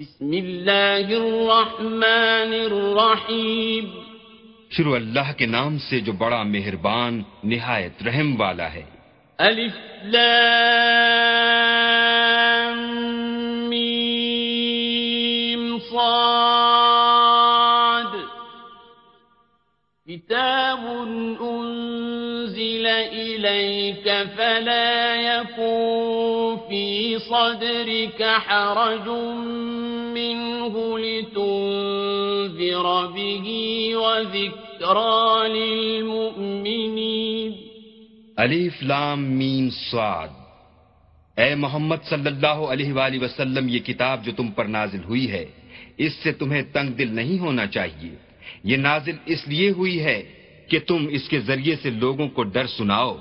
بسم اللہ الرحمن الرحیم شروع اللہ کے نام سے جو بڑا مہربان نہایت رحم والا ہے۔ ألف لام میم صاد. كتاب أنزل إليك فلا يكون في صدرك حرج منه لتنذر به وذكرى للمؤمنين. الف لام میم سعد اے محمد صلی اللہ علیہ وآلہ وسلم، یہ کتاب جو تم پر نازل ہوئی ہے، اس سے تمہیں تنگ دل نہیں ہونا چاہیے۔ یہ نازل اس لیے ہوئی ہے کہ تم اس کے ذریعے سے لوگوں کو ڈر سناؤ،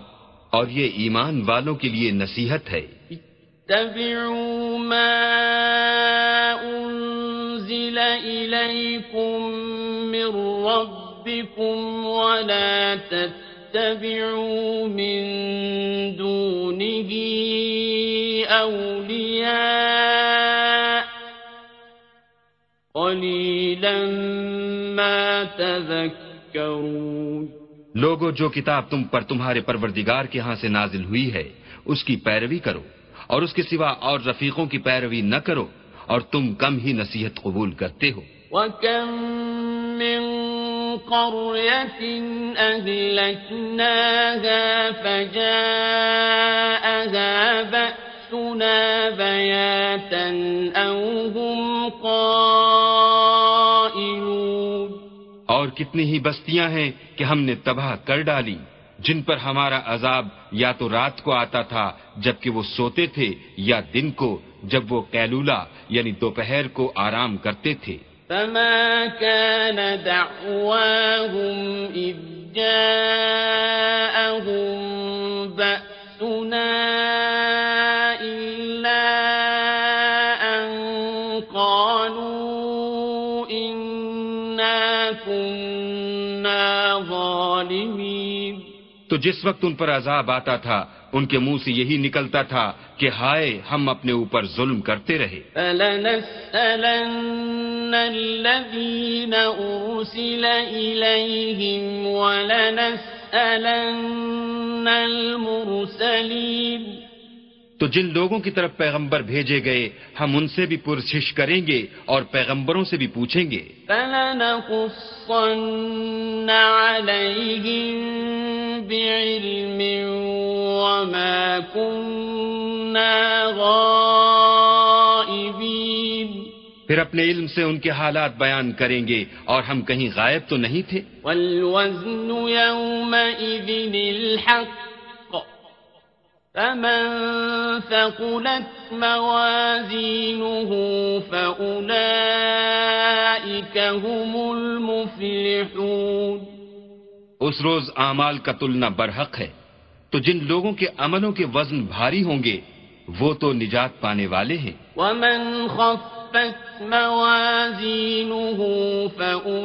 اور یہ ایمان والوں کے لیے نصیحت ہے۔ اتبعوا ما أنزل إليكم من ربكم ولا تتبعوا من دونه أولياء قليلا ما تذكرون لوگو، جو کتاب تم پر تمہارے پروردگار کے ہاں سے نازل ہوئی ہے، اس کی پیروی کرو۔ اور اس کے سوا اور رفیقوں کی پیروی نہ کرو اور تم کم ہی نصیحت قبول کرتے ہو۔ وكم من قرية أهلكناها فجاءها بأسنا بياتا أو هم قائلون۔ اور کتنی ہی بستیاں ہیں کہ ہم نے تباہ کر ڈالی۔ جن پر ہمارا عذاب یا تو رات کو آتا تھا جبکہ وہ سوتے تھے، یا دن کو جب وہ قیلولہ یعنی دوپہر کو آرام کرتے تھے۔ فما كان دعواهم إذ جاءهم بأسنا إلا تو جس وقت ان پر عذاب آتا تھا، ان کے منہ سے یہی نکلتا تھا کہ ہائے، ہم اپنے اوپر ظلم کرتے رہے۔ فلنسألن الذين أرسل إليهم ولنسألن المرسلين تو جن لوگوں کی طرف پیغمبر بھیجے گئے ہم ان سے بھی پرسش کریں گے اور پیغمبروں سے بھی پوچھیں گے۔ فلنقصن عليهم بعلم وما كنا غائبين۔ پھر اپنے علم سے ان کے حالات بیان کریں گے اور ہم کہیں غائب تو نہیں تھے۔ والوزن يومئذ الحق۔ فمن ثقلت موازينه فأولئك هم المفلحون اس روز اعمال کا تلنا برحق ہے۔ تو جن لوگوں کے عملوں کے وزن بھاری ہوں گے وہ تو نجات پانے والے ہیں۔ ومن خفت موازينه فأولئك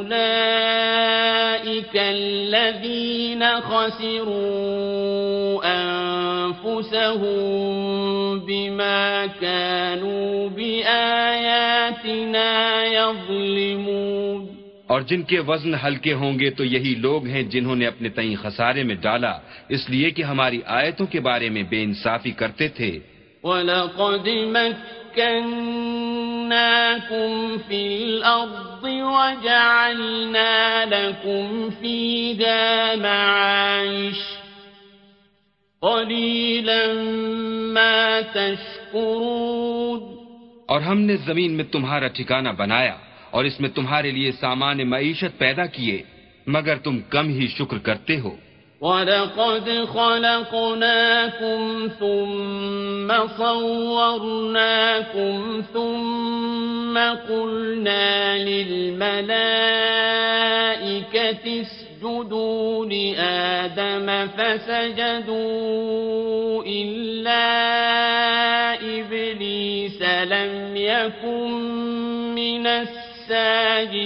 الذين خسروا أنفسهم بما كانوا بآياتنا يظلمون اور جن کے وزن ہلکے ہوں گے تو یہی لوگ ہیں جنہوں نے اپنے تئیں خسارے میں ڈالا اس لیے کہ ہماری آیتوں کے بارے میں بے انصافی کرتے تھے۔ وَلَقَدْ مَكَّنَّاكُمْ فِي الْأَرْضِ وَجَعَلْنَا لَكُمْ فِيهَا مَعَايِشَ. قَلِيلًا مَا تَشْكُرُونَ. اور ہم نے زمین میں تمہارا ٹھکانہ بنایا اور اس میں تمہارے لیے سامان معیشت پیدا کیے، مگر تم کم ہی شکر کرتے ہو۔ ولقد خلقناكم ثم صورناكم ثم قلنا للملائكة اسجدوا لآدم فسجدوا إلا إبليس لم يكن من الساجدين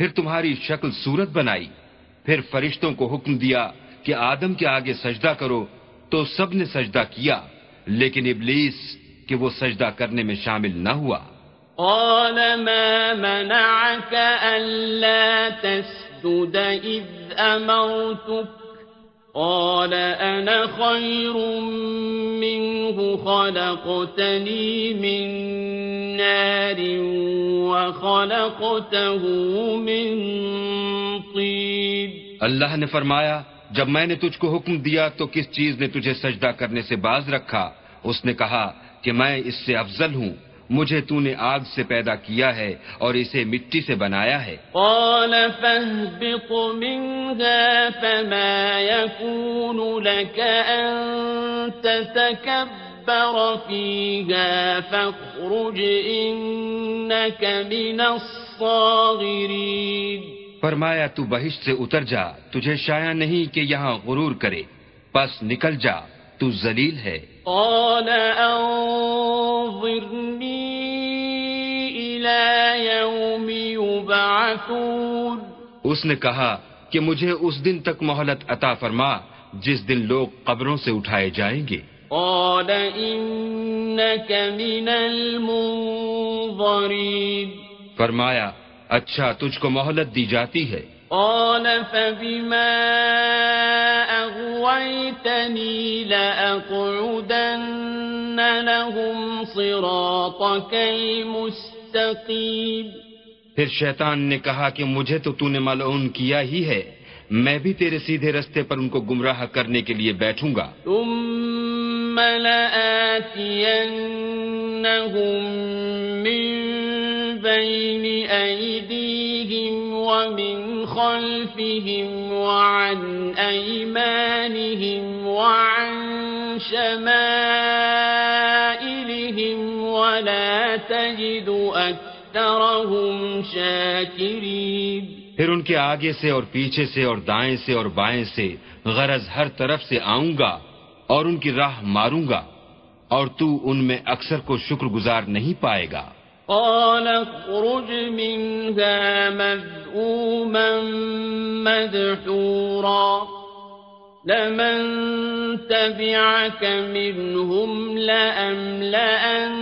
پھر تمہاری شکل صورت بنائی۔ پھر فرشتوں کو حکم دیا کہ آدم کے آگے سجدہ کرو تو سب نے سجدہ کیا، لیکن ابلیس کہ وہ سجدہ کرنے میں شامل نہ ہوا۔ قال ما منعك ألا تسجد إذ أمرتك؟ قال أنا خير منه، خلقتني من نار وخلقته من طين اللہ نے فرمایا، جب میں نے تجھ کو حکم دیا تو کس چیز نے تجھے سجدہ کرنے سے باز رکھا؟ اس نے کہا کہ میں اس سے افضل ہوں۔ مجھے تو نے آگ سے پیدا کیا ہے اور اسے مٹی سے بنایا ہے۔ قال فاهبط منها فما يكون لك أن تتكبر فيها فاخرج إنك من الصاغرين۔ فرمایا تو بہشت سے اتر جا تجھے شایا نہیں کہ یہاں غرور کرے۔ پس نکل جا تو ذلیل ہے۔ قال أنظرني إلى يوم يبعثون. اس نے کہا کہ مجھے اس دن تک مہلت عطا فرما جس دن لوگ قبروں سے اٹھائے جائیں گے۔ قال إنك من المنظرين. فرمایا اچھا تجھ کو مہلت دی جاتی ہے۔ قال فبما أغويتني لأقعدن لهم صراطك المستقيم۔ پھر شیطان نے کہا کہ مجھے تو تو نے ملعون کیا ہی ہے۔ میں بھی تیرے سیدھے رستے پر ان کو گمراہ کرنے کے لیے بیٹھوں گا۔ ثم لآتينهم من بين أيديهم ومن خلفهم وعن أيمانهم وعن شمائلهم ولا تجد أكثرهم شاكرين. پھر ان کے آگے سے اور پیچھے سے اور دائیں سے اور بائیں سے غرض ہر طرف سے آؤں گا اور ان کی راہ ماروں گا اور تو ان میں اکثر کو شکر گزار نہیں پائے گا۔ قال اخرج منها مذءوما مدحورا لمن تبعك منهم لأملأن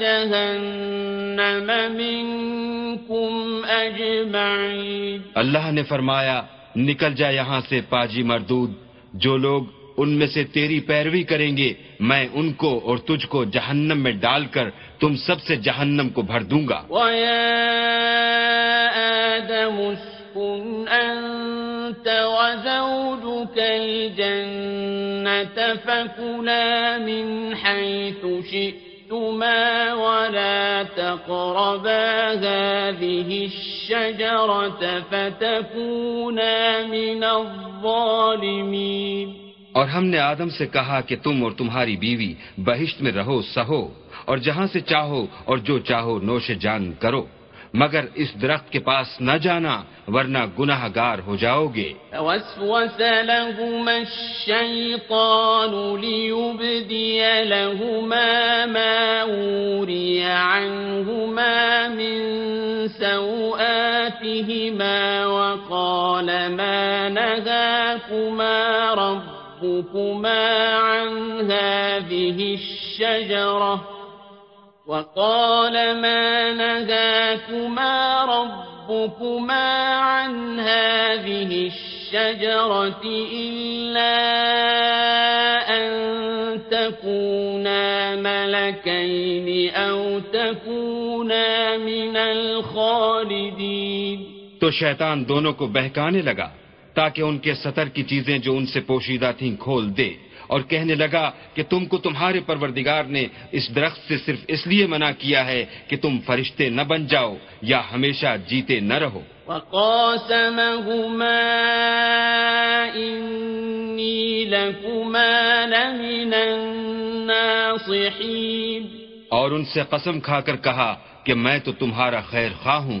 جهنم منكم أجمعين اللہ نے فرمایا، نکل جا یہاں سے پاجی مردود، جو لوگ ان میں سے تیری پیروی کریں گے، میں ان کو اور تجھ کو جہنم میں ڈال کر تم سب سے جہنم کو بھر دوں گا۔ ويا آدم اسكن أنت وزوجك الجنة فكلا من حيث شئتما ولا تقربا هذه الشجرة فتكونا من الظالمين۔ اور ہم نے آدم سے کہا کہ تم اور تمہاری بیوی بہشت میں رہو، سہو، اور جہاں سے چاہو اور جو چاہو نوش جان کرو، مگر اس درخت کے پاس نہ جانا ورنہ گناہ گار ہو جاؤ گے۔ فوسوس لهما الشيطان ليبدي لهما ما وري عنهما من سوآتهما وقال ما نهاكما ربكما عن هذه الشجرة وقال ما نهاكما ربكما عن هذه الشجرة إلا أن تكونا ملكين أو تكونا من الخالدين تو شیطان دونوں کو بہکانے لگا۔ تاکہ ان کے سطر کی چیزیں جو ان سے پوشیدہ تھیں کھول دے۔ اور کہنے لگا کہ تم کو تمہارے پروردگار نے اس درخت سے صرف اس لیے منع کیا ہے کہ تم فرشتے نہ بن جاؤ یا ہمیشہ جیتے نہ رہو۔ اور ان سے قسم کھا کر کہا کہ میں تو تمہارا خیر خواہ ہوں۔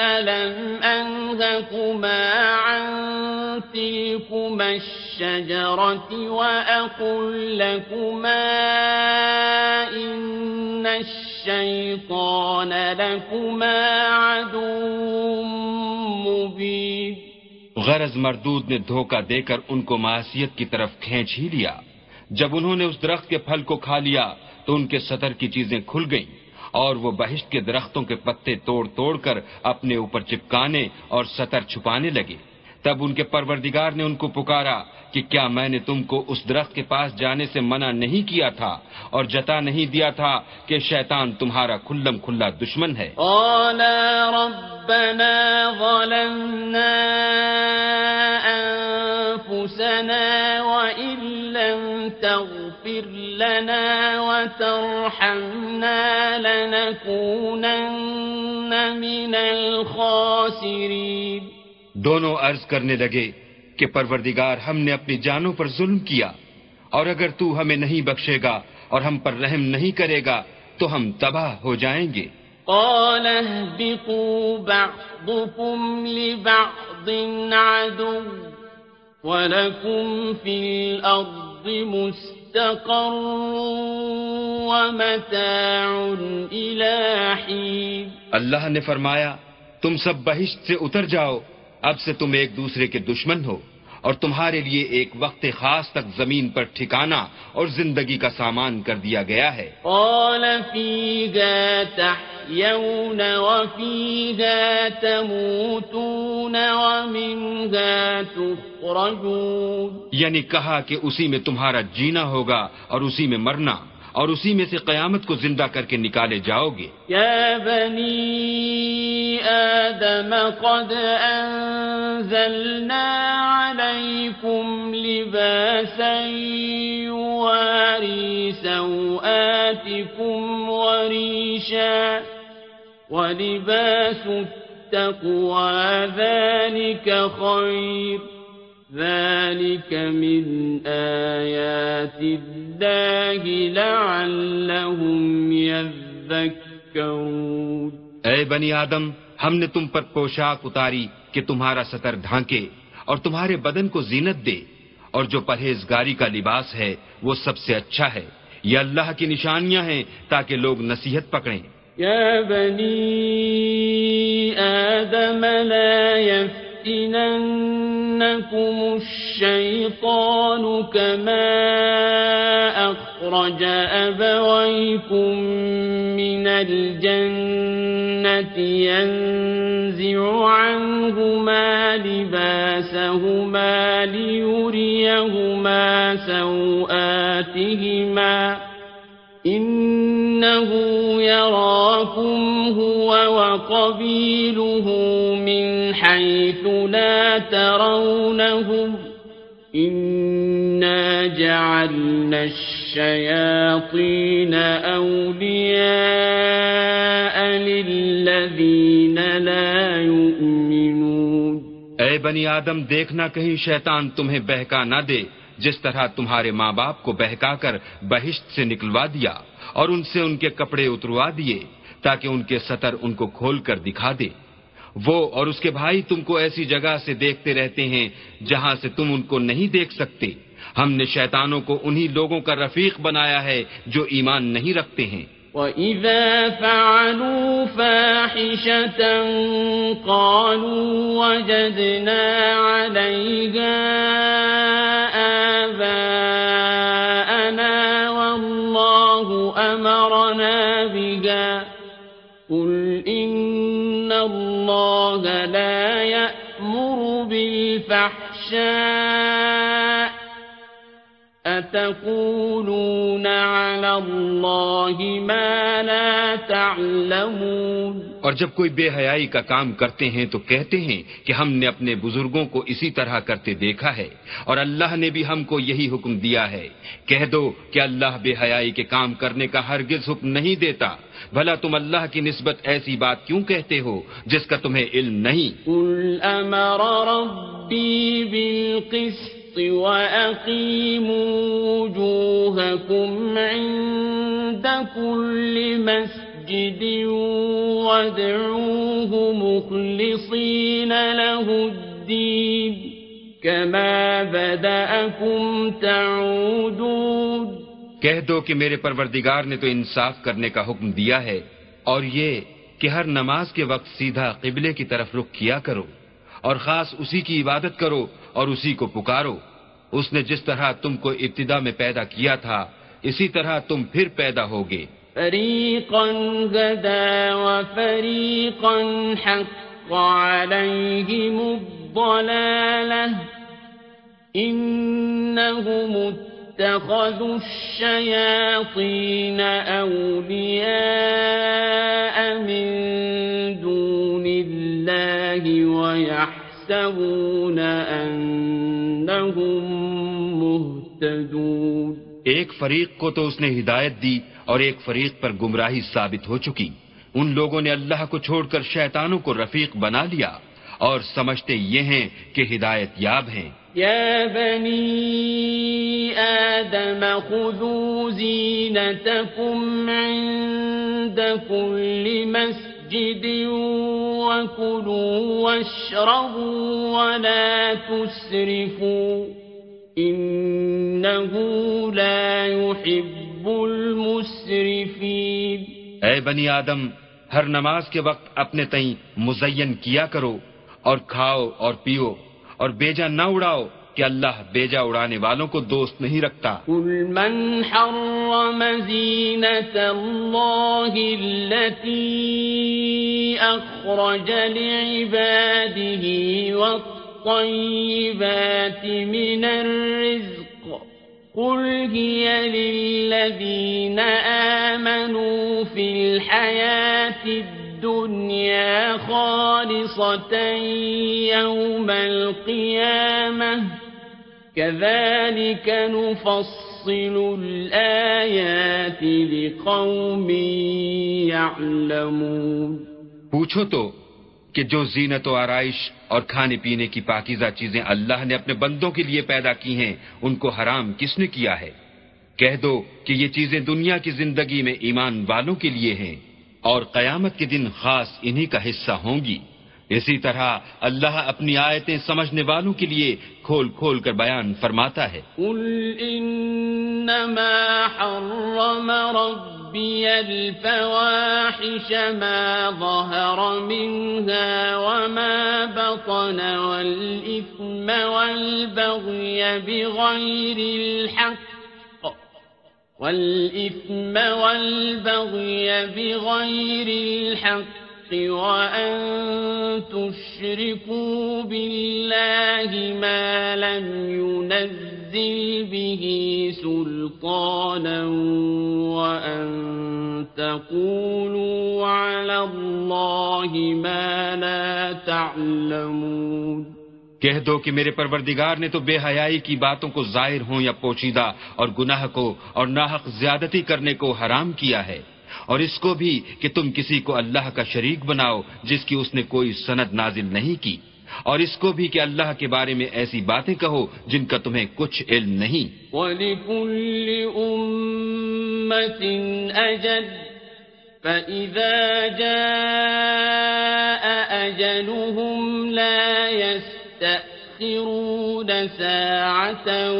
ألم أنهكما عن تلكما الشجرة وأقل لكما إن الشيطان لكما عدو مبين غرض مردود نے دھوکہ دے کر ان کو معاشیت کی طرف کھینچ ہی لیا۔ جب انہوں نے اس درخت کے پھل کو کھا لیا تو ان کے سطر کی چیزیں کھل گئیں۔ اور وہ بہشت کے درختوں کے پتے توڑ توڑ کر اپنے اوپر چپکانے اور سطر چھپانے لگے۔ تب ان کے پروردگار نے ان کو پکارا کہ کیا میں نے تم کو اس درخت کے پاس جانے سے منع نہیں کیا تھا اور جتا نہیں دیا تھا کہ شیطان تمہارا کھلم کھلا دشمن ہے؟ ربنا ظلمنا انفسنا وإن لم تغفر لنا وترحمنا لنكونن من الخاسرين. دونوں عرض کرنے لگے کہ پروردگار ہم نے اپنی جانوں پر ظلم کیا اور اگر تو ہمیں نہیں بخشے گا اور ہم پر رحم نہیں کرے گا تو ہم تباہ ہو جائیں گے۔ قال اهبطوا بعضكم لبعض عدو ولكم في الأرض مستقر ومتاع إلى حين. اللہ نے فرمایا تم سب بہشت سے اتر جاؤ اب سے تم ایک دوسرے کے دشمن ہو اور تمہارے لیے ایک وقت خاص تک زمین پر ٹھکانا اور زندگی کا سامان کر دیا گیا ہے۔ قال فيها تحيون وفيها تموتون ومنها تخرجون۔ یعنی کہا کہ اسی میں تمہارا جینا ہوگا اور اسی میں مرنا۔ اور اسی میں سے قیامت کو زندہ کر کے نکالے جاؤ گے یا بنی آدم قد انزلنا علیکم لباسا یواری سوآتکم وریشا ولباس التقوى ذلك خير ذلك من آيات الله لعلهم يذكرون اے بنی آدم ہم نے تم پر پوشاک اتاری کہ تمہارا سطر ڈھانکے اور تمہارے بدن کو زینت دے اور جو پرہیزگاری کا لباس ہے وہ سب سے اچھا ہے۔ یہ اللہ کی نشانیاں ہیں تاکہ لوگ نصیحت پکڑیں۔ يا بني آدم لا يفتننكم الشيطان كما أخرج أبويكم من الجنة ينزع عنهما لباسهما ليريهما سوآتهما إنه يراكم هو وقبيله من حيث لا ترونهم إنا جعلنا الشياطين أولياء للذين لا يؤمنون اے بنی آدم دیکھنا کہیں شیطان تمہیں بہکا نہ دے، جس طرح تمہارے ماں باپ کو بہکا کر بہشت سے نکلوا دیا اور ان سے ان کے کپڑے اتروا دیے، تاکہ ان کے سطر ان کو کھول کر دکھا دے۔ وہ اور اس کے بھائی تم کو ایسی جگہ سے دیکھتے رہتے ہیں جہاں سے تم ان کو نہیں دیکھ سکتے۔ ہم نے شیطانوں کو انہی لوگوں کا رفیق بنایا ہے جو ایمان نہیں رکھتے ہیں۔ وَإِذَا فَعَلُوا فَاحِشَةً قَالُوا وَجَدْنَا عَلَيْهَا آبَاءَنَا وَاللَّهُ أَمَرَنَا بِهَا قُلْ إِنَّ اللَّهَ لَا يَأْمُرُ بِالْفَحْشَاءِ أتقولون على الله ما لا تعلمون اور جب کوئی بے حیائی کا کام کرتے ہیں تو کہتے ہیں کہ ہم نے اپنے بزرگوں کو اسی طرح کرتے دیکھا ہے اور اللہ نے بھی ہم کو یہی حکم دیا ہے۔ کہہ دو کہ اللہ بے حیائی کے کام کرنے کا ہرگز حکم نہیں دیتا۔ بھلا تم اللہ کی نسبت ایسی بات کیوں کہتے ہو جس کا تمہیں علم نہیں قل أمر رَبِّي بالقسط وَأَقِيمُوا وُجُوهَكُمْ عند كُلِّ مسجد وادعوه مُخْلِصِينَ له الدِّينِ. كما بدأكم تعودون. کہہ دو کہ میرے پروردگار نے تو انصاف کرنے کا حکم دیا ہے، اور یہ کہ ہر نماز کے وقت سیدھا قبلے کی طرف رخ کیا کرو، اور خاص اسی کی عبادت کرو اور اسی کو پکارو۔ اس نے جس طرح تم کو ابتدا میں پیدا کیا تھا، اسی طرح تم پھر پیدا ہوگے۔ فریقا غدا وفریقا حق عليهم الضلالة، إنهم اتخذوا الشياطين أولياء من دون الله ويحسبون أنهم مهتدون. ایک فریق کو تو اس نے ہدایت دی اور ایک فریق پر گمراہی ثابت ہو چکی۔ ان لوگوں نے اللہ کو چھوڑ کر شیطانوں کو رفیق بنا لیا۔ اور سمجھتے یہ ہیں کہ ہدایت یاب ہیں۔ يا بني آدم خذوا زينتكم عند كل مسجد وكلوا واشربوا ولا تسرفوا إنه لا يحب المسرفين اے بنی آدم ہر نماز کے وقت اپنے تئیں مزین کیا کرو۔ اور کھاؤ اور پیو اور بیجا نہ اڑاؤ کہ اللہ بیجا اڑانے والوں کو دوست نہیں رکھتا۔ قل من حرم زينة الله التي أخرج لعباده والطيبات من الرزق قل هي للذين آمنوا في الحياة الدنيا خالصة يوم القيامة. كذلك نفصل الآيات لقوم يعلمون. پوچھو تو کہ جو زینت و آرائش اور کھانے پینے کی پاکیزہ چیزیں اللہ نے اپنے بندوں کے لیے پیدا کی ہیں، ان کو حرام کس نے کیا ہے؟ کہہ دو کہ یہ چیزیں دنیا کی زندگی میں ایمان والوں کے لیے ہیں۔ اور قیامت کے دن خاص انہی کا حصہ ہوں گی۔ اسی طرح اللہ اپنی آیتیں سمجھنے والوں کے لیے کھول کھول کر بیان فرماتا ہے۔ قل إنما حرم ربي الفواحش ما ظهر منها وما بطن والإثم والبغي بغير الحق والإثم والبغي بغير الحق وأن تشركوا بالله ما لم ينزل به سلطانا وأن تقولوا على الله ما لا تعلمون کہہ دو کہ میرے پروردگار نے تو بے حیائی کی باتوں کو ظاہر ہوں یا پوشیدہ اور گناہ کو اور ناحق زیادتی کرنے کو حرام کیا ہے۔ اور اس کو بھی کہ تم کسی کو اللہ کا شریک بناؤ جس کی اس نے کوئی سند نازل نہیں کی۔ اور اس کو بھی کہ اللہ کے بارے میں ایسی باتیں کہو جن کا تمہیں کچھ علم نہیں۔ ولكل أمة أجل فإذا جاء أجلهم لا يستأخرون ساعة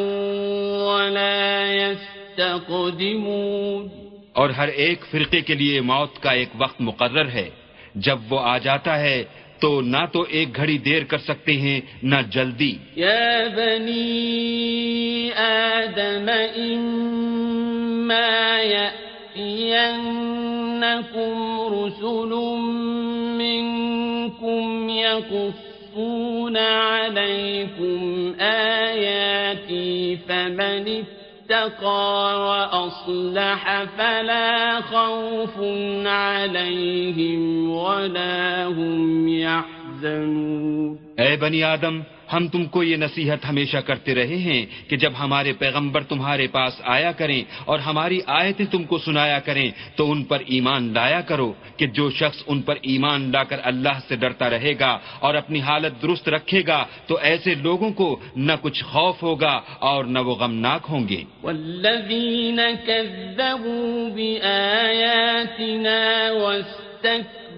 ولا يستقدمون. اور ہر ایک فرقے کے لیے موت کا ایک وقت مقرر ہے۔ جب وہ آ جاتا ہے تو نہ تو ایک گھڑی دیر کر سکتے ہیں نہ جلدی۔ يا بني آدم إما يأتينكم رسل منكم يقصون عليكم آياتي فمن اتقى وأصلح فلا خوف عليهم ولا هم يحزنون اے بنی آدم ہم تم کو یہ نصیحت ہمیشہ کرتے رہے ہیں کہ جب ہمارے پیغمبر تمہارے پاس آیا کریں اور ہماری آیتیں تم کو سنایا کریں تو ان پر ایمان لایا کرو کہ جو شخص ان پر ایمان لا کر اللہ سے ڈرتا رہے گا اور اپنی حالت درست رکھے گا تو ایسے لوگوں کو نہ کچھ خوف ہوگا اور نہ وہ غمناک ہوں گے۔ والذین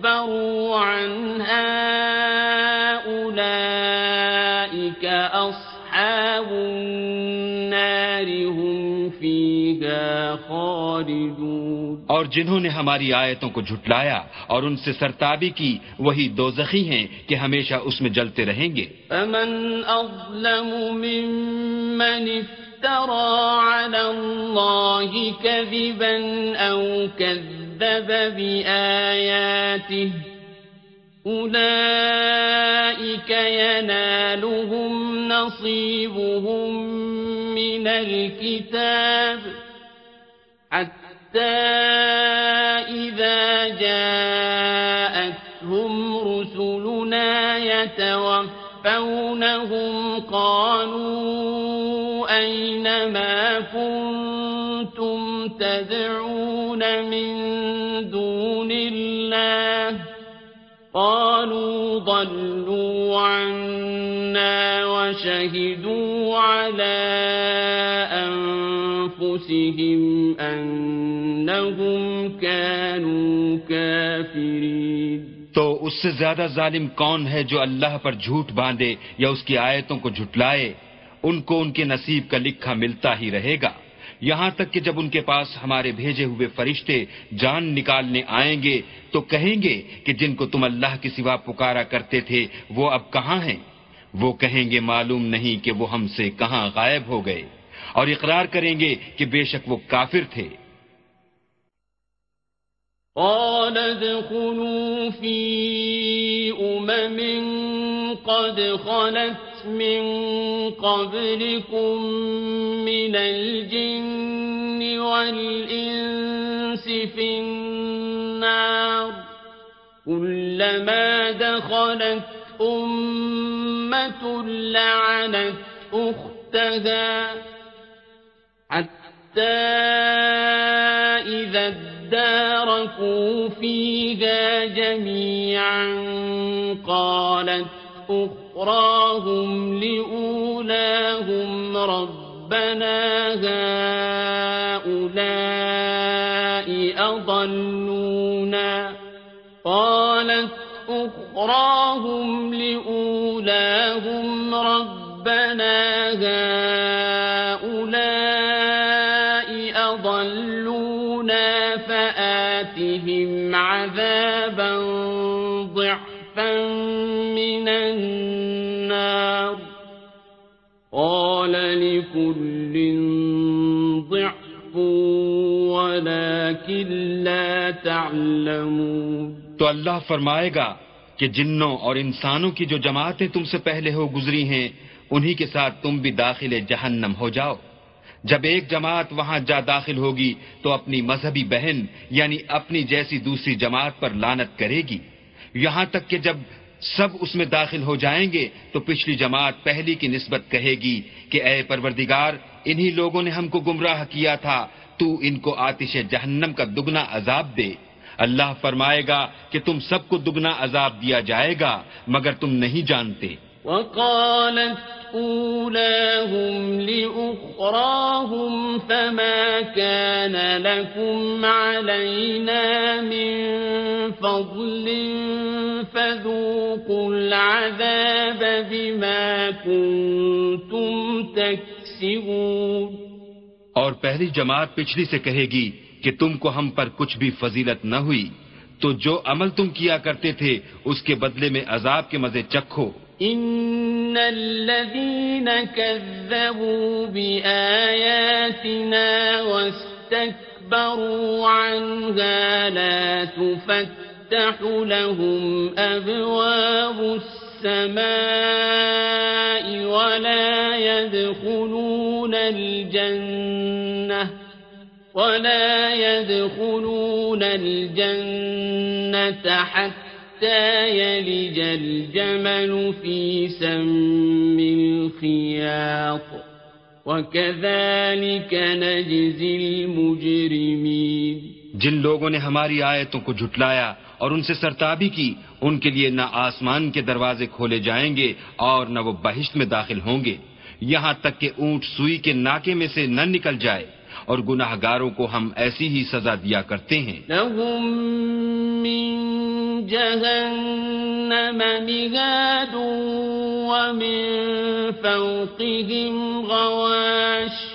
بآیاتنا واستكبروا عنها أولئك أصحاب النار هم فيها خالدون اور جنہوں نے ہماری آیتوں کو جھٹلایا اور ان سے سرتابی کی وہی دو ہیں کہ ہمیشہ اس میں جلتے رہیں گے۔ فمن أظلم ممن افترى على الله كذبا أو كذب بآياته أولئك ينالهم نصيبهم من الكتاب حتى إذا جاءتهم رسلنا يتوفونهم قالوا أين ما كنتم تدعون من دون الله قالوا ضلوا عنا وشهدوا على أنفسهم أنهم كانوا كافرين تو اس سے زیادہ ظالم کون ہے جو اللہ پر جھوٹ باندھے یا اس کی آیتوں کو جھٹلائے؟ ان کو ان کے نصیب کا لکھا ملتا ہی رہے گا۔ یہاں تک کہ جب ان کے پاس ہمارے بھیجے ہوئے فرشتے جان نکالنے آئیں گے، تو کہیں گے کہ جن کو تم اللہ کے سوا پکارا کرتے تھے، وہ اب کہاں ہیں؟ وہ کہیں گے معلوم نہیں کہ وہ ہم سے کہاں غائب ہو گئے۔ اور اقرار کریں گے کہ بے شک وہ کافر تھے۔ قال ادخلوا في أمم قد خلت من قبلكم من الجن والإنس في النار كلما دخلت أمة لعنت أختها حتى إذا اداركوا فيها جميعا قالت أخراهم لأولاهم ربنا هؤلاء أضلونا. قالت أخراهم لأولاهم ربنا هؤلاء ولكن لا تعلمون تو اللہ فرمائے گا کہ جنوں اور انسانوں کی جو جماعتیں تم سے پہلے ہو گزری ہیں، انہی کے ساتھ تم بھی داخل جہنم ہو جاؤ۔ جب ایک جماعت وہاں جا داخل ہوگی، تو اپنی مذہبی بہن یعنی اپنی جیسی دوسری جماعت پر لانت کرے گی۔ یہاں تک کہ جب سب اس میں داخل ہو جائیں گے، تو پچھلی جماعت پہلی کی نسبت کہے گی کہ اے پروردگار، انہی لوگوں نے ہم کو گمراہ کیا تھا تو ان کو آتش جہنم کا دگنا عذاب دے۔ اللہ فرمائے گا کہ تم سب کو دگنا عذاب دیا جائے گا، مگر تم نہیں جانتے۔ وقالت أولاهم لأخراهم فما كان لكم علينا من فضل فذوقوا العذاب بما كنتم تكسبون۔ اور پہلی جماعت پچھلی سے کہے گی کہ تم کو ہم پر کچھ بھی فضیلت نہ ہوئی، تو جو عمل تم کیا کرتے تھے، اس کے بدلے میں عذاب کے مزے چکھو۔ إن الذين كذبوا بآياتنا واستكبروا عنها لا تفتح لهم أبواب السماء ولا يدخلون الجنة ولا يدخلون الجنة حتى يلج الجمل في سم الخياط وكذلك نجزي المجرمين. جن لوگوں نے ہماری آیتوں کو جھٹلایا اور ان سے سرتابی کی، ان کے لیے نہ آسمان کے دروازے کھولے جائیں گے اور نہ وہ بہشت میں داخل ہوں گے۔ یہاں تک کہ اونٹ سوئی کے ناکے میں سے نہ نکل جائے۔ اور گناہ گاروں کو ہم ایسی ہی سزا دیا کرتے ہیں۔ لهم من جهنم مهاد ومن فوقهم غواش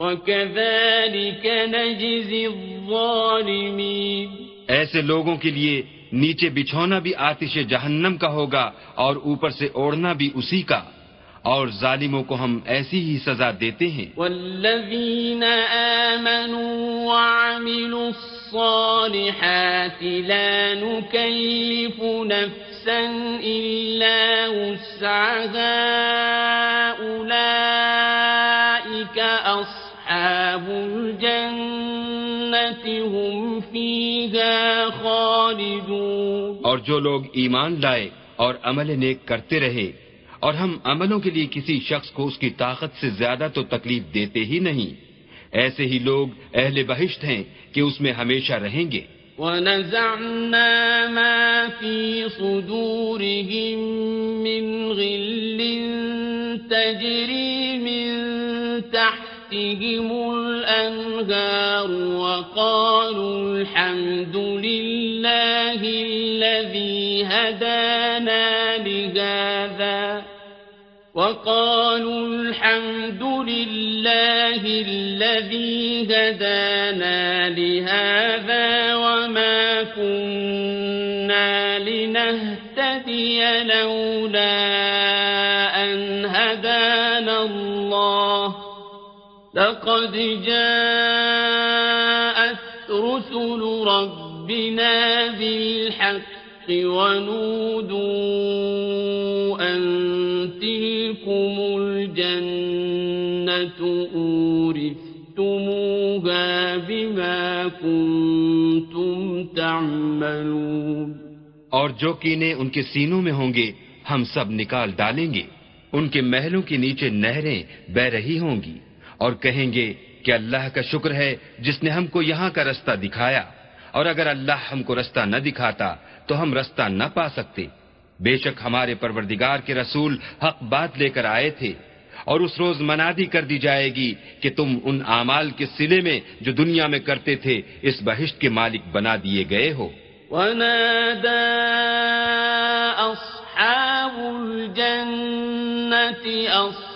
وكذلك نجزي الظالمين۔ ایسے لوگوں کے لیے نیچے بچھونا بھی آتش جہنم کا ہوگا اور اوپر سے اوڑھنا بھی اسی کا۔ اور ظالموں کو ہم ایسی ہی سزا دیتے ہیں۔ والذين آمنوا وعملوا الصالحات لا نكلف نفسا إلا وسعها أولئك أصحاب الجنة هم فيها خالدون. اور جو لوگ ایمان لائے اور عمل نیک کرتے رہے اور ہم عملوں کے لیے کسی شخص کو اس کی طاقت سے زیادہ تو تکلیف دیتے ہی نہیں۔ ایسے ہی لوگ اہل بہشت ہیں کہ اس میں ہمیشہ رہیں گے۔ ونزعنا ما في صدورهم من غل تجري من تحتهم الأنهار وقالوا الحمد لله الذي هدانا لهذا وقالوا الحمد لله الذي هدانا لهذا وما كنا لنهتدي لولا لقد جاءت رسل ربنا بالحق ونودوا أن تلكم الجنة أورثتموها بما كنتم تعملون اور جو کینے ان کے سینوں میں ہوں گے، ہم سب نکال ڈالیں گے۔ ان کے محلوں کے نیچے نہریں بہ رہی ہوں گی۔ اور کہیں گے کہ اللہ کا شکر ہے جس نے ہم کو یہاں کا رستہ دکھایا۔ اور اگر اللہ ہم کو رستہ نہ دکھاتا تو ہم رستہ نہ پا سکتے۔ بے شک ہمارے پروردگار کے رسول حق بات لے کر آئے تھے۔ اور اس روز منادی کر دی جائے گی کہ تم ان اعمال کے سلے میں جو دنیا میں کرتے تھے اس بہشت کے مالک بنا دیے گئے ہو۔ ونادى أصحاب الجنة أصحاب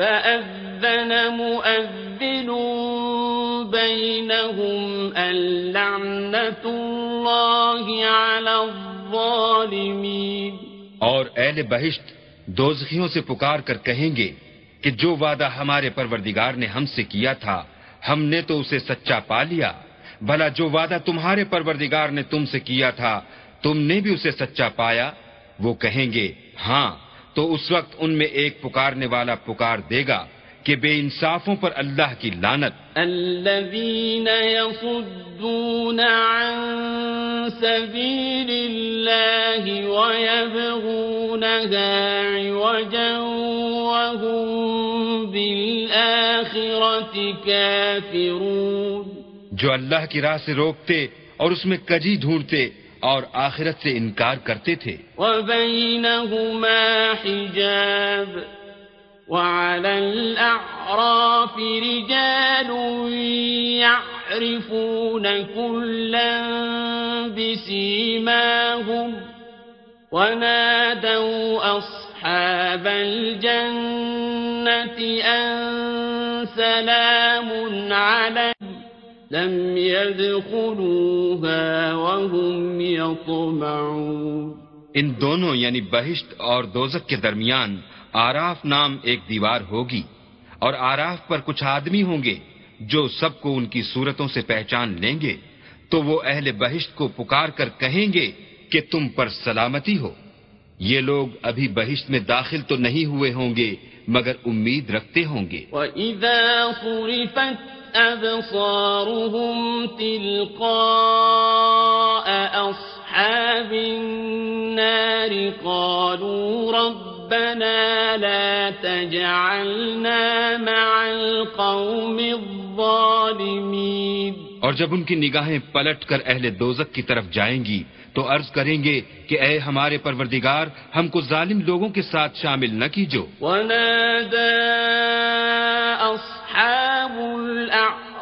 فأذن مؤذن بينهم اللعنة الله على الظالمين. اور اہل بہشت دوزخیوں سے پکار کر کہیں گے کہ جو وعدہ ہمارے پروردگار نے ہم سے کیا تھا، ہم نے تو اسے سچا پا لیا۔ بھلا جو وعدہ تمہارے پروردگار نے تم سے کیا تھا، تم نے بھی اسے سچا پایا۔ وہ کہیں گے ہاں تو اس وقت ان میں ایک پکارنے والا پکار دے گا کہ بے انصافوں پر اللہ کی لانت الذين يصدون عن سبيل الله ويبغونها عوجا وهم بالآخرة كافرون۔ جو اللہ کی راہ سے روکتے اور اس میں کجی ڈھونڈتے اور آخرت سے انکار کرتے تھے وبينهما حجاب وعلى الأعراف رجال يعرفون كلا بسيماهم ونادوا أصحاب الجنة أن سلام عليكم لم يدخلوها وهم يطمعون. ان دونوں یعنی بہشت اور دوزک کے درمیان آراف نام ایک دیوار ہوگی اور آراف پر کچھ آدمی ہوں گے جو سب کو ان کی صورتوں سے پہچان لیں گے تو وہ اہل بہشت کو پکار کر کہیں گے کہ تم پر سلامتی ہو۔ یہ لوگ ابھی بہشت میں داخل تو نہیں ہوئے ہوں گے مگر امید رکھتے ہوں گے۔ وَإِذَا أَبْصَارُهُمْ تِلْقَاءَ أَصْحَابِ النَّارِ قَالُوا رَبَّنَا لَا تَجْعَلْنَا مَعَ الْقَوْمِ الظَّالِمِينَ. اور جب ان کی نگاہیں پلٹ کر اہل دوزک کی طرف جائیں گی تو عرض کریں گے کہ اے ہمارے پروردگار ہم کو ظالم لوگوں کے ساتھ شامل نہ کیجو۔ ونادى أصحاب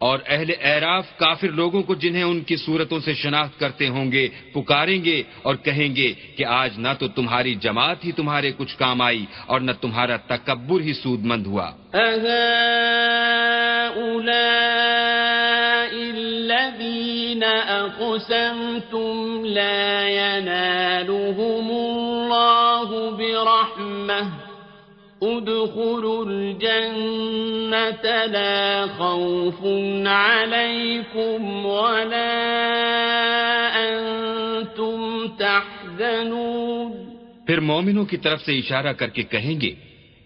اور اہل اعراف کافر لوگوں کو جنہیں ان کی صورتوں سے شناخت کرتے ہوں گے، پکاریں گے اور کہیں گے کہ آج نہ تو تمہاری جماعت ہی تمہارے کچھ کام آئی اور نہ تمہارا تکبر ہی سود مند ہوا الذين أقسمتم لا ينالهم الله برحمة. ادخلوا الجنة لا خوف عليكم ولا أنتم تحزنون. پھر مومنوں کی طرف سے اشارہ کر کے کہیں گے،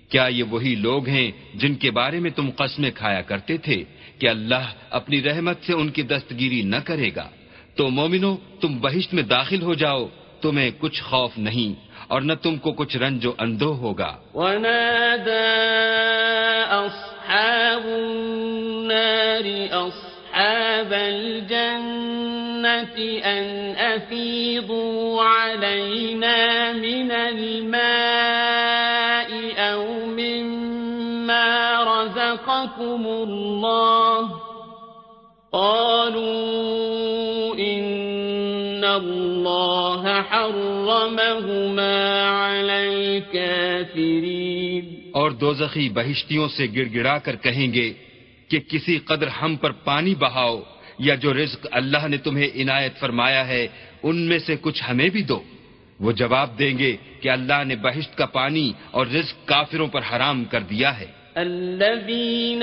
کیا یہ وہی لوگ ہیں جن کے بارے میں تم قسمیں کھایا کرتے تھے کہ اللہ اپنی رحمت سے ان کی دستگیری نہ کرے گا؟ تو مومنو تم بہشت میں داخل ہو جاؤ، تمہیں کچھ خوف نہیں۔ اور نہ تم کو کچھ رنج و اندو ہوگا۔ ونادى أصحاب النار أصحاب الجنة أن أفيضوا علينا من الماء أو مما رزقكم الله. قالوا إن الله حرمهما على الكافرين اور دوزخی بہشتیوں سے گڑ گڑا کر کہیں گے کہ کسی قدر ہم پر پانی بہاؤ یا جو رزق اللہ نے تمہیں عنایت فرمایا ہے ان میں سے کچھ ہمیں بھی دو۔ وہ جواب دیں گے کہ اللہ نے بہشت کا پانی اور رزق کافروں پر حرام کر دیا ہے۔ الذين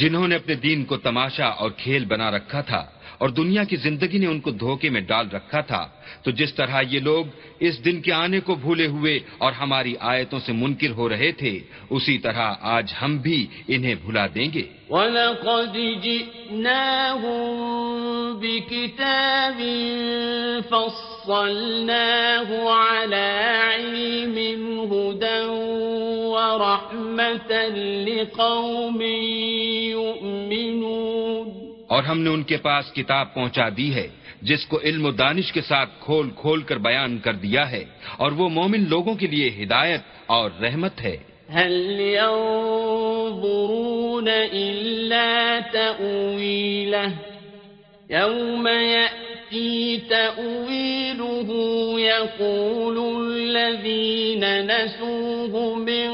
جنہوں نے اپنے دین کو تماشا اور کھیل بنا رکھا تھا اور دنیا کی زندگی نے ان کو دھوکے میں ڈال رکھا تھا۔ تو جس طرح یہ لوگ اس دن کے آنے کو بھولے ہوئے اور ہماری آیتوں سے منکر ہو رہے تھے، اسی طرح آج ہم بھی انہیں بھلا دیں گے۔ وَلَقَدْ جِئْنَاهُمْ بِكِتَابٍ فَصَّلْنَاهُ عَلَى عِلْمٍ، هُدًى وَرَحْمَةً لِقَوْمٍ يُؤْمِنُونَ۔ اور ہم نے ان کے پاس کتاب پہنچا دی ہے، جس کو علم و دانش کے ساتھ کھول کھول کر بیان کر دیا ہے، اور وہ مومن لوگوں کے لیے ہدایت اور رحمت ہے۔ هل ينظرون إلا تأويله؟ يوم يأتي تأويله يقول الذين نسوه من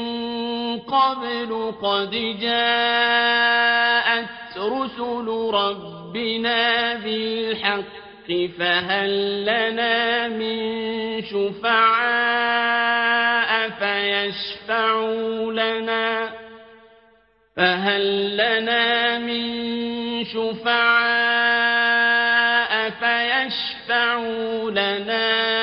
قبل قد جاءت رسل ربنا بالحق فهل لنا من شفعاء فيشفعوا لنا؟ فهل لنا من شفعاء فيشفعوا لنا؟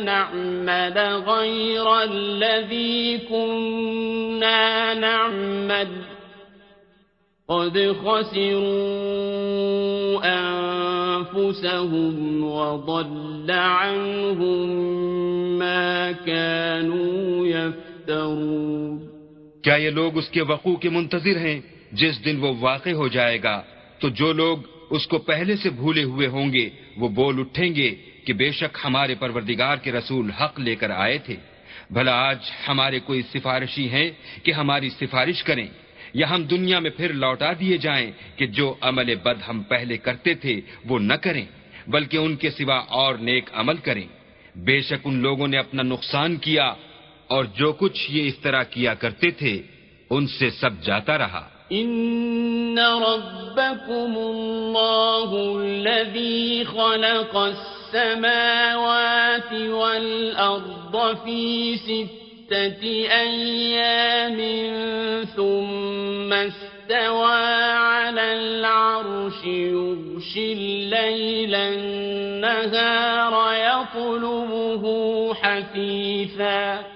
نعمل غير الذي كنا نعمل. قد خسروا أنفسهم وضل عنهم ما كانوا يفترون. کیا یہ لوگ اس کے وقوع کے منتظر ہیں؟ جس دن وہ واقع ہو جائے گا تو جو لوگ اس کو پہلے سے بھولے ہوئے ہوں گے، وہ بول اٹھیں گے کہ بے شک ہمارے پروردگار کے رسول حق لے کر آئے تھے۔ بھلا آج ہمارے کوئی سفارشی ہیں کہ ہماری سفارش کریں، یا ہم دنیا میں پھر لوٹا دیے جائیں کہ جو عمل بد ہم پہلے کرتے تھے وہ نہ کریں، بلکہ ان کے سوا اور نیک عمل کریں۔ بے شک ان لوگوں نے اپنا نقصان کیا اور جو کچھ یہ اس طرح کیا کرتے تھے، ان سے سب جاتا رہا۔ ان ربكم الله الذي خلق السماوات والأرض في ستة أيام ثم استوى على العرش يغشي الليل النهار يطلبه حثيثاً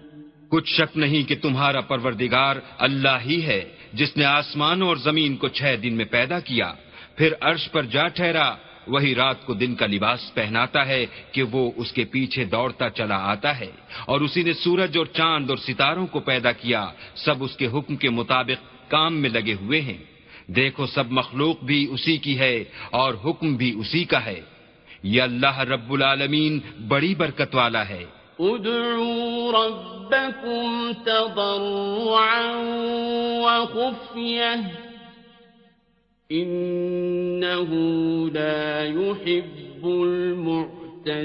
کچھ شک نہیں کہ تمہارا پروردگار اللہ ہی ہے، جس نے آسمان اور زمین کو چھ دن میں پیدا کیا۔ پھر عرش پر جا ٹھہرا، وہی رات کو دن کا لباس پہناتا ہے کہ وہ اس کے پیچھے دوڑتا چلا آتا ہے۔ اور اسی نے سورج اور چاند اور ستاروں کو پیدا کیا، سب اس کے حکم کے مطابق کام میں لگے ہوئے ہیں۔ دیکھو، سب مخلوق بھی اسی کی ہے اور حکم بھی اسی کا ہے۔ یہ اللہ رب العالمین بڑی برکت والا ہے۔ ادعوا ربكم تضرعا وخفية. إنه لا يحب المعتدين.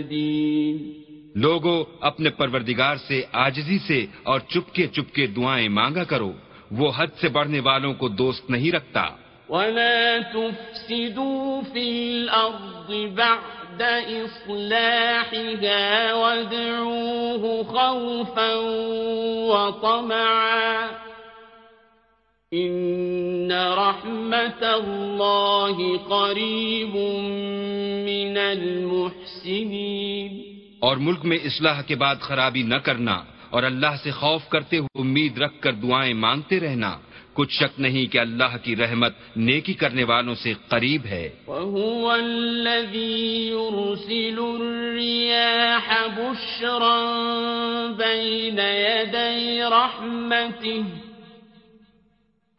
لوگو، اپنے پروردگار سے آجزی سے اور چپکے چپکے دعائیں مانگا کرو، وہ حد سے بڑھنے والوں کو دوست نہیں رکھتا۔ وَلَا تُفْسِدُوا فِي الْأَرْضِ بَعْدَ إصلاحها وادعوه خوفا وطمعا إن رحمة الله قريب من المحسنين اور ملک میں اصلاح کے بعد خرابی نہ کرنا اور اللہ سے خوف کرتے ہوئے امید رکھ کر دعائیں مانگتے رہنا۔ کچھ شک نہیں کہ اللہ کی رحمت نیکی کرنے والوں سے قریب ہے۔ وَهُوَ الَّذِي يُرْسِلُ الرِّيَاحَ بُشْرًا بَيْنَ يَدَيْ رَحْمَتِهِ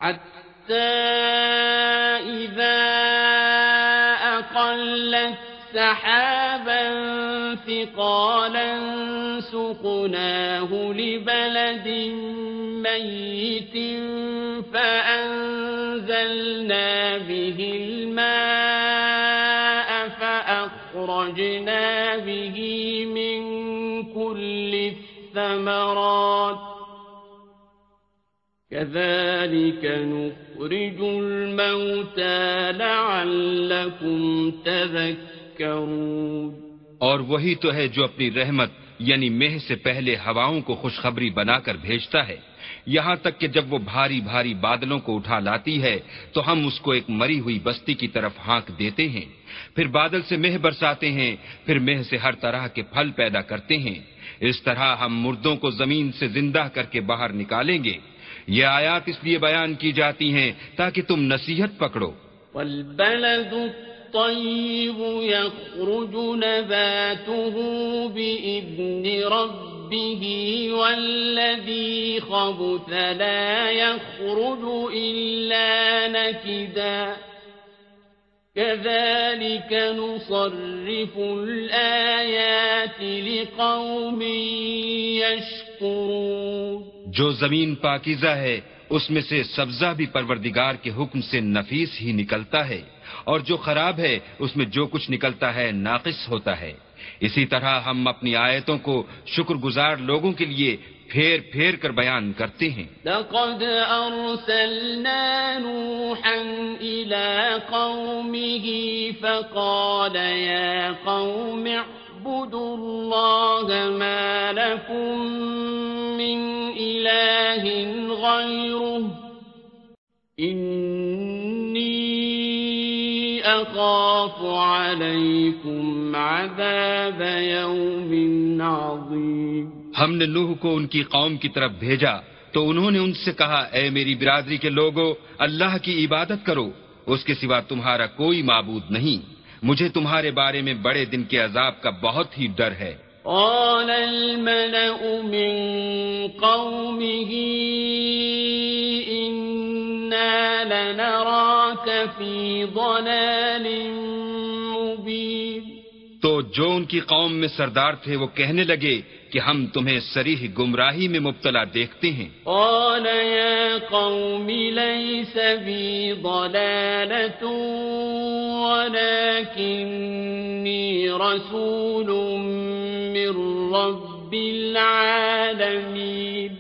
حَتَّى إِذَا أَقَلَّتْ سحابا ثقالا سقناه لبلد ميت فأنزلنا به الماء فأخرجنا به من كل الثمرات. كذلك نخرج الموتى لعلكم تذكرون. اور وہی تو ہے جو اپنی رحمت یعنی مہ سے پہلے ہواؤں کو خوشخبری بنا کر بھیجتا ہے۔ یہاں تک کہ جب وہ بھاری بھاری بادلوں کو اٹھا لاتی ہے، تو ہم اس کو ایک مری ہوئی بستی کی طرف ہانک دیتے ہیں۔ پھر بادل سے مہ برساتے ہیں، پھر مہ سے ہر طرح کے پھل پیدا کرتے ہیں۔ اس طرح ہم مردوں کو زمین سے زندہ کر کے باہر نکالیں گے۔ یہ آیات اس لیے بیان کی جاتی ہیں تاکہ تم نصیحت پکڑو۔ الطيب يخرج نباته بإذن ربه والذي خبث لا يخرج إلا نكدا. كذلك نصرف الآيات لقوم يشكرون. جو زمین پاکیزہ ہے، اس میں سے سبزہ بھی پروردگار کے حکم سے نفیس ہی نکلتا ہے۔ اور جو خراب ہے، اس میں جو کچھ نکلتا ہے، ناقص ہوتا ہے۔ اسی طرح ہم اپنی آیتوں کو شکر گزار لوگوں کے لیے پھیر پھیر کر بیان کرتے ہیں۔ لقد أرسلنا نوحا إلى قومه فقال يا قوم اعبدوا الله ما لكم من إله غيره. إني أخاف عليكم عذاب يوم عظيم. ہم نے نوح کو ان کی قوم کی طرف بھیجا تو انہوں نے ان سے کہا اے میری برادری کے لوگوں اللہ کی عبادت کرو اس کے سوا تمہارا کوئی معبود نہیں۔ مجھے تمہارے بارے میں بڑے دن کے عذاب کا بہت ہی ڈر ہے۔ قال الملأ من قومه إنا لنراك في ضلال مبين تو جو ان کی قوم میں سردار تھے وہ کہنے لگے کہ ہم تمہیں سریح گمراہی میں مبتلا دیکھتے ہیں۔ قال يا قوم ليس بي ضلالة ولكني رسول من رب العالمين۔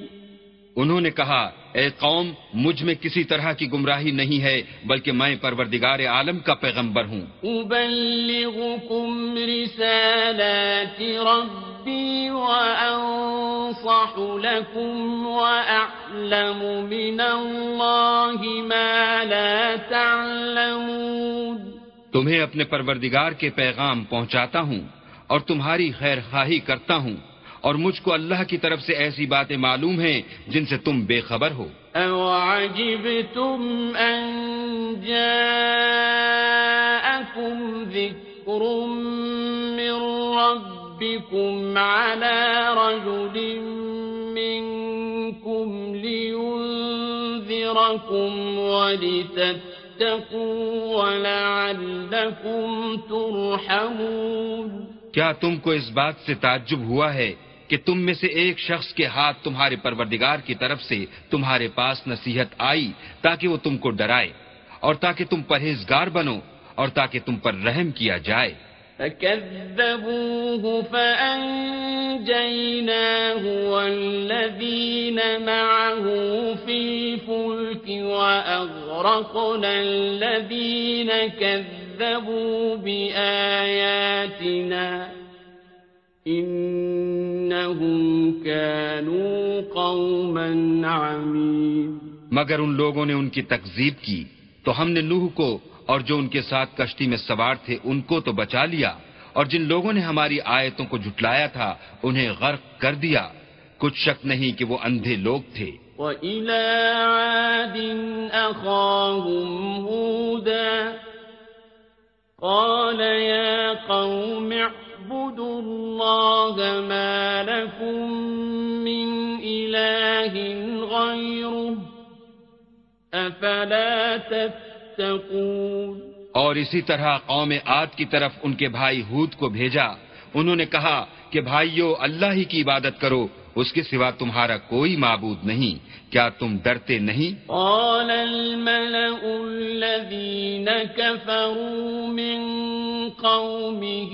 انہوں نے کہا اے قوم مجھ میں کسی طرح کی گمراہی نہیں ہے بلکہ میں پروردگار عالم کا پیغمبر ہوں۔ أبلغكم رسالات ربي وأنصح لكم وأعلم من الله ما لا تعلمون۔ تمہیں اپنے پروردگار کے پیغام پہنچاتا ہوں اور تمہاری خیر خواہی کرتا ہوں۔ اور مجھ کو اللہ کی طرف سے ایسی باتیں معلوم ہیں جن سے تم بے خبر ہو۔ أَوَعَجِبْتُمْ أَن جَاءَكُمْ ذِكْرٌ مِّن رَّبِّكُمْ عَلَىٰ رَجُلٍ مِّنكُمْ لِيُنذِرَكُمْ وَلِتَتَّقُوا وَلَعَلَّكُمْ تُرْحَمُونَ۔ کیا تم کو اس بات سے تعجب ہوا ہے کہ تم میں سے ایک شخص کے ہاتھ تمہارے پروردگار کی طرف سے تمہارے پاس نصیحت آئی تاکہ وہ تم کو ڈرائے اور تاکہ تم پرہیزگار بنو اور تاکہ تم پر رحم کیا جائے۔ فكذبوه فأنجيناه والذين معه في الفلك وأغرقنا الذين كذبوا بآياتنا إنهم كانوا قوما عمين. مگر ان لوگوں نے ان کی تکذیب کی تو ہم نے نوح کو اور جو ان کے ساتھ کشتی میں سوار تھے ان کو تو بچا لیا اور جن لوگوں نے ہماری آیتوں کو جھٹلایا تھا انہیں غرق کر دیا۔ کچھ شک نہیں کہ وہ اندھے لوگ تھے۔ وَإِلَىٰ عَادٍ أَخَاهُمْ هُودًا قَالَ يَا قَوْمِ اعبدوا الله ما لكم من إله غيره أفلا تتقون اور اسی طرح قوم عاد کی طرف ان کے بھائی ہود کو بھیجا۔ انہوں نے کہا کہ بھائیو، اللہ ہی کی عبادت کرو۔ اس کے سوا تمہارا کوئی معبود نہیں کیا تم ڈرتے نہیں؟ قال الملأ الذين كفروا من قومه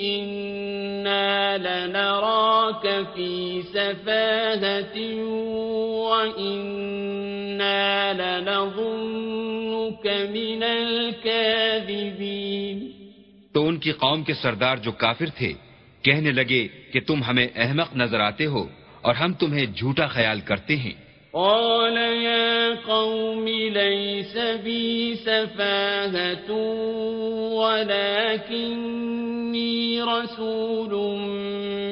إنا لنراك في سفاهة وإنا لنظنك من الكاذبين. تو ان کی قوم کے سردار جو کافر تھے کہنے لگے کہ تم ہمیں احمق نظر آتے ہو اور ہم تمہیں جھوٹا خیال کرتے ہیں۔ قال يا قوم ليس بي سفاهة ولكني رسول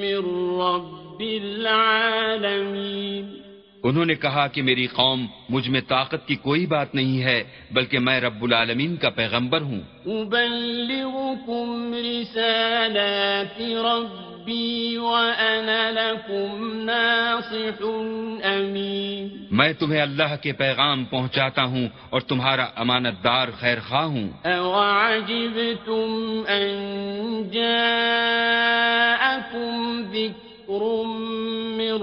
من رب العالمين۔ انہوں نے کہا کہ میری قوم مجھ میں طاقت کی کوئی بات نہیں ہے بلکہ میں رب العالمین کا پیغمبر ہوں۔ رسالات ربي وأنا لكم ناصح أمين۔ میں تمہیں اللہ کے پیغام پہنچاتا ہوں اور تمہارا امانت دار خیر خواہ ہوں۔ أوعجبتم أن جاءكم ذكر من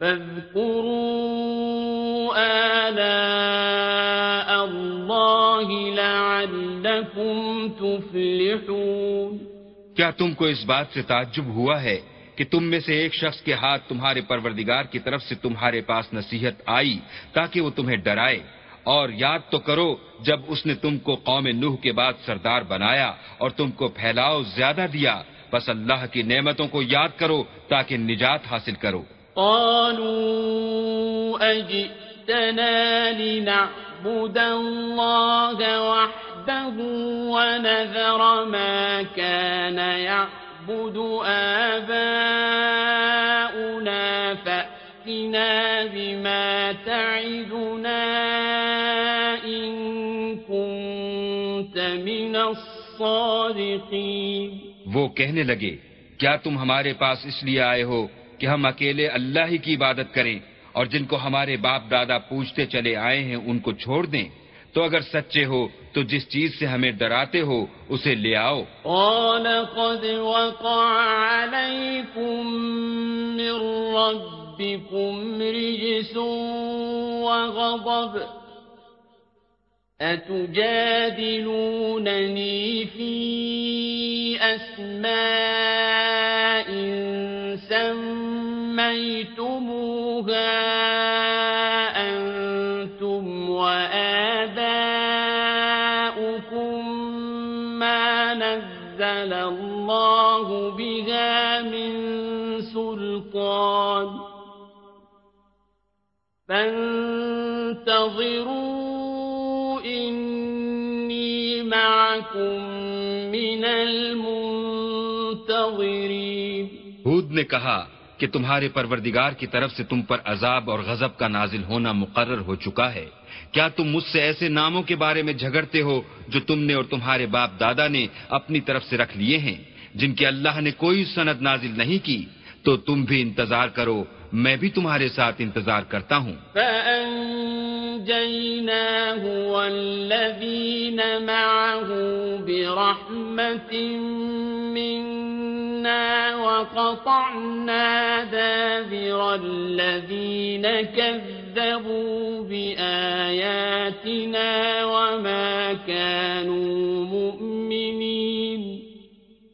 فاذكروا آلاء الله لعلكم تفلحون. کیا تم کو اس بات سے تعجب ہوا ہے کہ تم میں سے ایک شخص کے ہاتھ تمہارے پروردگار کی طرف سے تمہارے پاس نصیحت آئی تاکہ وہ تمہیں ڈرائے؟ اور یاد تو کرو جب اس نے تم کو قوم نوح کے بعد سردار بنایا اور تم کو پھیلاؤ زیادہ دیا، بس اللہ کی نعمتوں کو یاد کرو تاکہ نجات حاصل کرو۔ قالوا أجئتنا لنعبد الله وحده ونذر ما كان يعبد آباؤنا فأتنا بما تعدنا إن كنت من الصادقين. وہ کہنے لگے کیا تم ہمارے پاس اس لیے آئے ہو کہ ہم اکیلے اللہ ہی کی عبادت کریں اور جن کو ہمارے باپ دادا پوچھتے چلے آئے ہیں ان کو چھوڑ دیں۔ تو اگر سچے ہو، تو جس چیز سے ہمیں ڈراتے ہو، اسے لے آؤ۔ قال قد وقع عليكم من ربكم رجس وغضب أتجادلونني في أسماء سميتموها أنتم وآباؤكم ما نزل الله بها من سلطان فانتظروا إني معكم من المنتظرين ہود نے کہا کہ تمہارے پروردگار کی طرف سے تم پر عذاب اور غضب کا نازل ہونا مقرر ہو چکا ہے۔ کیا تم مجھ سے ایسے ناموں کے بارے میں جھگڑتے ہو جو تم نے اور تمہارے باپ دادا نے اپنی طرف سے رکھ لیے ہیں، جن کی اللہ نے کوئی سند نازل نہیں کی؟ تو تم بھی انتظار کرو میں بھی تمہارے ساتھ انتظار کرتا ہوں فَأَنجَيْنَاهُ وَالَّذِينَ مَعَهُ بِرَحْمَةٍ مِنَّا وَقَطَعْنَا دَابِرَ الَّذِينَ كَذَّبُوا بِآيَاتِنَا وَمَا كَانُوا مُؤْمِنِينَ.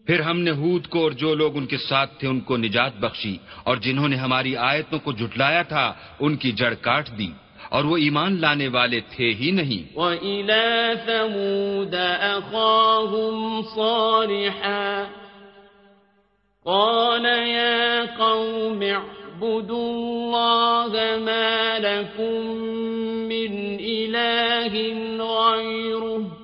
پھر ہم نے ہود کو اور جو لوگ ان کے ساتھ تھے ان کو نجات بخشی اور جنہوں نے ہماری آیتوں کو جھٹلایا تھا، ان کی جڑ کاٹ دی۔ اور وہ ایمان لانے والے تھے ہی نہیں۔ وَإِلَى ثَمُودَ أَخَاهُمْ صَالِحًا۔ قَالَ يَا قَوْمِ اعْبُدُوا اللَّهَ مَا لَكُمْ مِنْ إِلَٰهٍ غَيْرُهُ۔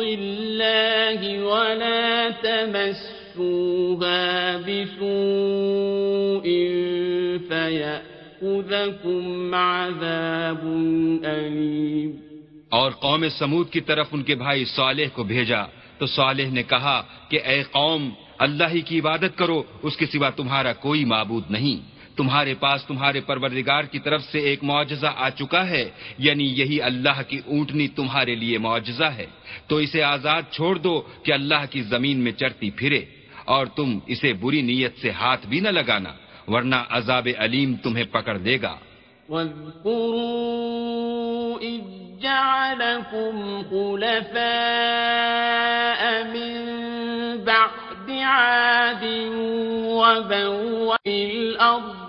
الله ولا تمسوها بسوء فيأخذكم عذاب أليم۔ اور قوم سمود کی طرف ان کے بھائی صالح کو بھیجا۔ تو صالح نے کہا کہ اے قوم، اللہ ہی کی عبادت کرو، اس کے سوا تمہارا کوئی معبود نہیں۔ تمہارے پاس تمہارے پروردگار کی طرف سے ایک معجزہ آ چکا ہے یعنی یہی اللہ کی اونٹنی تمہارے لیے معجزہ ہے۔ تو اسے آزاد چھوڑ دو کہ اللہ کی زمین میں چرتی پھرے، اور تم اسے بری نیت سے ہاتھ بھی نہ لگانا، ورنہ عذاب علیم تمہیں پکڑ دے گا۔ واذكروا إذ جعلكم خلفاء من بعد عاد وبوأ الأرض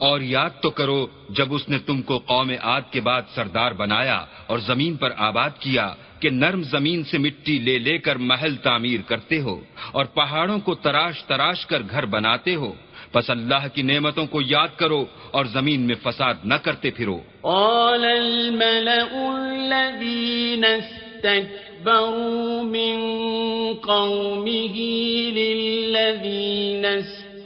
اور یاد تو کرو، جب اس نے تم کو قوم عاد کے بعد سردار بنایا اور زمین پر آباد کیا کہ نرم زمین سے مٹی لے لے کر محل تعمیر کرتے ہو اور پہاڑوں کو تراش تراش کر گھر بناتے ہو۔ بس اللہ کی نعمتوں کو یاد کرو اور زمین میں فساد نہ کرتے پھرو۔ قال الملأ الذين استكبروا من قومه للذين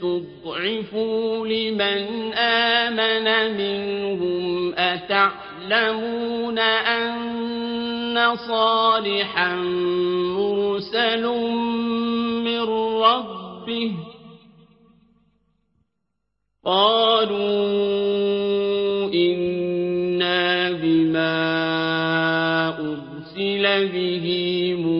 استضعفوا لمن آمن منهم أتعلمون أن صالحا مرسل من ربه قالوا إنا بما أرسل به مؤمنون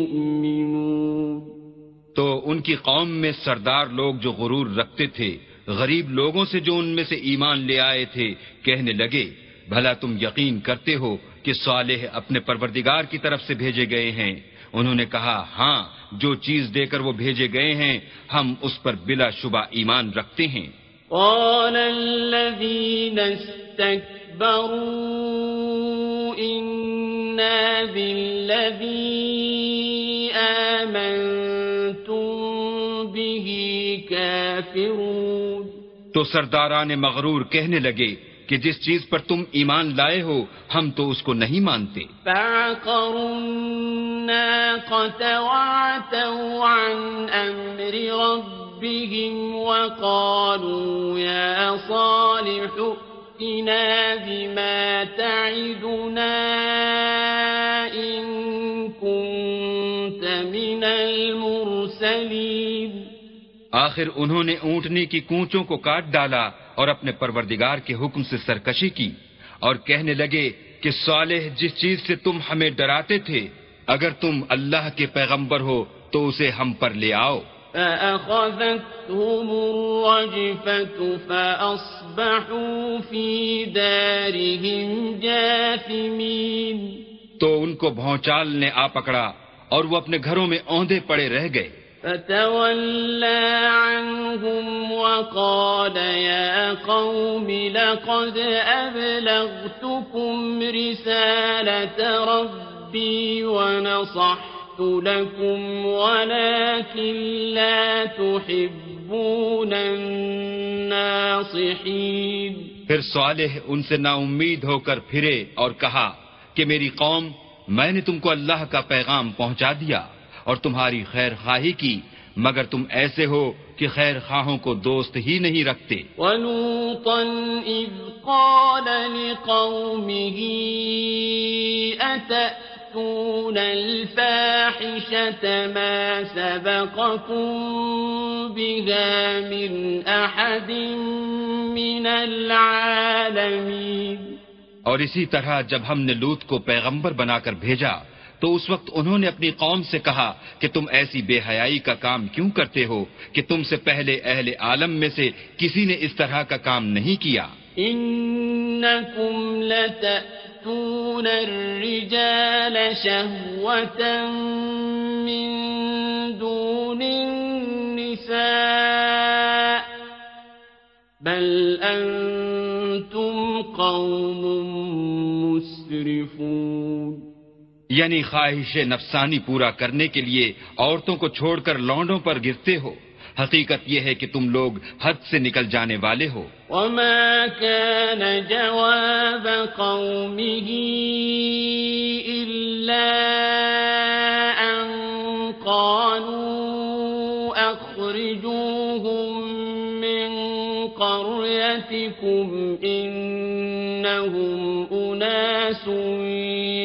ان کی قوم میں سردار لوگ جو غرور رکھتے تھے، غریب لوگوں سے جو ان میں سے ایمان لے آئے تھے، کہنے لگے، بھلا تم یقین کرتے ہو کہ صالح اپنے پروردگار کی طرف سے بھیجے گئے ہیں۔ انہوں نے کہا ہاں جو چیز دے کر وہ بھیجے گئے ہیں، ہم اس پر بلا شبہ ایمان رکھتے ہیں۔ قال الذين استكبروا إنا بالذي آمنتم به كافرون تو سرداران مغرور کہنے لگے کہ جس چیز پر تم ایمان لائے ہو ہم تو اس کو نہیں مانتے۔ فعقروا الناقة وعتوا عن أمر ربهم وقالوا يا صالح ائتنا بما تعدنا إن كنت من المرسلين آخر انہوں نے اونٹنے کی کونچوں کو کاٹ ڈالا اور اپنے پروردگار کے حکم سے سرکشی کی اور کہنے لگے کہ صالح جس چیز سے تم ہمیں ڈراتے تھے اگر تم اللہ کے پیغمبر ہو تو اسے ہم پر لے آؤ۔ فأخذتهم الرجفة فأصبحوا في دارهم جاثمين۔ تو ان کو بھونچال نے آ پکڑا اور وہ اپنے گھروں میں اوندے پڑے رہ گئے۔ فتولى عنهم وقال يا قوم لقد أبلغتكم رسالة ربي ونصحت لكم ولكن لا تحبون الناصحين. پھر صالح ان سے نا امید ہو کر پھرے اور کہا کہ میری قوم، میں نے تم کو اللہ کا پیغام پہنچا دیا۔ اور تمہاری خیر خواہی کی مگر تم ایسے ہو کہ خیر خواہوں کو دوست ہی نہیں رکھتے۔ ولوطا إذ قال لقومه أتأتون الفاحشة ما سبقكم بها من أحد من العالمين۔ اور اسی طرح جب ہم نے لوت کو پیغمبر بنا کر بھیجا تو اس وقت انہوں نے اپنی قوم سے کہا کہ تم ایسی بے حیائی کا کام کیوں کرتے ہو کہ تم سے پہلے اہل عالم میں سے کسی نے اس طرح کا کام نہیں کیا؟ إنكم لتأتون الرجال شهوة من دون النساء بل أنتم قوم مسرفون یعنی خواہش نفسانی پورا کرنے کے لیے عورتوں کو چھوڑ کر لونڈوں پر گرتے ہو۔ حقیقت یہ ہے کہ تم لوگ حد سے نکل جانے والے ہو۔ وما كان جواب قومه إلا أن قالوا أخرجوهم من قريتكم إنهم أناس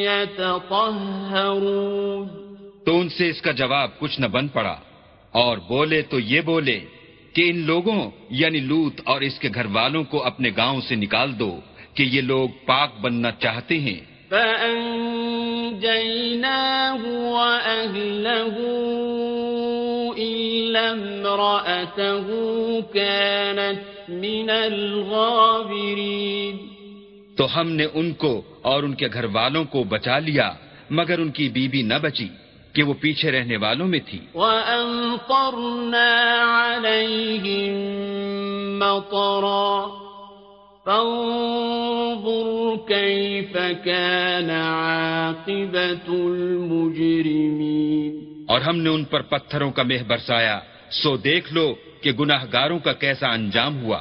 يتطهرون. تو ان سے اس کا جواب کچھ نہ بن پڑا اور بولے تو یہ بولے کہ ان لوگوں یعنی لوت اور اس کے گھر والوں کو اپنے گاؤں سے نکال دو کہ یہ لوگ پاک بننا چاہتے ہیں۔ فأنجيناه وأهله إلا امرأته كانت من الغابرين. تو ہم نے ان کو اور ان کے گھر والوں کو بچا لیا مگر ان کی بیوی نہ بچی کہ وہ پیچھے رہنے والوں میں تھی۔ عَلَيْهِمْ مَطَرًا فانظر كيف كان عاقبة المجرمين۔ اور ہم نے ان پر پتھروں کا مہ برسایا سو دیکھ لو کہ گناہ گاروں کا کیسا انجام ہوا۔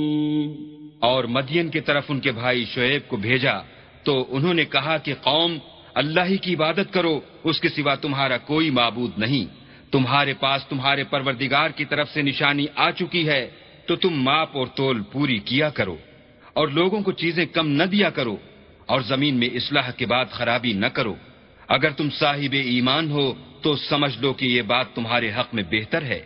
اور مدین کی طرف ان کے بھائی شعیب کو بھیجا، تو انہوں نے کہا کہ قوم، اللہ ہی کی عبادت کرو، اس کے سوا تمہارا کوئی معبود نہیں۔ تمہارے پاس تمہارے پروردگار کی طرف سے نشانی آ چکی ہے، تو تم ماپ اور تول پوری کیا کرو۔ اور لوگوں کو چیزیں کم نہ دیا کرو، اور زمین میں اصلاح کے بعد خرابی نہ کرو۔ اگر تم صاحب ایمان ہو، تو سمجھ لو کہ یہ بات تمہارے حق میں بہتر ہے۔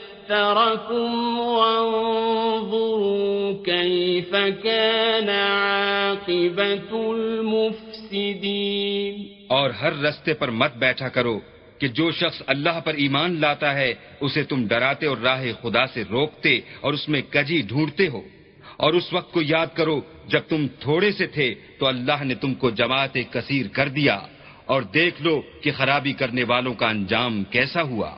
فكثركم وانظروا كيف كان عاقبة المفسدين اور ہر رستے پر مت بیٹھا کرو کہ جو شخص اللہ پر ایمان لاتا ہے، اسے تم ڈراتے اور راہ خدا سے روکتے اور اس میں کجی ڈھونڈتے ہو۔ اور اس وقت کو یاد کرو، جب تم تھوڑے سے تھے تو اللہ نے تم کو جماعت کثیر کر دیا۔ اور دیکھ لو کہ خرابی کرنے والوں کا انجام کیسا ہوا۔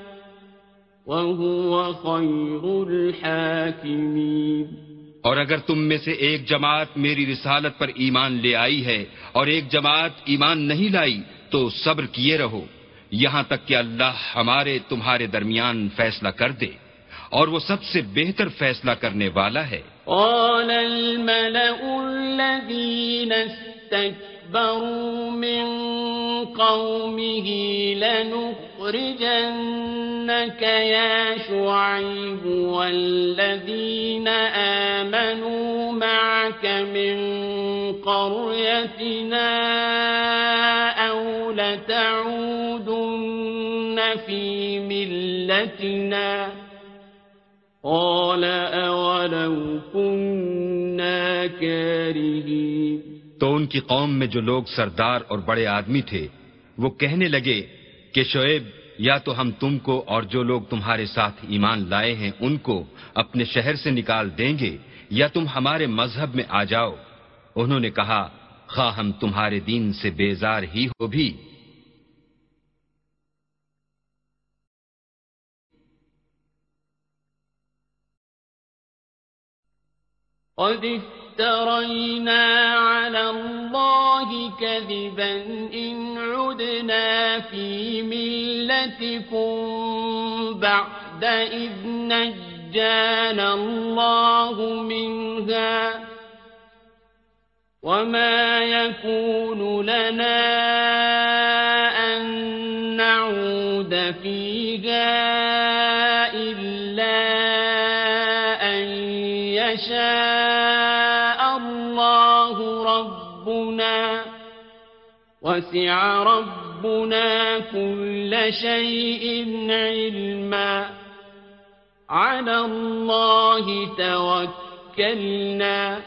وَهُوَ خَيْرُ الْحَاكِمِينَ۔ اور اگر تم میں سے ایک جماعت میری رسالت پر ایمان لے آئی ہے اور ایک جماعت ایمان نہیں لائی تو صبر کیے رہو۔ یہاں تک کہ اللہ ہمارے تمہارے درمیان فیصلہ کر دے اور وہ سب سے بہتر فیصلہ کرنے والا ہے۔ قال استكبروا من قومه لنخرجنك يا شعيب والذين آمنوا معك من قريتنا أو لتعودن في ملتنا قال أولو كنا كارهين تو ان کی قوم میں جو لوگ سردار اور بڑے آدمی تھے، وہ کہنے لگے کہ شعیب، یا تو ہم تم کو اور جو لوگ تمہارے ساتھ ایمان لائے ہیں، ان کو اپنے شہر سے نکال دیں گے، یا تم ہمارے مذہب میں آ جاؤ۔ انہوں نے کہا، خواہ ہم تمہارے دین سے بیزار ہی ہو بھی۔ قد افترينا على الله كذبا إن عدنا في ملتكم بعد إذ نجانا الله منها وما يكون لنا أن نعود فيها وسع ربنا كل شيء علما. على الله توكلنا.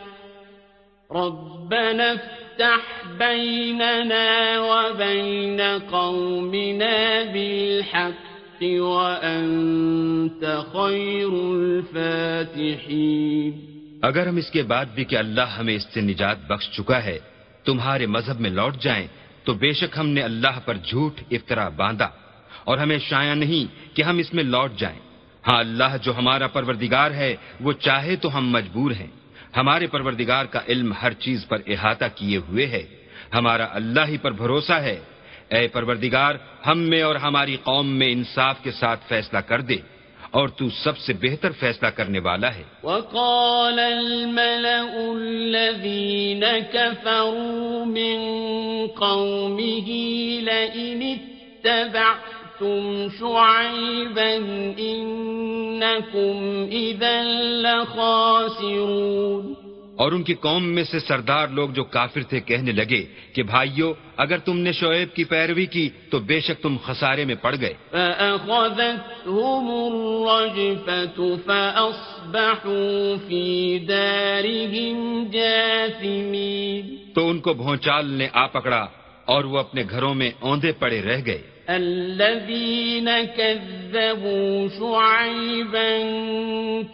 ربنا افتح بيننا وبين قومنا بالحق وأنت خير الفاتحين. اگر ہم اس کے بعد بھی کہ اللہ ہمیں اس سے نجات بخش چکا ہے تمہارے مذہب میں لوٹ جائیں تو بے شک ہم نے اللہ پر جھوٹ افطرا باندھا اور ہمیں شایا نہیں کہ ہم اس میں لوٹ جائیں۔ ہاں اللہ جو ہمارا پروردگار ہے، وہ چاہے تو ہم مجبور ہیں۔ ہمارے پروردگار کا علم ہر چیز پر احاطہ کیے ہوئے ہے۔ ہمارا اللہ ہی پر بھروسہ ہے۔ اے پروردگار، ہم میں اور ہماری قوم میں انصاف کے ساتھ فیصلہ کر دے۔ اور تو سب سے بہتر فیصلہ کرنے والا ہے وقال الملأ الذين كفروا من قومه لئن اتبعتم شعيبا إنكم إذا لخاسرون. اور ان کی قوم میں سے سردار لوگ جو کافر تھے کہنے لگے کہ بھائیو اگر تم نے شعیب کی پیروی کی تو بے شک تم خسارے میں پڑ گئے۔ فأصبحوا في دارهم جاثمين۔ تو ان کو بھونچال نے آ پکڑا اور وہ اپنے گھروں میں اوندے پڑے رہ گئے۔ الذين كذبوا شعيبا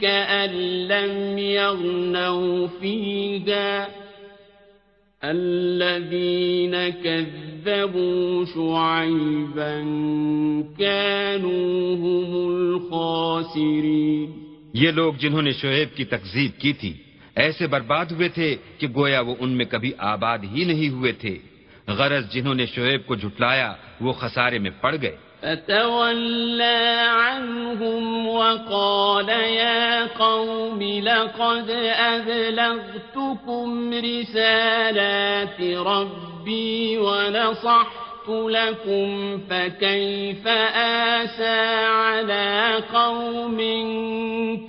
كأن لم يغنوا فيها. الذين كذبوا شعيبا كانوا هم الخاسرين. یہ لوگ جنہوں نے شعیب کی تکذیب کی تھی ایسے برباد ہوئے تھے کہ گویا وہ ان میں کبھی آباد ہی نہیں ہوئے تھے۔ غرض جنہوں نے شعیب کو جھٹلایا وہ خسارے میں پڑ گئے۔ فتولى عنهم وقال يا قوم لقد أبلغتكم رسالات ربي ونصحت لكم فكيف آسى على قوم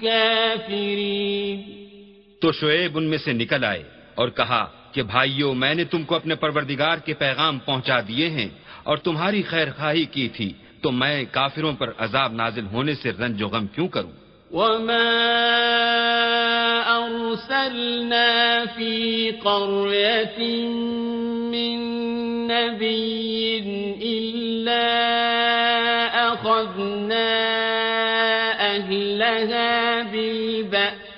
كافرين؟ تو شعيب ان میں سے نکل آئے اور کہا کہ بھائیو، میں نے تم کو اپنے پروردگار کے پیغام پہنچا دیے ہیں اور تمہاری خیر خواہی کی تھی، تو میں کافروں پر عذاب نازل ہونے سے رنج و غم کیوں کروں؟ وما أرسلنا في قرية من نبي إلا أخذنا أهلها بالبأساء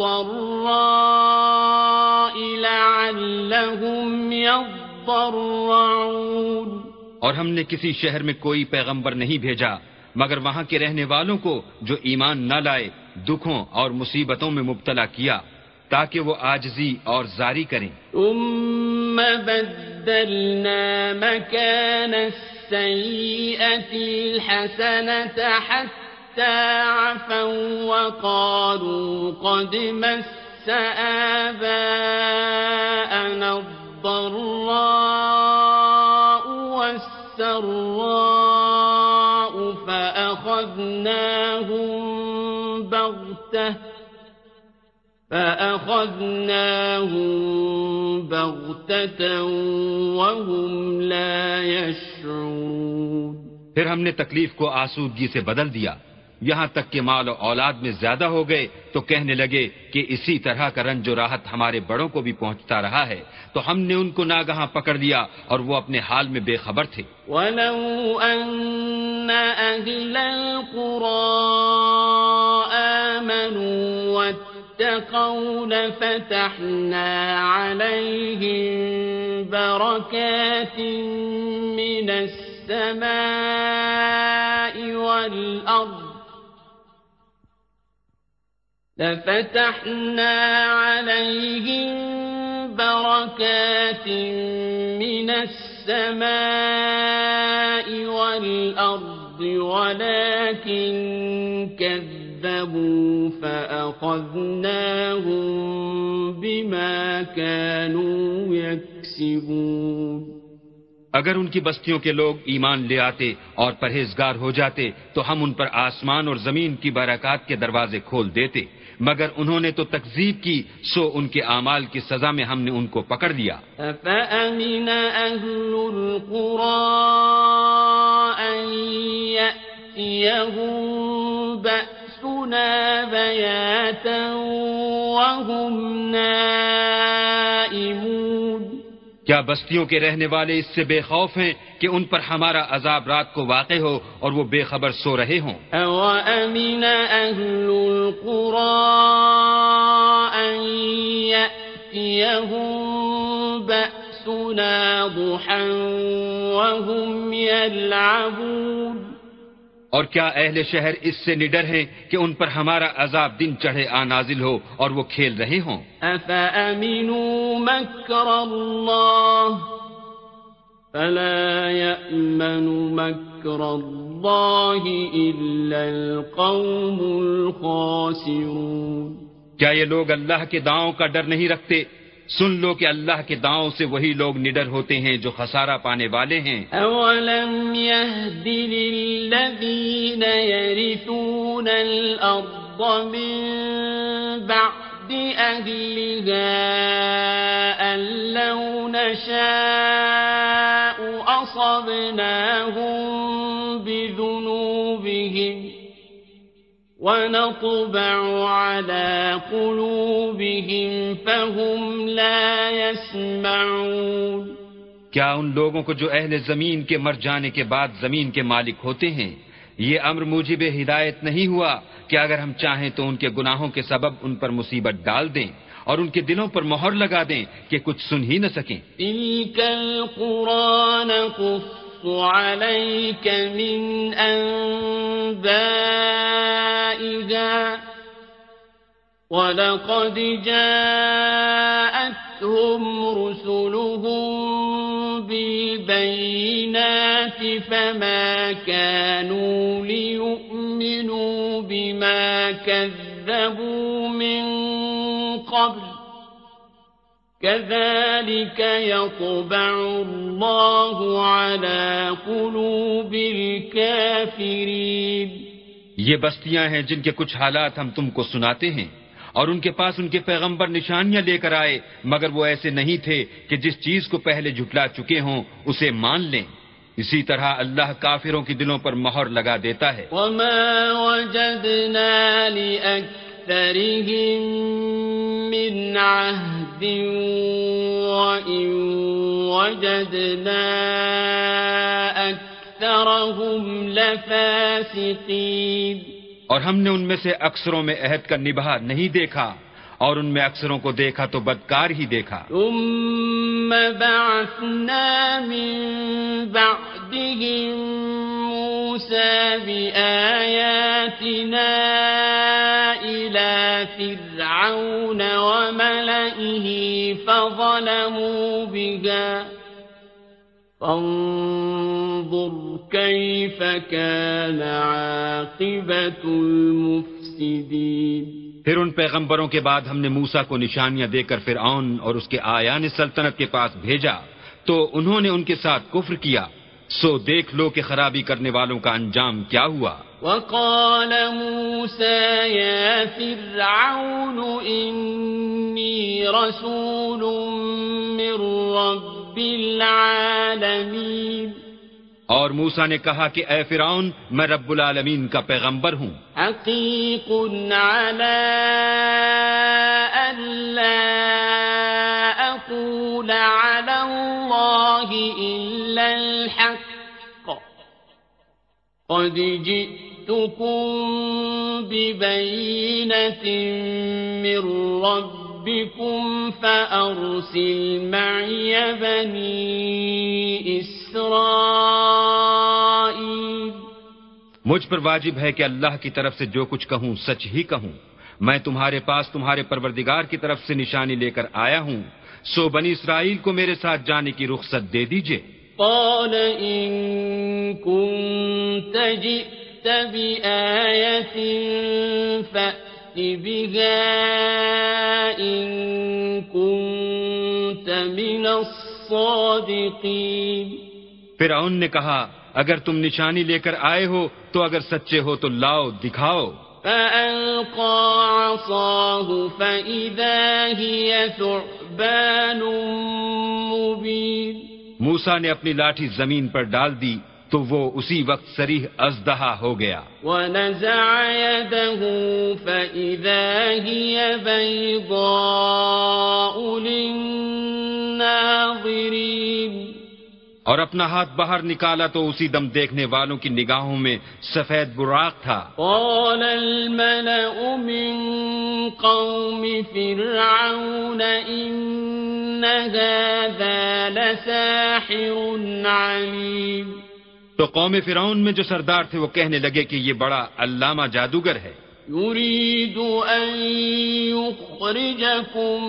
والضراء لعلهم يضرعون۔ اور ہم نے کسی شہر میں کوئی پیغمبر نہیں بھیجا مگر وہاں کے رہنے والوں کو جو ایمان نہ لائے دکھوں اور مصیبتوں میں مبتلا کیا تاکہ وہ آجزی اور زاری کریں۔ ثم بدلنا مكان السيئة الحسنة حتى عفوا وقالوا قد مس آباءنا الضراء والسراء فأخذناهم بغتة فأخذناهم بغتة وهم لا يشعرون. پھر ہم نے تکلیف کو آسودگی سے بدل دیا۔ یہاں تک کہ مال و اولاد میں زیادہ ہو گئے تو کہنے لگے کہ اسی طرح کا رنج و راحت ہمارے بڑوں کو بھی پہنچتا رہا ہے۔ تو ہم نے ان کو ناگہاں پکڑ لیا اور وہ اپنے حال میں بے خبر تھے۔ ولو أن أهل القرى آمنوا واتقوا لفتحنا عليهم بركات من السماء والأرض لفتحنا عليهم بركات من السماء والأرض ولكن كذبوا فأخذناهم بما كانوا يكسبون. اگر ان کی بستیوں کے لوگ ایمان لے آتے اور پرہیزگار ہو جاتے، تو ہم ان پر آسمان اور زمین کی برکات کے دروازے کھول دیتے۔ مگر انہوں نے تو تکذیب کی، سو ان کے اعمال کی سزا میں ہم نے ان کو پکڑ لیا۔ أفأمن وهم نائمون کیا بستیوں کے رہنے والے اس سے بے خوف ہیں کہ ان پر ہمارا عذاب رات کو واقع ہو اور وہ بے خبر سو رہے ہوں؟ أوأمن أهل بأسنا وهم يلعبون اور کیا اہل شہر اس سے نڈر ہیں کہ ان پر ہمارا عذاب دن چڑھے آ نازل ہو اور وہ کھیل رہے ہوں؟ أفأمنوا مكر الله فلا يأمن مكر الله إلا القوم الخاسرون. کیا یہ لوگ اللہ کے داؤں کا ڈر نہیں رکھتے؟ سن لو کہ اللہ کے داؤں سے وہی لوگ نڈر ہوتے ہیں جو خسارہ پانے والے ہیں۔ أولم يهد للذين يرثون الأرض من بعد أهلها أن لو نشاء أصبناهم بذنوبهم ونطبع على قلوبهم فهم لا يسمعون کیا ان لوگوں کو جو اہل زمین کے مر جانے کے بعد زمین کے مالک ہوتے ہیں؟ یہ امر موجب ہدایت نہیں ہوا کہ اگر ہم چاہیں تو ان کے گناہوں کے سبب ان پر مصیبت ڈال دیں اور ان کے دلوں پر مہر لگا دیں کہ کچھ سن ہی نہ سکیں۔ نقص عليك من أنبائها ولقد جاءتهم رسلهم بالبينات فما كانوا ليؤمنوا بما كذبوا من قبل كذلك يطبع الله على قلوب الكافرين یہ بستیاں ہیں جن کے کچھ حالات ہم تم کو سناتے ہیں اور ان کے پاس ان کے پیغمبر نشانیاں لے کر آئے مگر وہ ایسے نہیں تھے کہ جس چیز کو پہلے جھٹلا چکے ہوں اسے مان لیں۔ اسی طرح اللہ کافروں کی دلوں پر مہر لگا دیتا ہے۔ وما وجدنا أَثَرِهِم مِّنْ عَهْدٍ وَإِن وَجَدْنَا أَكْثَرَهُمْ لَفَاسِقِينَ اور ہم نے ان میں سے اکثروں میں عہد کا نبھا نہیں دیکھا۔ اور ان میں اکثروں کو دیکھا تو بدکار ہی دیکھا ثم بعثنا من بعدهم موسى بآياتنا إلى فرعون وملئه فظلموا بها فانظر كيف كان عاقبة المفسدين پھر ان پیغمبروں کے بعد ہم نے موسا کو نشانیاں دے کر فرعون اور اس کے آیان سلطنت کے پاس بھیجا، تو انہوں نے ان کے ساتھ کفر کیا۔ سو دیکھ لو کہ خرابی کرنے والوں کا انجام کیا ہوا۔ وقال موسى يا فرعون إني رسول من رب العالمين اور موسا نے کہا کہ اے فرعون، میں رب العالمین کا پیغمبر ہوں۔ حقيق على ألا أقول على الله إلا الحق۔ قد جئتكم ببينة من رب۔ ربكم فأرسل معي بني إسرائيل مجھ پر واجب ہے کہ اللہ کی طرف سے جو کچھ کہوں سچ ہی کہوں۔ میں تمہارے پاس تمہارے پروردگار کی طرف سے نشانی لے کر آیا ہوں۔ سو بنی اسرائیل کو میرے ساتھ جانے کی رخصت دے دیجیے۔ قال إن كنت جئت بآية فأت بها إن كنت من الصادقين فرعون نے کہا اگر تم نشانی لے کر آئے ہو تو اگر سچے ہو تو لاؤ دکھاؤ۔ فألقى عصاه فإذا هي ثعبان مبين موسا نے اپنی لاٹھی زمین پر ڈال دی۔ تو وہ اسی وقت سریح ازدہا ہو گیا۔ ونزع يده فإذا هي بيضاء للناظرين۔ اور اپنا ہاتھ باہر نکالا تو اسی دم دیکھنے والوں کی نگاہوں میں سفید براق تھا۔ قال الملأ من قوم فرعون إن هذا لساحر عليم۔ تو قوم فرعون میں جو سردار تھے وہ کہنے لگے کہ یہ بڑا علامہ جادوگر ہے۔ يريد أن يخرجكم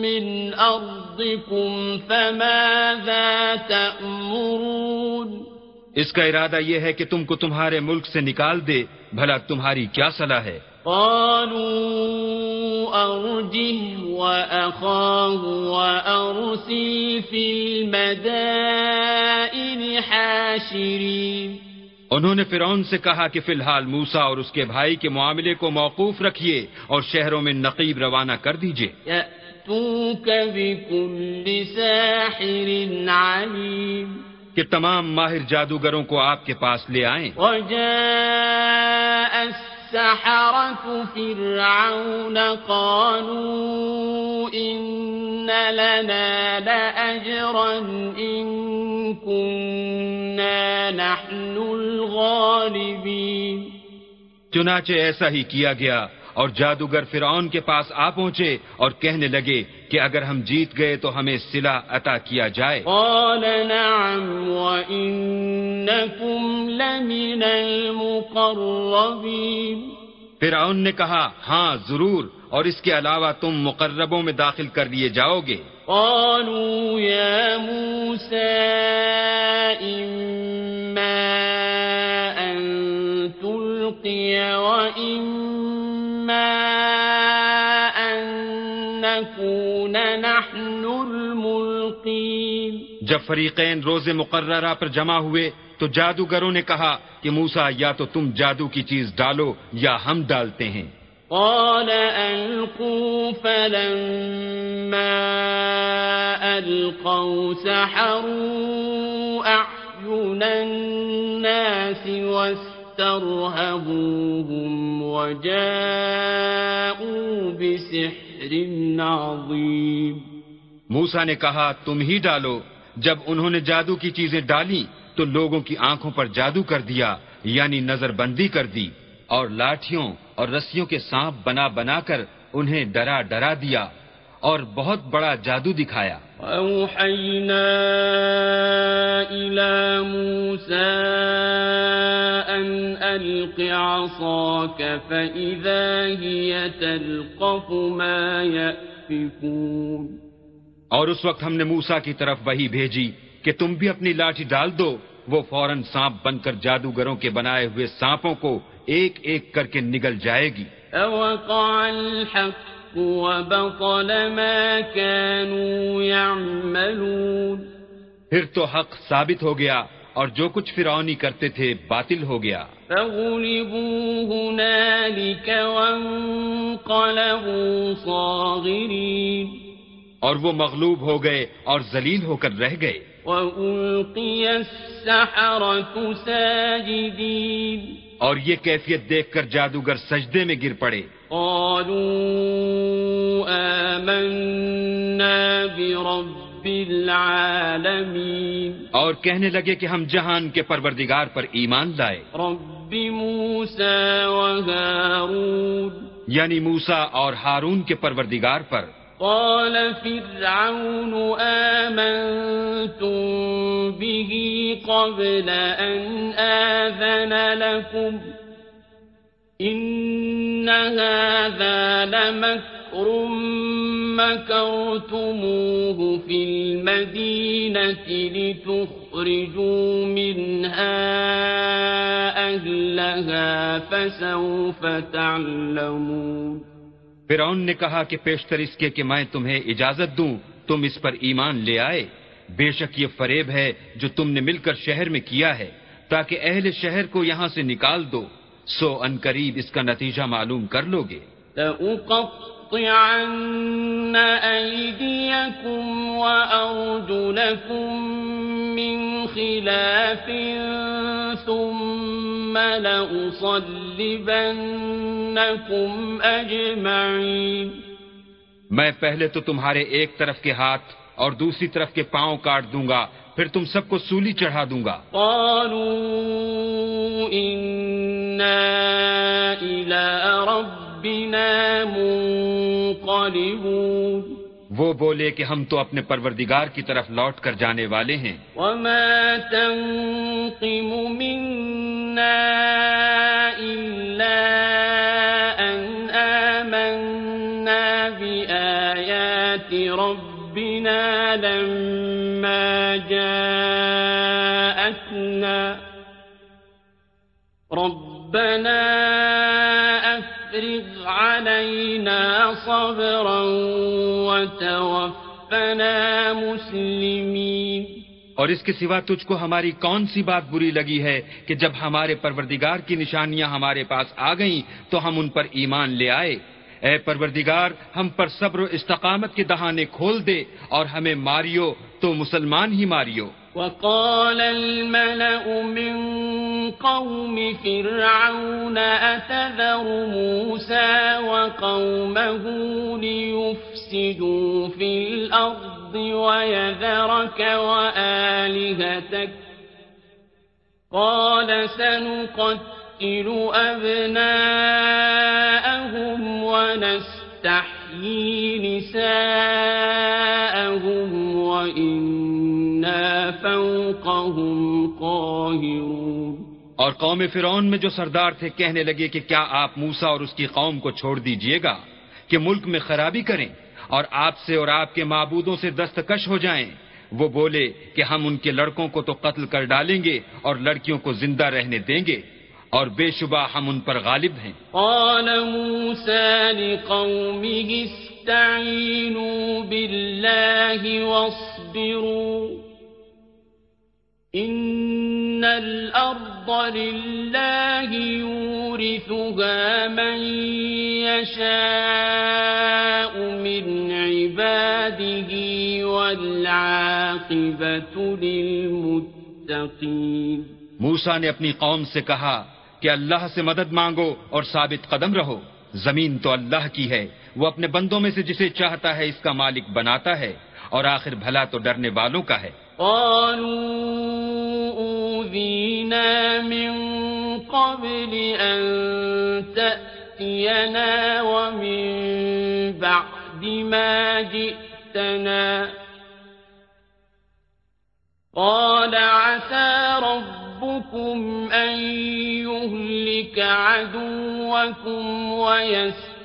من أرضكم فماذا تأمرون؟ اس کا ارادہ یہ ہے کہ تم کو تمہارے ملک سے نکال دے بھلا تمہاری کیا صلاح ہے؟ قالوا أرجه وأخاه وأرسل في المدائن حاشرين. انہوں نے فرعون سے کہا کہ فی الحال موسا اور اس کے بھائی کے معاملے کو موقوف رکھیے اور شہروں میں نقیب روانہ کر دیجیے کہ تمام ماہر جادوگروں کو آپ کے پاس لے آئیں۔ وجاء السحرة فرعون قالوا إن لنا لأجرا إن كنا نحن الغالبين. چنانچہ ایسا ہی کیا گیا اور جادوگر فرعون کے پاس آ پہنچے اور کہنے لگے کہ اگر ہم جیت گئے تو ہمیں سلا عطا کیا جائے۔ قال نعم وإنكم لمن المقربين۔ فرعون نے کہا ہاں ضرور اور اس کے علاوہ تم مقربوں میں داخل کر لیے جاؤ گے قالوا يا موسى إما أن تلقي وإما أن نكون نحن الملقين. جب فریقین روز مقررہ پر جمع ہوئے تو جادوگروں نے کہا کہ موسا یا تو تم جادو کی چیز ڈالو یا ہم ڈالتے ہیں۔ قال ألقوا فلما ألقوا سحروا أعين الناس واسترهبوهم وجاءوا بسحر عظيم۔ موسا نے کہا، تم ہی ڈالو۔ جب انہوں نے جادو کی چیزیں ڈالی، تو لوگوں کی آنکھوں پر جادو کر دیا یعنی نظر بندی کر دی، اور لاٹھیوں اور رسیوں کے سانپ بنا بنا کر انہیں ڈرا ڈرا دیا۔ اور بہت بڑا جادو دکھایا۔ موسى ألق عصاك فإذا هي تلقف ما يأفكون۔ اور اس وقت ہم نے موسا کی طرف وہی بھیجی کہ تم بھی اپنی لاٹھی ڈال دو۔ وہ فوراً سانپ بن کر جادوگروں کے بنائے ہوئے سانپوں کو ایک ایک کر کے نگل جائے گی۔ فوقع الحق وبطل ما كانوا يعملون پھر تو حق ثابت ہو گیا اور جو کچھ فرعونی کرتے تھے باطل ہو گیا۔ فغلبوا هنالك وانقلبوا صاغرين اور وہ مغلوب ہو گئے اور ذلیل ہو کر رہ گئے۔ وألقي السحرة ساجدين اور یہ کیفیت دیکھ کر جادوگر سجدے میں گر پڑے۔ قالوا آمنا برب العالمين اور کہنے لگے کہ ہم جہان کے پروردگار پر ایمان لائے۔ رب موسى وهارون یعنی موسا اور ہارون کے پروردگار پر۔ قال فرعون آمنتم به قبل أن آذن لكم؟ إن هذا لمكر مكرتموه في المدينة لتخرجوا منها أهلها فسوف تعلمون فرعون نے کہا کہ پیشتر اس کے کہ میں تمہیں اجازت دوں، تم اس پر ایمان لے آئے۔ بے شک یہ فریب ہے جو تم نے مل کر شہر میں کیا ہے، تاکہ اہل شہر کو یہاں سے نکال دو۔ سو ان قریب اس کا نتیجہ معلوم کر لو گے۔ لأقطعن أيديكم وأرجلكم من خلاف ثم لأصلبنكم أجمعين۔ میں پہلے تو تمہارے ایک طرف کے ہاتھ اور دوسری طرف کے پاؤں کاٹ دوں گا پھر تم سب کو سولی چڑھا دوں گا۔ قالوا إلى ربنا منقلبون. وہ بولے کہ ہم تو اپنے پروردگار کی طرف لوٹ کر جانے والے ہیں۔ وما تنقم منا إلا أن آمنا بآيات ربنا لما جاءتنا ربنا افرغ علينا صبرا وتوفنا مسلمين اور اس کے سوا تجھ کو ہماری کون سی بات بری لگی ہے کہ جب ہمارے پروردگار کی نشانیاں ہمارے پاس آ گئیں تو ہم ان پر ایمان لے آئے؟ اے پروردگار، ہم پر صبر و استقامت کے دہانے کھول دے اور ہمیں ماریو، تو مسلمان ہی ماریو۔ وقال الملأ من قوم فرعون، أتذر موسى وقومه ليفسدوا في الأرض ويذرك وآلهتك؟ قال سنقتل أبناءهم ونستحيي نساءهم وإنا فوقهم قاهرون۔ اور قوم فرعون میں جو سردار تھے کہنے لگے کہ کیا آپ موسا اور اس کی قوم کو چھوڑ دیجیے گا کہ ملک میں خرابی کریں اور آپ سے اور آپ کے معبودوں سے دستکش ہو جائیں۔ وہ بولے کہ ہم ان کے لڑکوں کو تو قتل کر ڈالیں گے اور لڑکیوں کو زندہ رہنے دیں گے۔ اور بے شبہ ہم ان پر غالب ہیں۔ قال موسى لقومه استعينوا بالله واصبروا إن الأرض لله يورثها من يشاء من عباده والعاقبة للمتقين۔ موسا نے اپنی قوم سے کہا کہ اللہ سے مدد مانگو اور ثابت قدم رہو۔ زمین تو اللہ کی ہے۔ وہ اپنے بندوں میں سے جسے چاہتا ہے اس کا مالک بناتا ہے۔ اور آخر بھلا تو ڈرنے والوں کا ہے۔ قالوا من قبل أن تأتينا ومن بعد ما جئتنا۔ قال عسى ربكم أن يهلك عدوكم ويستخلفكم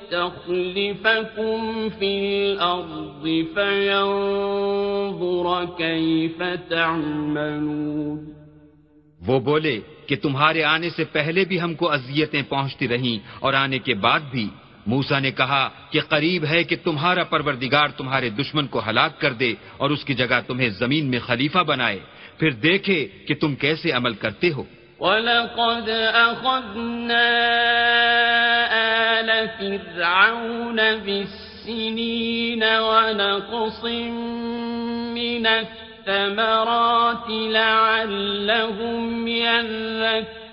في الأرض فينظر كيف تعملون وہ بولے کہ تمہارے آنے سے پہلے بھی ہم کو اذیتیں پہنچتی رہیں اور آنے کے بعد بھی۔ موسا نے کہا کہ قریب ہے کہ تمہارا پروردگار تمہارے دشمن کو ہلاک کر دے اور اس کی جگہ تمہیں زمین میں خلیفہ بنائے۔ پھر دیکھے کہ تم کیسے عمل کرتے ہو ولقد أخذنا آل فرعون بالسنين ونقص من الثمرات لعلهم يذكرون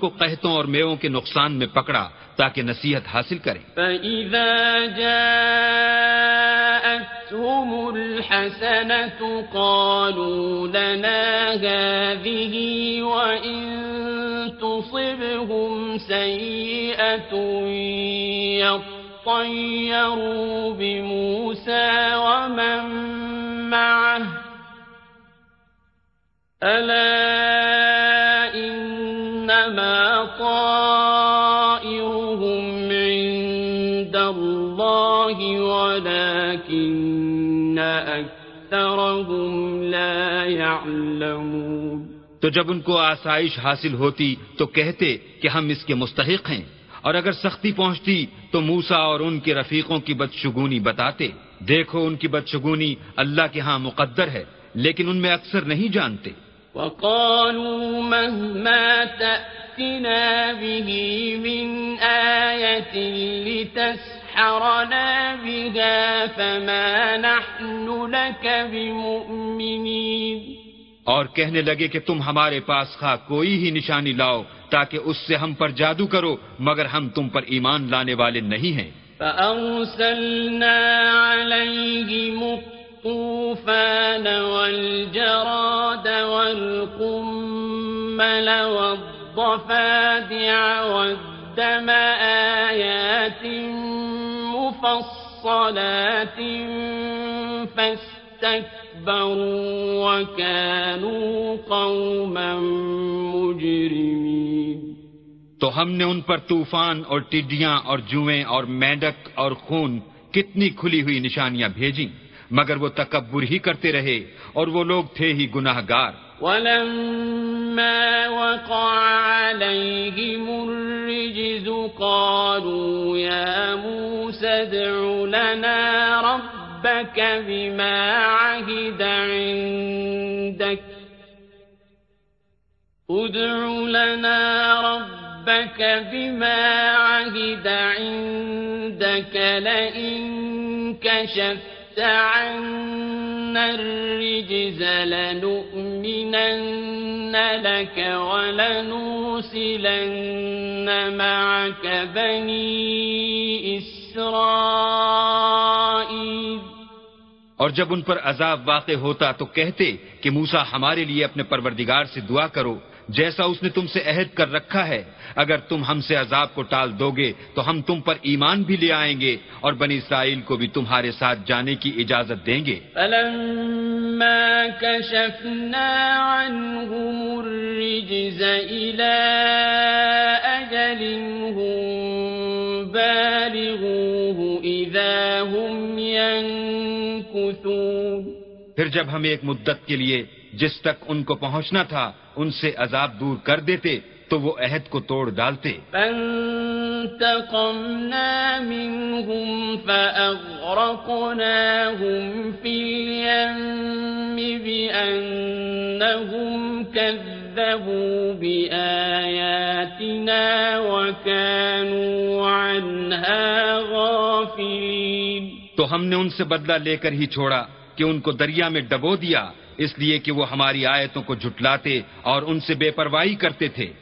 کو قہتوں اور میووں کے نقصان میں پکڑا تاکہ نصیحت حاصل کریں فَإِذَا جاءتهم الحسنة قالوا لنا هذه وإن تصبهم سيئة يطيروا بموسى ومن معه ألا أَكْثَرَهُمْ لَا يَعْلَمُونَ. تو جب ان کو آسائش حاصل ہوتی تو کہتے کہ ہم اس کے مستحق ہیں۔ اور اگر سختی پہنچتی تو موسا اور ان کے رفیقوں کی بدشگونی بتاتے۔ دیکھو ان کی بدشگونی اللہ کے ہاں مقدر ہے لیکن ان میں اکثر نہیں جانتے۔ وقالوا مهما تأتنا به من آية لتسحرنا بها فما نحن لك بمؤمنين۔ اور کہنے لگے کہ تم ہمارے پاس خواہ کوئی ہی نشانی لاؤ تاکہ اس سے ہم پر جادو کرو مگر ہم تم پر ایمان لانے والے نہیں ہیں۔ فأرسلنا عليهم الطوفان والجراد والقمل والضفادع والدم آيات مفصلات فاستكبروا وكانوا قوما مجرمين. تو ہم نے ان پر طوفان اور ٹڈیاں اور جوئیں اور مینڈک اور خون کتنی کھلی ہوئی نشانیاں بھیجیں مگر وہ تکبر ہی کرتے رہے اور وہ لوگ تھے ہی گناہ گار ولما وقع عليهم الرجز قالوا يا موسى ادع لنا ربك بما عهد عندك. ادع لنا ربك بما عهد عندك. لئن كشفت عنا الرجز لنؤمنن لك ولنرسلن معك بني إسرائيل. اور جب ان پر عذاب واقع ہوتا تو کہتے کہ موسا ہمارے لیے اپنے پروردگار سے دعا کرو، جیسا اس نے تم سے عہد کر رکھا ہے۔ اگر تم ہم سے عذاب کو ٹال دو گے تو ہم تم پر ایمان بھی لے آئیں گے اور بنی اسرائیل کو بھی تمہارے ساتھ جانے کی اجازت دیں گے۔ فلما كشفنا عنهم الرجز إلى أجل هم بالغوه هم ينكثون۔ پھر جب ہم ایک مدت کے لیے جس تک ان کو پہنچنا تھا، ان سے عذاب دور کر دیتے تو وہ عہد کو توڑ ڈالتے۔ فانتقمنا منهم فأغرقناهم في اليم بأنهم كذبوا بآياتنا وكانوا عنها غافلين۔ تو ہم نے ان سے بدلہ لے کر ہی چھوڑا کہ ان کو دریا میں ڈبو دیا اس لیے کہ وہ ہماری آیتوں کو جھٹلاتے اور ان سے بے پرواہی کرتے تھے۔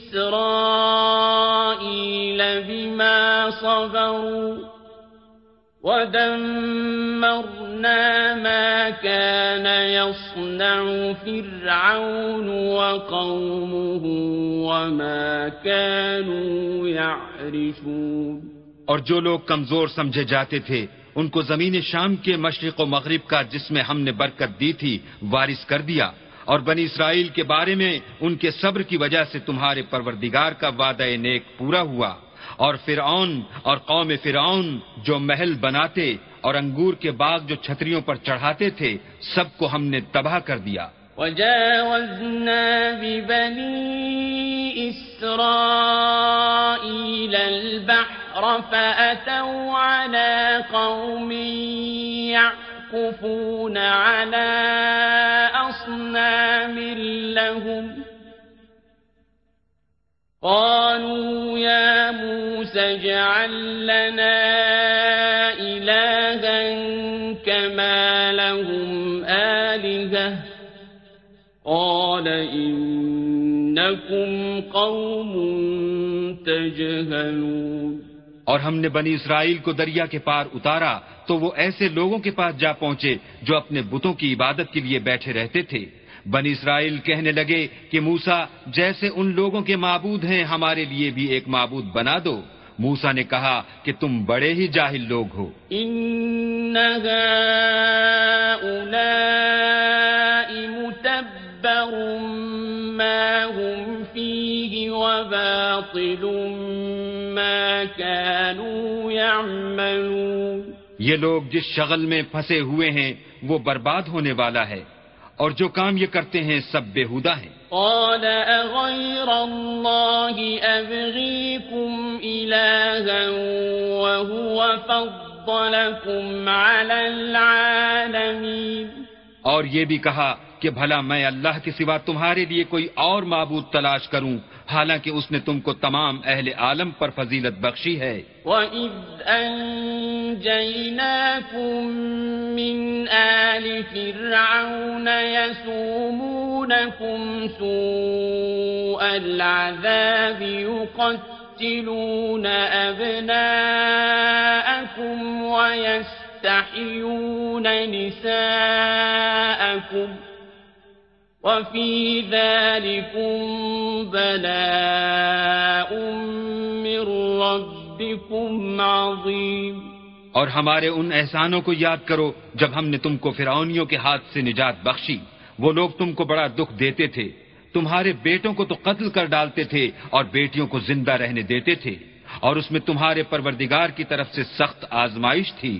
إسرائيل بما صبروا ودمرنا ما كان يصنع فرعون وقومه وما كانوا يعرفون اور جو لوگ کمزور سمجھے جاتے تھے، ان کو زمین شام کے مشرق و مغرب کا جس میں ہم نے برکت دی تھی، وارث کر دیا۔ اور بنی اسرائیل کے بارے میں ان کے صبر کی وجہ سے تمہارے پروردگار کا وعدہ نیک پورا ہوا۔ اور فرعون اور قوم فرعون جو محل بناتے اور انگور کے باغ جو چھتریوں پر چڑھاتے تھے، سب کو ہم نے تباہ کر دیا۔ وجاوزنا ببني إسرائيل البحر فأتوا على قوم يعكفون على أصنام لهم قالوا يا موسى اجعل لنا إلها كما لهم آلهة قال إنكم قوم تجهلون اور ہم نے بنی اسرائیل کو دریا کے پار اتارا تو وہ ایسے لوگوں کے پاس جا پہنچے جو اپنے بتوں کی عبادت کے لیے بیٹھے رہتے تھے۔ بنی اسرائیل کہنے لگے کہ موسا جیسے ان لوگوں کے معبود ہیں، ہمارے لیے بھی ایک معبود بنا دو۔ موسا نے کہا کہ تم بڑے ہی جاہل لوگ ہو۔ إن متبر ما هم فيه وباطل ما كانوا يعملون یہ لوگ جس شغل میں پھنسے ہوئے ہیں وہ برباد ہونے والا ہے اور جو کام یہ کرتے ہیں سب بےحودہ ہیں۔ قال أغير الله أبغيكم إلها وهو فضلكم على العالمين اور یہ بھی کہا کہ بھلا میں اللہ کے سوا تمہارے لیے کوئی اور معبود تلاش کروں، حالانکہ اس نے تم کو تمام اہل عالم پر فضیلت بخشی ہے۔ وَإِذْ أَنْجَيْنَاكُمْ مِنْ آلِ فِرْعَوْنَ يَسُومُونَكُمْ سُوءَ الْعَذَابِ يُقَتِّلُونَ أَبْنَاءَكُمْ وَيَسْتَحْيُونَ نِسَاءَكُمْ وفي ذلكم بلاء من ربكم عظيم۔ اور ہمارے ان احسانوں کو یاد کرو جب ہم نے تم کو فرعونیوں کے ہاتھ سے نجات بخشی۔ وہ لوگ تم کو بڑا دکھ دیتے تھے۔ تمہارے بیٹوں کو تو قتل کر ڈالتے تھے اور بیٹیوں کو زندہ رہنے دیتے تھے۔ اور اس میں تمہارے پروردگار کی طرف سے سخت آزمائش تھی۔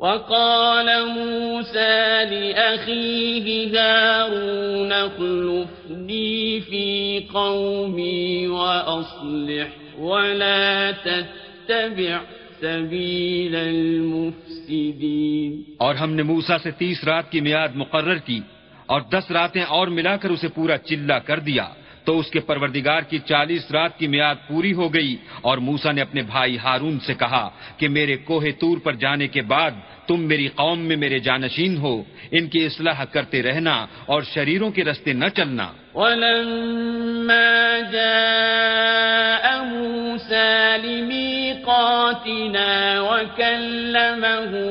وقال موسى لأخيه هارون اخلفني في قومي وأصلح ولا تتبع سبيل المفسدين. اور ہم نے موسا سے تیس رات کی میعاد مقرر کی اور دس راتیں اور ملا کر اسے پورا چلا کر دیا۔ تو اس کے پروردگار کی چالیس رات کی میعاد پوری ہو گئی اور موسا نے اپنے بھائی ہارون سے کہا کہ میرے کوہ تور پر جانے کے بعد تم میری قوم میں میرے جانشین ہو، ان کی اصلاح کرتے رہنا اور شریروں کے رستے نہ چلنا۔ ولما جاء موسى لميقاتنا وكلمه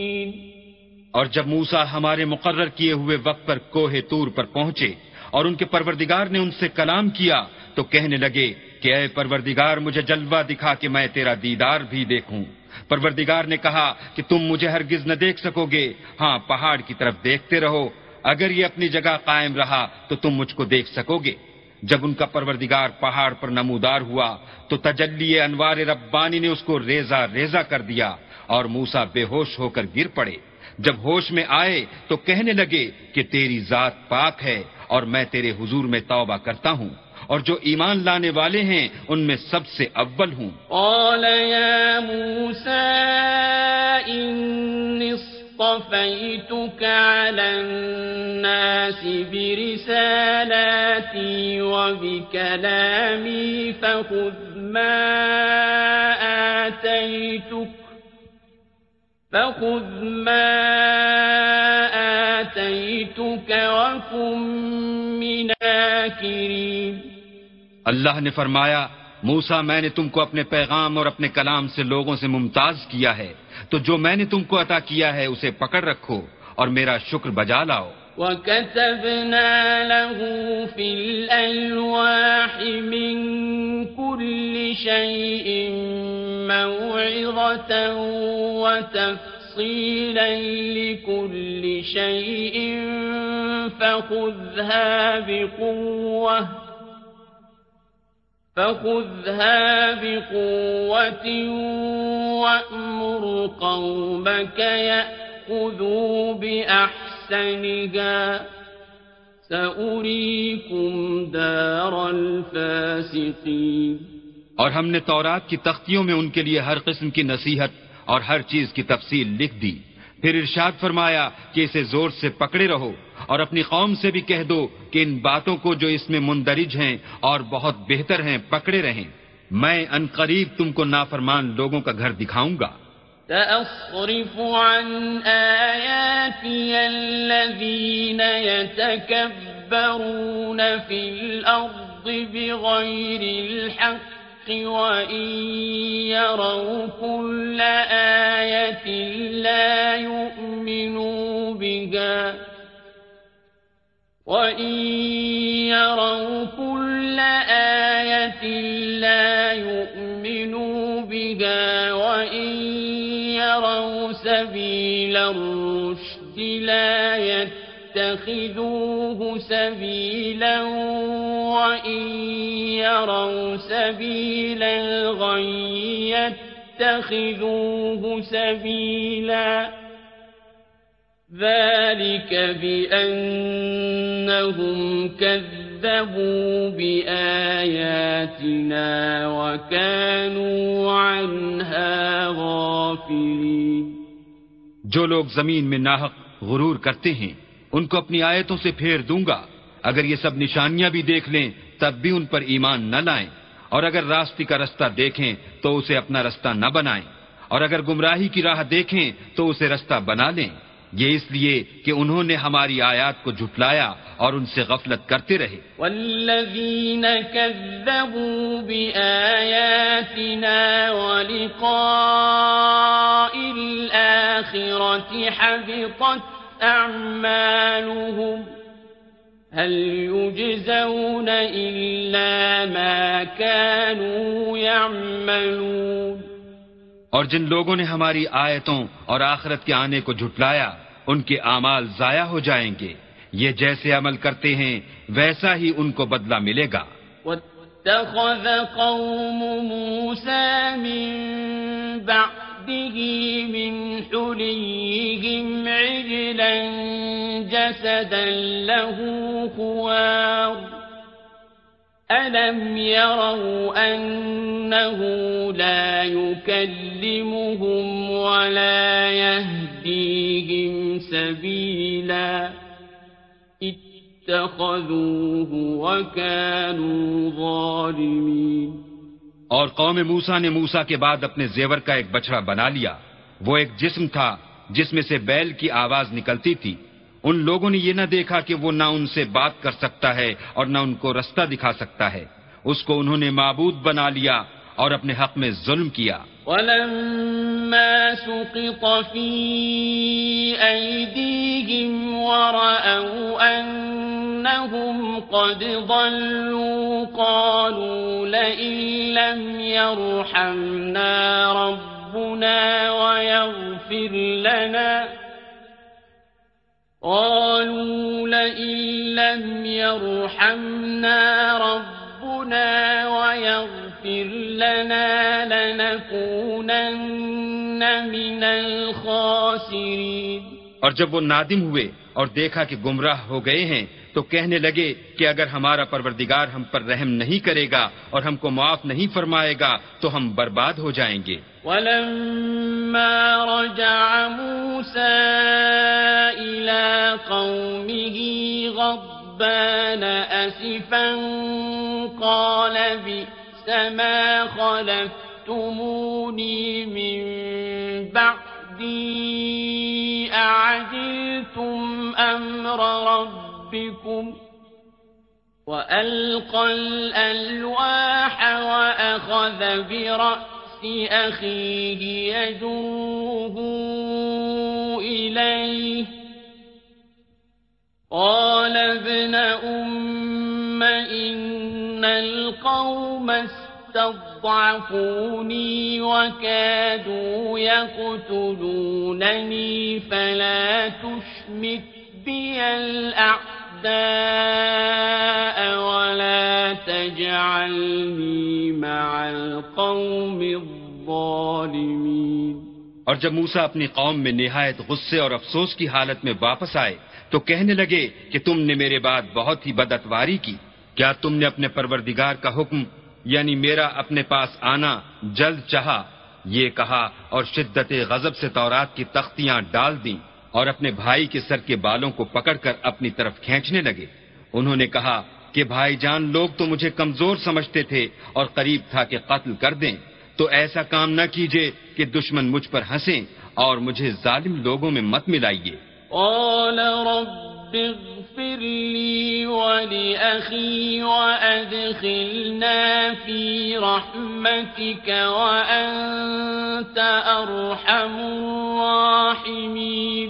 اور جب موسا ہمارے مقرر کیے ہوئے وقت پر کوہ تور پر پہنچے اور ان کے پروردگار نے ان سے کلام کیا، تو کہنے لگے کہ اے پروردگار، مجھے جلوہ دکھا کہ میں تیرا دیدار بھی دیکھوں۔ پروردگار نے کہا کہ تم مجھے ہرگز نہ دیکھ سکو گے۔ ہاں پہاڑ کی طرف دیکھتے رہو۔ اگر یہ اپنی جگہ قائم رہا، تو تم مجھ کو دیکھ سکو گے۔ جب ان کا پروردگار پہاڑ پر نمودار ہوا، تو تجلی انوار ربانی نے اس کو ریزا ریزا کر دیا اور موسا بے ہوش ہو کر گر پڑے۔ جب ہوش میں آئے تو کہنے لگے کہ تیری ذات پاک ہے اور میں تیرے حضور میں توبہ کرتا ہوں اور جو ایمان لانے والے ہیں ان میں سب سے اول ہوں۔ قال يا موسى إني اصطفيتك على الناس برسالاتي وبكلامي فخذ ما آتيتك فخذ ما آتيتك وكن من آكرين اللہ نے فرمایا موسا میں نے تم کو اپنے پیغام اور اپنے کلام سے لوگوں سے ممتاز کیا ہے۔ تو جو میں نے تم کو عطا کیا ہے اسے پکڑ رکھو اور میرا شکر بجا لاؤ۔ وكتبنا له في الألواح من كل شيء موعظة وتفصيلا لكل شيء فخذها بقوة فخذها بقوة وأمر قومك يأخذوا بأحسنها. سأريكم دار الفاسقين. اور ہم نے تورات کی تختیوں میں ان کے لیے ہر قسم کی نصیحت اور ہر چیز کی تفصیل لکھ دی۔ پھر ارشاد فرمایا کہ اسے زور سے پکڑے رہو اور اپنی قوم سے بھی کہہ دو کہ ان باتوں کو جو اس میں مندرج ہیں اور بہت بہتر ہیں، پکڑے رہیں۔ میں ان قریب تم کو نافرمان لوگوں کا گھر دکھاؤں گا۔ سأصرف عن آياتي الذين يتكبرون في الأرض بغير الحق. وإن يروا كل آية لا يؤمنوا بها. وإن يروا كل آية لا يؤمنوا بها. وإن يروا سبيل الرشد لا يتخذوه سبيلا وإن يروا سبيل الغي يتخذوه سبيلا. ذلك بأنهم كذبوا بآياتنا وكانوا عنها غافلين. جو لوگ زمین میں ناحق غرور کرتے ہیں ان کو اپنی آیتوں سے پھیر دوں گا۔ اگر یہ سب نشانیاں بھی دیکھ لیں، تب بھی ان پر ایمان نہ لائیں۔ اور اگر راستے کا رستہ دیکھیں، تو اسے اپنا رستہ نہ بنائیں۔ اور اگر گمراہی کی راہ دیکھیں، تو اسے رستہ بنا لیں۔ یہ اس لیے کہ انہوں نے ہماری آیات کو جھٹلایا اور ان سے غفلت کرتے رہے۔ والذین كذبوا بآیاتنا ولقاء الآخرة حبطت أعمالهم هل يجزون إلا ما كانوا يعملون اور جن لوگوں نے ہماری آیتوں اور آخرت کے آنے کو جھٹلایا ان کے اعمال ضائع ہو جائیں گے۔ یہ جیسے عمل کرتے ہیں ویسا ہی ان کو بدلہ ملے گا۔ واتخذ قوم موسى من بعده من حليهم عجلا جسدا له خوار. ألم يروا أنه لا يكلمهم ولا يهديهم سبيلا. اتخذوه وكانوا ظالمين. اور قوم موسا نے موسا کے بعد اپنے زیور کا ایک بچڑا بنا لیا۔ وہ ایک جسم تھا جس میں سے بیل کی آواز نکلتی تھی۔ ان لوگوں نے یہ نہ دیکھا کہ وہ نہ ان سے بات کر سکتا ہے اور نہ ان کو رستہ دکھا سکتا ہے۔ اس کو انہوں نے معبود بنا لیا اور اپنے حق میں ظلم کیا۔ ولما سقط في أيديهم ورأوا أنهم قد ضلوا قالوا لئن لم يرحمنا ربنا ويغفر لنا. قالوا لئن لم يرحمنا ربنا ويغفر لنا. لنكونن من الخاسرين۔ اور جب وہ نادم ہوئے اور دیکھا کہ گمراہ ہو گئے ہیں تو کہنے لگے کہ اگر ہمارا پروردگار ہم پر رحم نہیں کرے گا اور ہم کو معاف نہیں فرمائے گا تو ہم برباد ہو جائیں گے۔ ولما رجع موسى إلى قومه غضبان أسفا قال بئس ما خلفتموني من بعدي أعجلتم أمر ربكم وألقى الألواح وأخذ برأس أخيه يجوه إليه قال ابن أم إن القوم استضعفوني وكادوا يقتلونني فلا تشمت بي الأعداء ولا تجعلني مع القوم الظالمين۔ اور جب موسا اپنی قوم میں نہایت غصے اور افسوس کی حالت میں واپس آئے، تو کہنے لگے کہ تم نے میرے بعد بہت ہی بدتواری کی۔ کیا تم نے اپنے پروردگار کا حکم یعنی میرا اپنے پاس آنا، جلد چاہا، یہ کہا اور شدت غضب سے تورات کی تختیاں ڈال دیں اور اپنے بھائی کے سر کے بالوں کو پکڑ کر اپنی طرف کھینچنے لگے۔ انہوں نے کہا کہ بھائی جان، لوگ تو مجھے کمزور سمجھتے تھے اور قریب تھا کہ قتل کر دیں۔ تو ایسا کام نہ کیجیے کہ دشمن مجھ پر ہنسیں اور مجھے ظالم لوگوں میں مت ملائیے۔ قال رب اغفر لي ولأخي وأدخلنا في رحمتك وأنت أرحم الراحمين.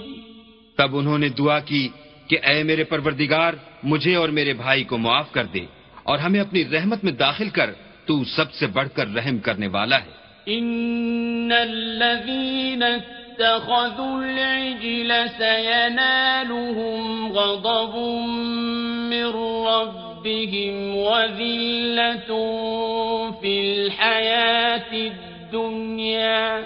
تب انہوں نے دعا کی کہ اے میرے پروردگار مجھے اور میرے بھائی کو معاف کر دے اور ہمیں اپنی رحمت میں داخل کر تو سب سے بڑھ کر رحم کرنے والا ہے۔ ان الذين اتخذوا العجل سينالهم غضب من ربهم وذلة في الحياة الدنيا.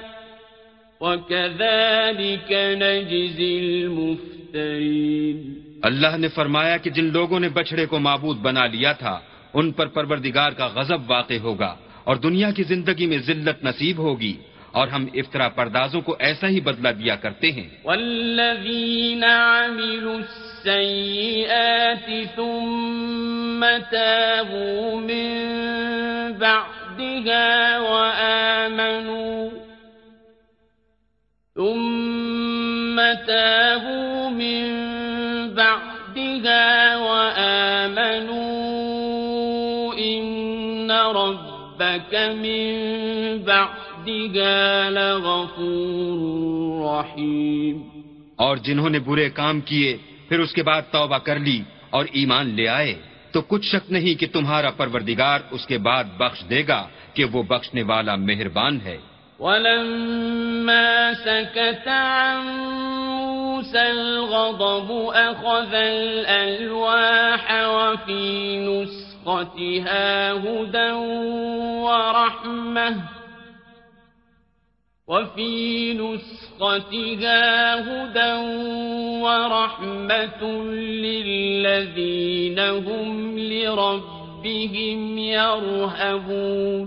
وكذلك نجزي المفترين. اللہ نے فرمایا کہ جن لوگوں نے بچڑے کو معبود بنا لیا تھا، ان پر پروردگار کا غضب واقع ہوگا اور دنیا کی زندگی میں ذلت نصیب ہوگی۔ اور ہم افطرا پردازوں کو ایسا ہی بدلہ دیا کرتے ہیں۔ والذین عملوا السیئات ثم تابوا من بعدها وآمنوا ثم تابوا من بعدها وآمنوا إن ربك من بعدها اور جنہوں نے برے کام کیے پھر اس کے بعد توبہ کر لی اور ایمان لے آئے۔ تو کچھ شک نہیں کہ تمہارا پروردگار اس کے بعد بخش دے گا کہ وہ بخشنے والا مہربان ہے۔ ولما سكت عن موسى الغضب أخذ الألواح وفي نسختها هدى ورحمة وفي نسختها هدى ورحمة للذين هم لربهم يرهبون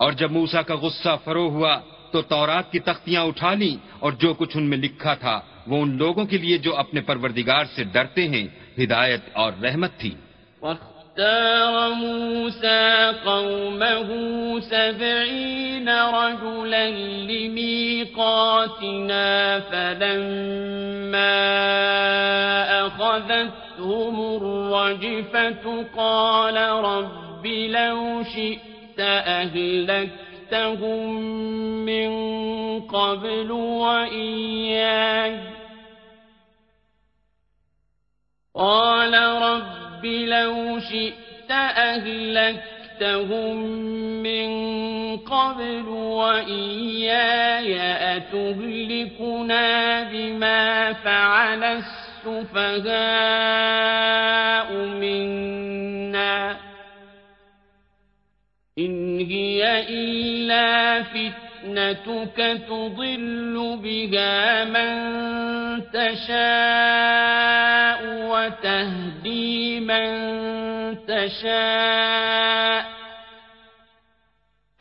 اور جب موسا کا غصہ فرو ہوا تو تورات کی تختیاں اٹھا لیں اور جو کچھ ان میں لکھا تھا وہ ان لوگوں کے لیے جو اپنے پروردگار سے ڈرتے ہیں ہدایت اور رحمت تھی۔ واختار موسى قومه سبعين رجلا لميقاتنا فلما أخذتهم الرجفة قال رب لو شئت أهلكتهم من قبل وإياي. قال رب رب لو شئت أهلكتهم من قبل وإياي أتهلكنا بما فعل السفهاء منا إن هي إلا فتنتك تضل بها من تشاء وتهدي من تشاء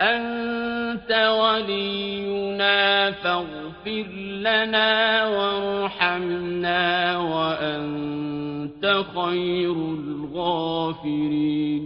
أنت ولينا فاغفر لنا وارحمنا وأنت خير الغافرين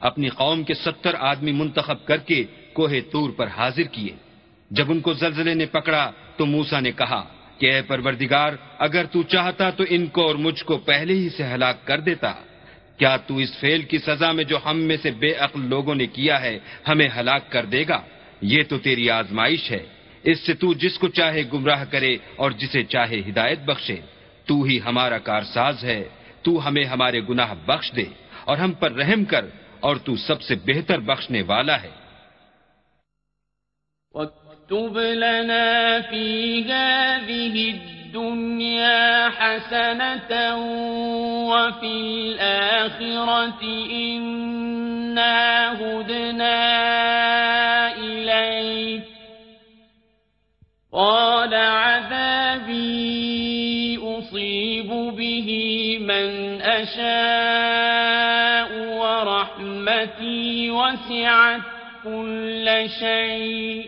اپنی قوم کے ستر آدمی منتخب کر کے کوہ تور پر حاضر کیے۔ جب ان کو زلزلے نے پکڑا تو موسا نے کہا کہ اے پروردگار، اگر تو چاہتا تو ان کو اور مجھ کو پہلے ہی سے ہلاک کر دیتا۔ کیا تو اس فیل کی سزا میں جو ہم میں سے بے عقل لوگوں نے کیا ہے، ہمیں ہلاک کر دے گا؟ یہ تو تیری آزمائش ہے۔ اس سے تو جس کو چاہے گمراہ کرے اور جسے چاہے ہدایت بخشے۔ تو ہی ہمارا کارساز ہے۔ تو ہمیں ہمارے گناہ بخش دے اور ہم پر رحم کر اور تو سب سے بہتر بخشنے والا ہے واكتب لنا في هذه الدنيا حسنة وفي الآخرة إنا هدنا إليك قال عذابي أصيب به من أشاء وسعت كل شيء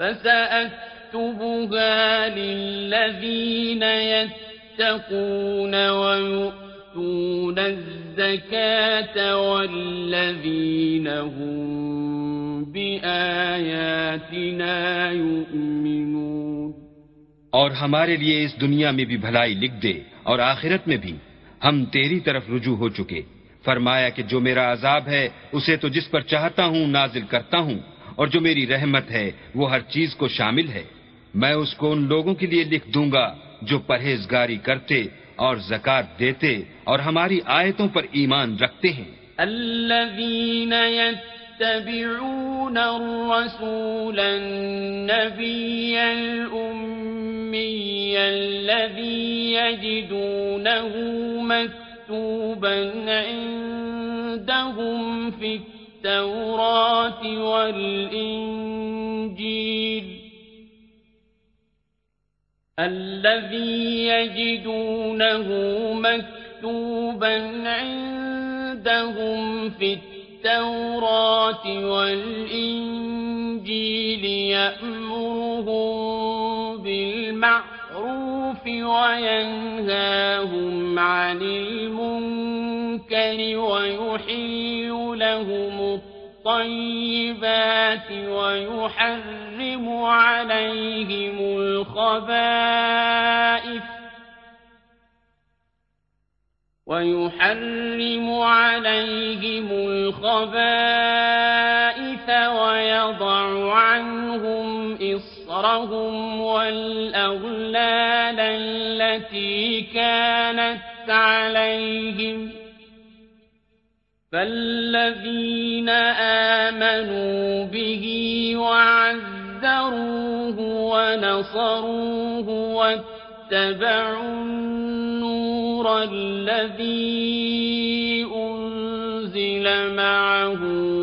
فسأكتبها للذين يتقون ويؤتون الزكاة والذين هم بآياتنا يؤمنون. اور ہمارے لیے اس دنیا میں بھی بھلائی لکھ دے اور آخرت میں بھی. ہم تیری طرف رجوع ہو چکے. فرمایا کہ جو میرا عذاب ہے، اسے تو جس پر چاہتا ہوں نازل کرتا ہوں، اور جو میری رحمت ہے، وہ ہر چیز کو شامل ہے۔ میں اس کو ان لوگوں کے لیے لکھ دوں گا جو پرہیزگاری کرتے اور زکات دیتے اور ہماری آیتوں پر ایمان رکھتے ہیں۔ الذين يتبعون الرسول النبي الأمي الذي يجدونه مكتوبا عندهم في التوراة والإنجيل الذي يجدونه مكتوبا عندهم في التوراة والإنجيل يأمرهم بالمعروف وينهاهم عن المنكر ويحل لهم الطيبات ويحرم عليهم الخبائث ويحرم عليهم الخبائث ويضع عنهم إصرهم والأغلال التي كانت عليهم فالذين آمنوا به وعزروه ونصروه واتبعوا النور الذي أنزل معه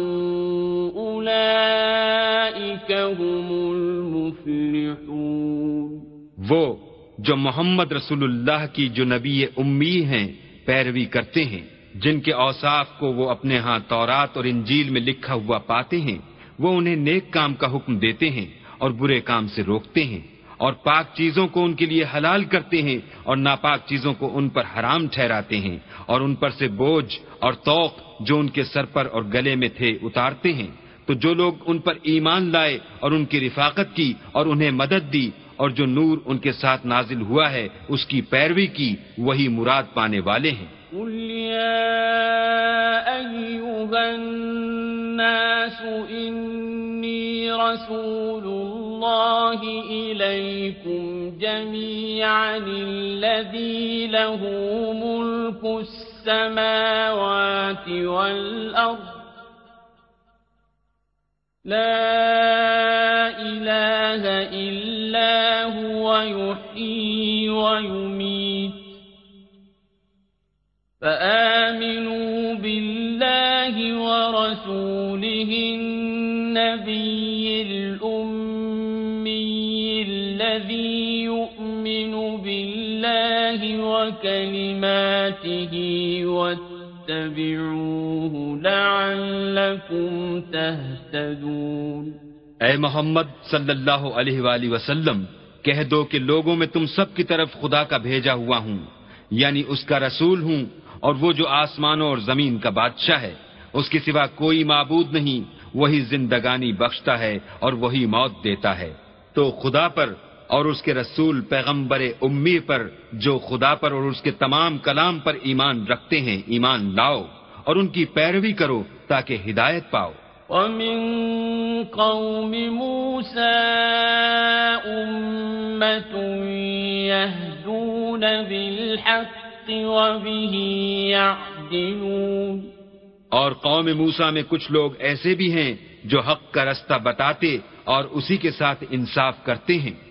وہ جو محمد رسول اللہ کی جو نبی امی ہیں، پیروی کرتے ہیں، جن کے اوصاف کو وہ اپنے ہاں تورات اور انجیل میں لکھا ہوا پاتے ہیں، وہ انہیں نیک کام کا حکم دیتے ہیں اور برے کام سے روکتے ہیں اور پاک چیزوں کو ان کے لیے حلال کرتے ہیں اور ناپاک چیزوں کو ان پر حرام ٹھہراتے ہیں اور ان پر سے بوجھ اور توق جو ان کے سر پر اور گلے میں تھے اتارتے ہیں۔ تو جو لوگ ان پر ایمان لائے اور ان کی رفاقت کی اور انہیں مدد دی اور جو نور ان کے ساتھ نازل ہوا ہے، اس کی پیروی کی وہی مراد پانے والے ہیں۔ قل يا أيها الناس إني رسول الله إليكم جميعا الذي له ملك السماوات والأرض لا إله إلا هو يحيي ويميت. فآمنوا بالله ورسوله النبي الأمي الذي يؤمن بالله وكلماته واتبعوه لعلكم تهتدون۔ اے محمد صلی اللہ علیہ وآلہ وسلم، کہہ دو کہ لوگوں میں تم سب کی طرف خدا کا بھیجا ہوا ہوں یعنی اس کا رسول ہوں، اور وہ جو آسمانوں اور زمین کا بادشاہ ہے، اس کے سوا کوئی معبود نہیں، وہی زندگانی بخشتا ہے اور وہی موت دیتا ہے۔ تو خدا پر اور اس کے رسول پیغمبر امی پر جو خدا پر اور اس کے تمام کلام پر ایمان رکھتے ہیں ایمان لاؤ اور ان کی پیروی کرو تاکہ ہدایت پاؤ۔ ومن قوم موسى أمة يهدون بالحق وبه يعدلون۔ اور قوم موسا میں کچھ لوگ ایسے بھی ہیں جو حق کا رستہ بتاتے اور اسی کے ساتھ انصاف کرتے ہیں۔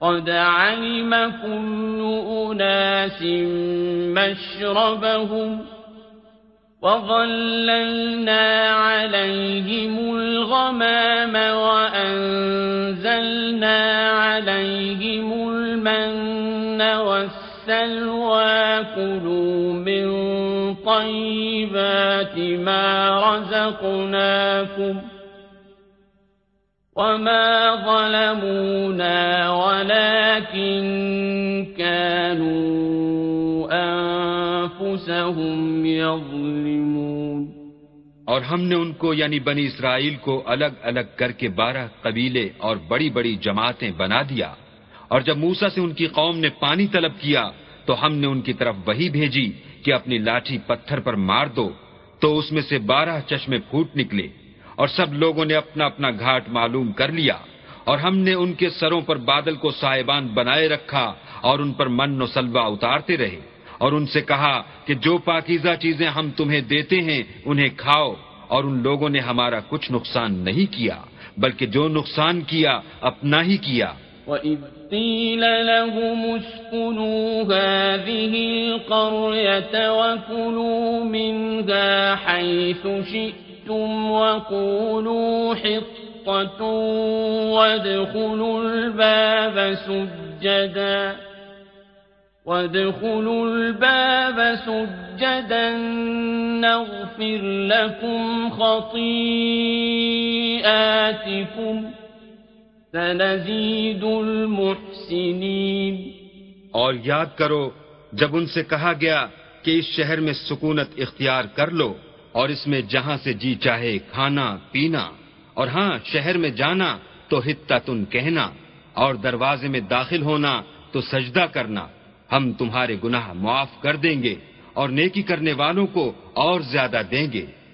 قد علم كل أناس مشربهم وظللنا عليهم الغمام وأنزلنا عليهم المن والسلوى كلوا من طيبات ما رزقناكم وما ظلمونا ولكن كانوا أنفسهم يظلمون اور ہم نے ان کو یعنی بنی اسرائیل کو الگ الگ کر کے بارہ قبیلے اور بڑی بڑی جماعتیں بنا دیا۔ اور جب موسا سے ان کی قوم نے پانی طلب کیا، تو ہم نے ان کی طرف وہی بھیجی کہ اپنی لاٹھی پتھر پر مار دو، تو اس میں سے بارہ چشمے پھوٹ نکلے۔ اور سب لوگوں نے اپنا اپنا گھاٹ معلوم کر لیا اور ہم نے ان کے سروں پر بادل کو صاحبان بنائے رکھا اور ان پر من و سلوا اتارتے رہے اور ان سے کہا کہ جو پاکیزہ چیزیں ہم تمہیں دیتے ہیں، انہیں کھاؤ اور ان لوگوں نے ہمارا کچھ نقصان نہیں کیا، بلکہ جو نقصان کیا، اپنا ہی کیا۔ وَإِذْ قِيلَ لَهُمُ اسْكُنُوا هَٰذِهِ الْقَرْيَةَ وَكُلُوا مِنْهَا حَيْثُ شِئْتُمْ وَقُولُوا حِطَّةٌ وَادْخُلُوا الْبَابَ سُجَّدًا وَادْخُلُوا الْبَابَ سُجَّدًا نَغْفِرْ لَكُمْ خَطِيئَاتِكُمْ سَنَزِيدُ الْمُحْسِنِينَ اور یاد کرو جب ان سے کہا گیا کہ اس شہر میں سکونت اختیار کر لو اور اس میں جہاں سے جی چاہے کھانا، پینا، اور ہاں شہر میں جانا تو ہتہ تن کہنا، اور دروازے میں داخل ہونا تو سجدہ کرنا۔ ہم تمہارے گناہ معاف کر دیں گے اور نیکی کرنے والوں کو اور زیادہ دیں گے۔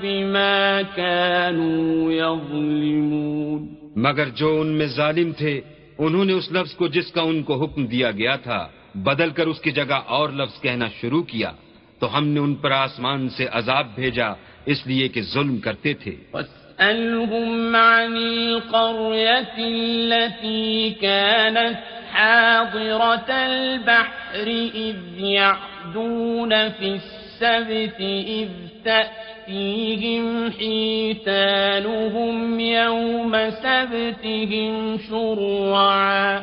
بما كانوا يظلمون۔ مگر جو ان میں ظالم تھے انہوں نے اس لفظ کو جس کا ان کو حکم دیا گیا تھا بدل کر اس کی جگہ اور لفظ کہنا شروع کیا تو ہم نے ان پر آسمان سے عذاب بھیجا اس لیے کہ ظلم کرتے تھے۔ واسألهم عن القرية التي كانت حاضرة البحر إذ يعدون في السبت إذ تأتيهم حيتانهم يوم سبتهم شرعا.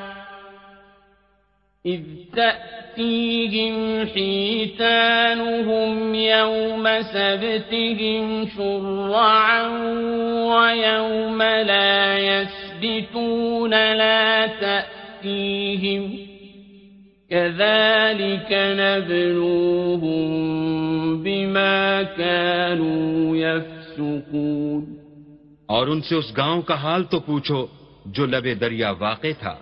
إذ تأتيهم حيتانهم يوم سبتهم شرعا ويوم لا يسبتون لا تأتيهم كذلك نبلوهم بما كانوا يفسقون اور ان سے اس گاؤں کا حال تو پوچھو جو لبے دریا واقع تھا۔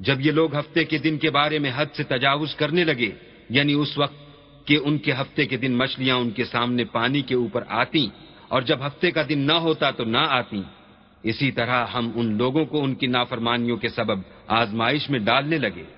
جب یہ لوگ ہفتے کے دن کے بارے میں حد سے تجاوز کرنے لگے یعنی اس وقت کہ ان کے ہفتے کے دن مچھلیاں ان کے سامنے پانی کے اوپر آتی اور جب ہفتے کا دن نہ ہوتا تو نہ آتی اسی طرح ہم ان لوگوں کو ان کی نافرمانیوں کے سبب آزمائش میں ڈالنے لگے۔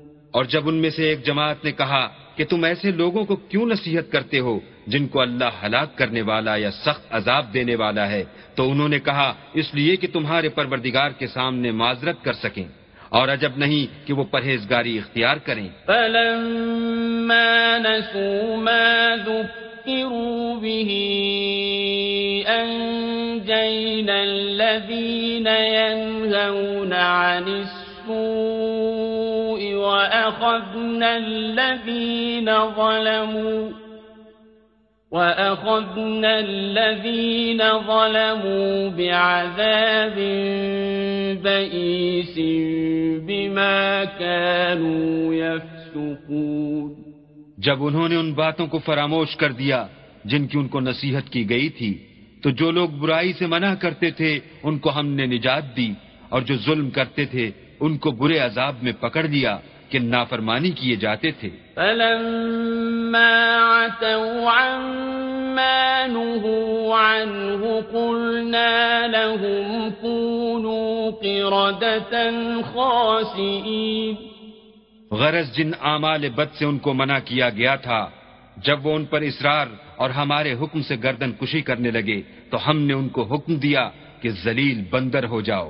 اور جب ان میں سے ایک جماعت نے کہا کہ تم ایسے لوگوں کو کیوں نصیحت کرتے ہو جن کو اللہ ہلاک کرنے والا یا سخت عذاب دینے والا ہے، تو انہوں نے کہا، اس لیے کہ تمہارے پروردگار کے سامنے معذرت کر سکیں اور عجب نہیں کہ وہ پرہیزگاری اختیار کریں۔ فلما نسوا ما ذكروا به أنجينا الذين ينهون عن السوء وأخذنا الذين ظلموا وَأَخَذْنَا الَّذِينَ ظَلَمُوا بِعَذَابٍ بَئِيسٍ بِمَا كَانُوا يَفْسُقُونَ. جب انہوں نے ان باتوں کو فراموش کر دیا جن کی ان کو نصیحت کی گئی تھی، تو جو لوگ برائی سے منع کرتے تھے، ان کو ہم نے نجات دی اور جو ظلم کرتے تھے ان کو برے عذاب میں پکڑ لیا کہ نافرمانی کیے جاتے تھے۔ فلما عتوا عما نهوا عنه قلنا لهم كونوا قردة خاسئين۔ غرض جن اعمال بد سے ان کو منع کیا گیا تھا جب وہ ان پر اصرار اور ہمارے حکم سے گردن کشی کرنے لگے تو ہم نے ان کو حکم دیا کہ ذلیل بندر ہو جاؤ۔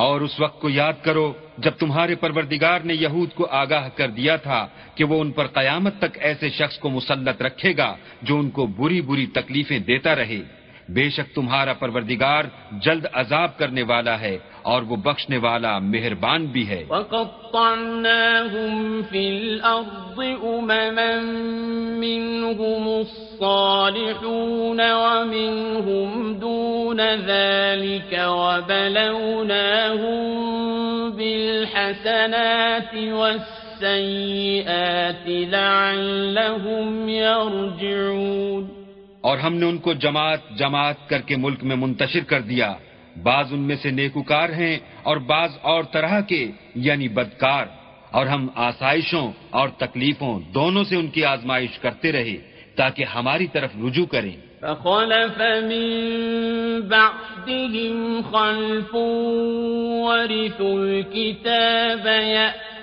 اور اس وقت کو یاد کرو جب تمہارے پروردگار نے یہود کو آگاہ کر دیا تھا کہ وہ ان پر قیامت تک ایسے شخص کو مسلط رکھے گا جو ان کو بری بری تکلیفیں دیتا رہے۔ بے شک تمہارا پروردگار جلد عذاب کرنے والا ہے اور وہ بخشنے والا مہربان بھی ہے۔ وَقَطَّعْنَاهُمْ فِي الْأَرْضِ أُمَمًا مِّنْهُمُ الصَّالِحُونَ وَمِنْهُمْ دُونَ ذَلِكَ وَبَلَوْنَاهُمْ بِالْحَسَنَاتِ وَالسَّيِّئَاتِ لَعَلَّهُمْ يَرْجِعُونَ اور ہم نے ان کو جماعت جماعت کر کے ملک میں منتشر کر دیا۔ بعض ان میں سے نیکوکار ہیں اور بعض اور طرح کے یعنی بدکار۔ اور ہم آسائشوں اور تکلیفوں دونوں سے ان کی آزمائش کرتے رہے تاکہ ہماری طرف رجوع کریں۔ فخلف من بعدهم خلف ورثوا الكتاب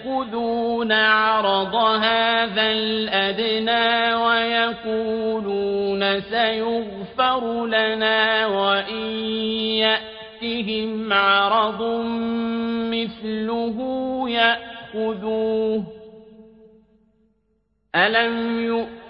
يأخذون عرض هذا الأدنى ويقولون سيغفر لنا وإن يأتهم عرض مثله يأخذوه. ألم يؤمن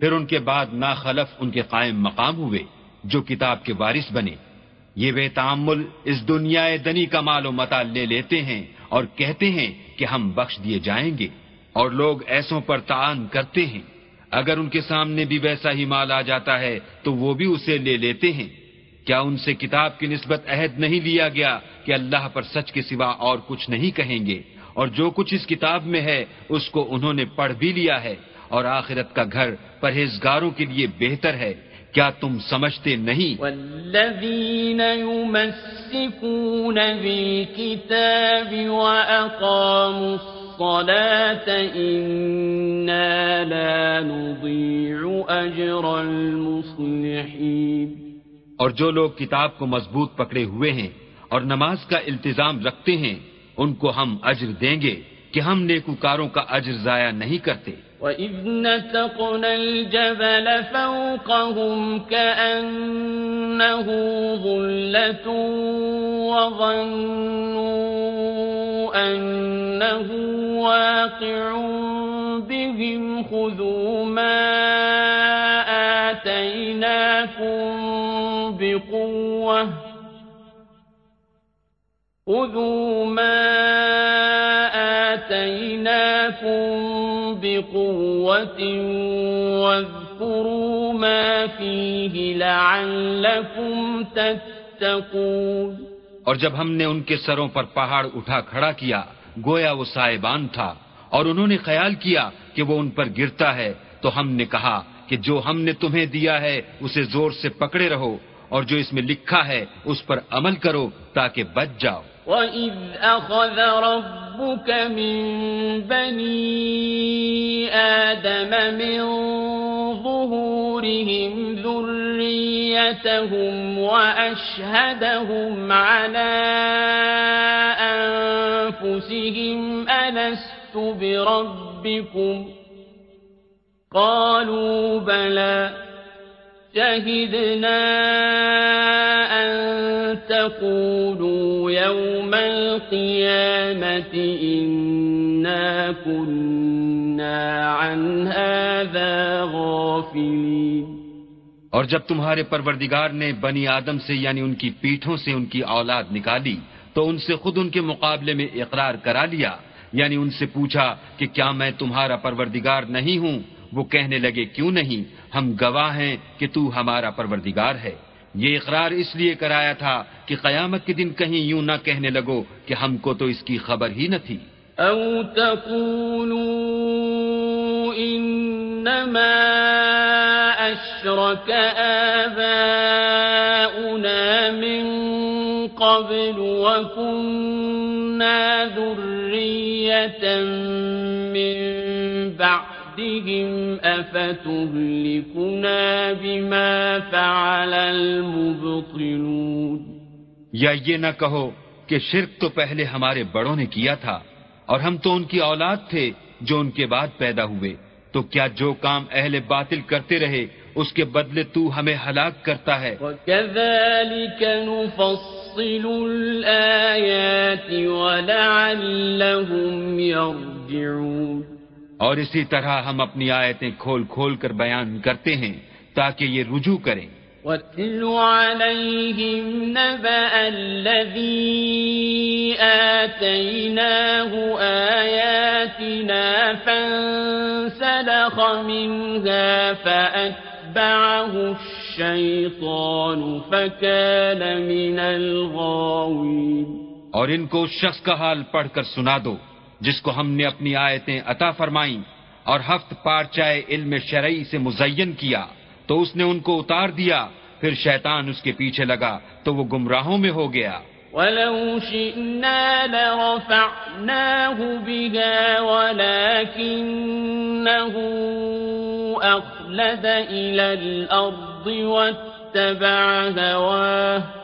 پھر ان کے بعد ناخلف ان کے قائم مقام ہوئے، جو کتاب کے وارث بنے۔ یہ بے تعمل اس دنیا دنی کا مال و متا لے لیتے ہیں اور کہتے ہیں کہ ہم بخش دیے جائیں گے اور لوگ ایسوں پر تعان کرتے ہیں۔ اگر ان کے سامنے بھی ویسا ہی مال آ جاتا ہے، تو وہ بھی اسے لے لیتے ہیں۔ کیا ان سے کتاب کی نسبت عہد نہیں لیا گیا کہ اللہ پر سچ کے سوا اور کچھ نہیں کہیں گے؟ اور جو کچھ اس کتاب میں ہے، اس کو انہوں نے پڑھ بھی لیا ہے۔ اور آخرت کا گھر پرہیزگاروں کے لیے بہتر ہے۔ کیا تم سمجھتے نہیں؟ والذین یمسکون بالکتاب واقاموا الصلاة لا نضیع اجر المصلحین۔ اور جو لوگ کتاب کو مضبوط پکڑے ہوئے ہیں اور نماز کا التزام رکھتے ہیں ان کو ہم اجر دیں گے کہ ہم نیکوکاروں کا اجر ضائع نہیں کرتے۔ وَإِذْ نَتَقْنَا الْجَبَلَ فَوْقَهُمْ كَأَنَّهُ أنه ظلة وظنوا أنه واقع بهم خذوا ما آتيناكم بقوة خذوا ما آتيناكم واذكروا ما فيه لعلكم تتقون اور جب ہم نے ان کے سروں پر پہاڑ اٹھا کھڑا کیا، گویا وہ سائبان تھا، اور انہوں نے خیال کیا کہ وہ ان پر گرتا ہے، تو ہم نے کہا کہ جو ہم نے تمہیں دیا ہے، اسے زور سے پکڑے رہو، اور جو اس میں لکھا ہے، اس پر عمل کرو تاکہ بچ جاؤ۔ وَإِذْ أَخَذَ رَبُّكَ مِن بَنِي آدَمَ مِن ظُهُورِهِمْ ذُرِّيَّتَهُمْ وَأَشْهَدَهُمْ عَلَىٰ أَنفُسِهِمْ أَلَسْتُ بِرَبِّكُمْ قَالُوا بَلَىٰ شهدنا أن تقولوا يوم القيامة إنا كنا عن هذا غافلين. اور جب تمہارے پروردگار نے بنی آدم سے یعنی ان کی پیٹھوں سے ان کی اولاد نکالی، تو ان سے خود ان کے مقابلے میں اقرار کرا لیا یعنی ان سے پوچھا کہ کیا میں تمہارا پروردگار نہیں ہوں؟ وہ کہنے لگے، کیوں نہیں؟ ہم گواہ ہیں کہ تو ہمارا پروردگار ہے. یہ اقرار اس لیے کرایا تھا کہ قیامت کے دن کہیں یوں نہ کہنے لگو کہ ہم کو تو اس کی خبر ہی نہ تھی۔ او تقولوا انما اشرك آباؤنا من قبل وكنا ذرية من بعد بعدهم أفتهلكنا بما فعل المبطلون یا یہ نہ کہو کہ شرک تو پہلے ہمارے بڑوں نے کیا تھا اور ہم تو ان کی اولاد تھے جو ان کے بعد پیدا ہوئے۔ تو کیا جو کام اہل باطل کرتے رہے اس کے بدلے تو ہمیں ہلاک کرتا ہے؟ وَكَذَلِكَ نُفَصِّلُ الْآيَاتِ وَلَعَلَّهُمْ يَرْجِعُونَ اور اسی طرح ہم اپنی آیتیں کھول کھول کر بیان کرتے ہیں تاکہ یہ رجوع کریں۔ وَاتْلُ عَلَيْهِمْ نَبَأَ الَّذِي آتَيْنَاهُ آيَاتِنَا فَانْسَلَخَ مِنْهَا فَأَتْبَعَهُ الشَّيْطَانُ فَكَانَ مِنَ الْغَاوِينَ۔ اور ان کو شخص کا حال پڑھ کر سنا دو۔ جس کو ہم نے اپنی آیتیں عطا فرمائیں اور ہفت پارچائے علم شرعی سے مزین کیا، تو اس نے ان کو اتار دیا، پھر شیطان اس کے پیچھے لگا، تو وہ گمراہوں میں ہو گیا۔ وَلَوْ شِئْنَا لَرَفَعْنَاهُ بِهَا وَلَكِنَّهُ أَخْلَدَ إِلَى الْأَرْضِ وَاتَّبَعَ هَوَاهُ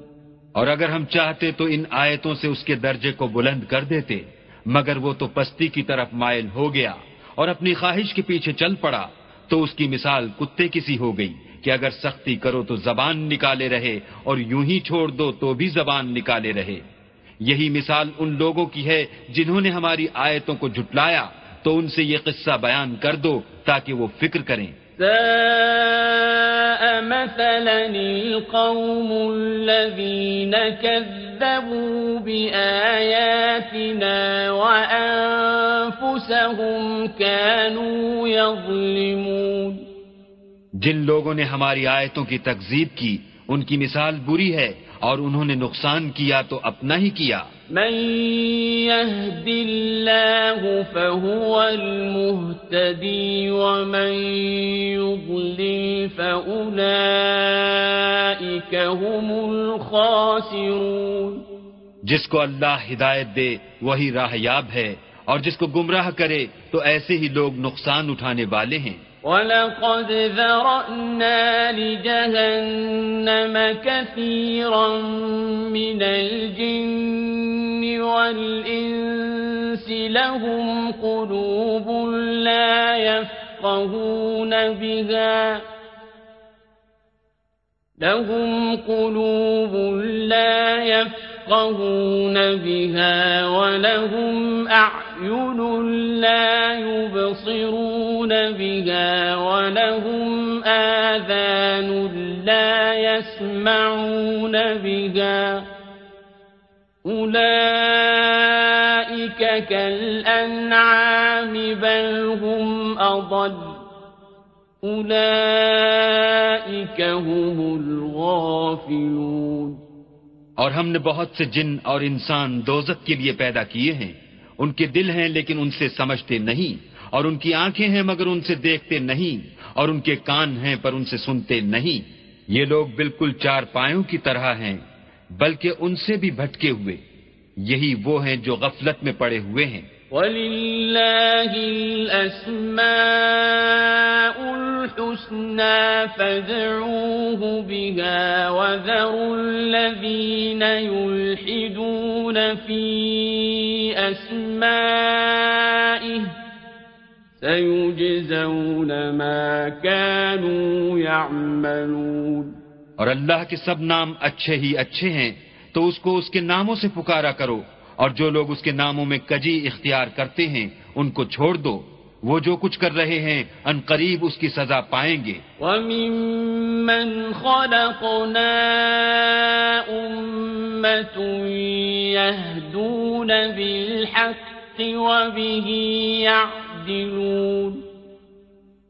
اور اگر ہم چاہتے تو ان آیتوں سے اس کے درجے کو بلند کر دیتے، مگر وہ تو پستی کی طرف مائل ہو گیا اور اپنی خواہش کے پیچھے چل پڑا، تو اس کی مثال کتے کسی ہو گئی کہ اگر سختی کرو تو زبان نکالے رہے اور یوں ہی چھوڑ دو تو بھی زبان نکالے رہے۔ یہی مثال ان لوگوں کی ہے جنہوں نے ہماری آیتوں کو جھٹلایا۔ تو ان سے یہ قصہ بیان کر دو تاکہ وہ فکر کریں۔ ساء مثلا القوم الذين كذبوا بآياتنا وأنفسهم كانوا يظلمون۔ جن لوگوں نے ہماری آیتوں کی تکذیب کی ان کی مثال بری ہے اور انہوں نے نقصان کیا تو اپنا ہی کیا۔ من يهد الله فهو المهتدي ومن يضلل فأولئك هم الخاسرون جس کو اللہ ہدایت دے وہی راہ یاب ہے اور جس کو گمراہ کرے تو ایسے ہی لوگ نقصان اٹھانے والے ہیں۔ وَلَقَدْ ذَرَأْنَا لِجَهَنَّمَ كَثِيرًا مِنَ الْجِنِّ وَالْإِنسِ لَهُمْ قُلُوبٌ لَا يَفْقَهُونَ بِهَا لهم قلوب لا يفقهون بها ولهم أعين لا يبصرون بها ولهم آذان لا يسمعون بها أولئك كالأنعام بل هم أضل اور ہم نے بہت سے جن اور انسان دوزت کے لیے پیدا کیے ہیں۔ ان کے دل ہیں لیکن ان سے سمجھتے نہیں، اور ان کی آنکھیں ہیں مگر ان سے دیکھتے نہیں، اور ان کے کان ہیں پر ان سے سنتے نہیں۔ یہ لوگ بالکل چار پایوں کی طرح ہیں، بلکہ ان سے بھی بھٹکے ہوئے۔ یہی وہ ہیں جو غفلت میں پڑے ہوئے ہیں۔ وَلِلَّهِ الْأَسْمَاءُ الْحُسْنَى فَادْعُوهُ بِهَا وَذَرُوا الَّذِينَ يُلْحِدُونَ فِي أَسْمَائِهِ سَيُجْزَوْنَ مَا كَانُوا يَعْمَلُونَ اور اللہ کے سب نام اچھے ہی اچھے ہیں، تو اس کو اس کے ناموں سے پکارا کرو۔ اور جو لوگ اس کے ناموں میں کجی اختیار کرتے ہیں ان کو چھوڑ دو۔ وہ جو کچھ کر رہے ہیں ان قریب اس کی سزا پائیں گے۔ وَمِمَّنْ خَلَقْنَا أُمَّةٌ يَهْدُونَ بِالْحَقِّ وَبِهِ يَعْدِلُونَ۔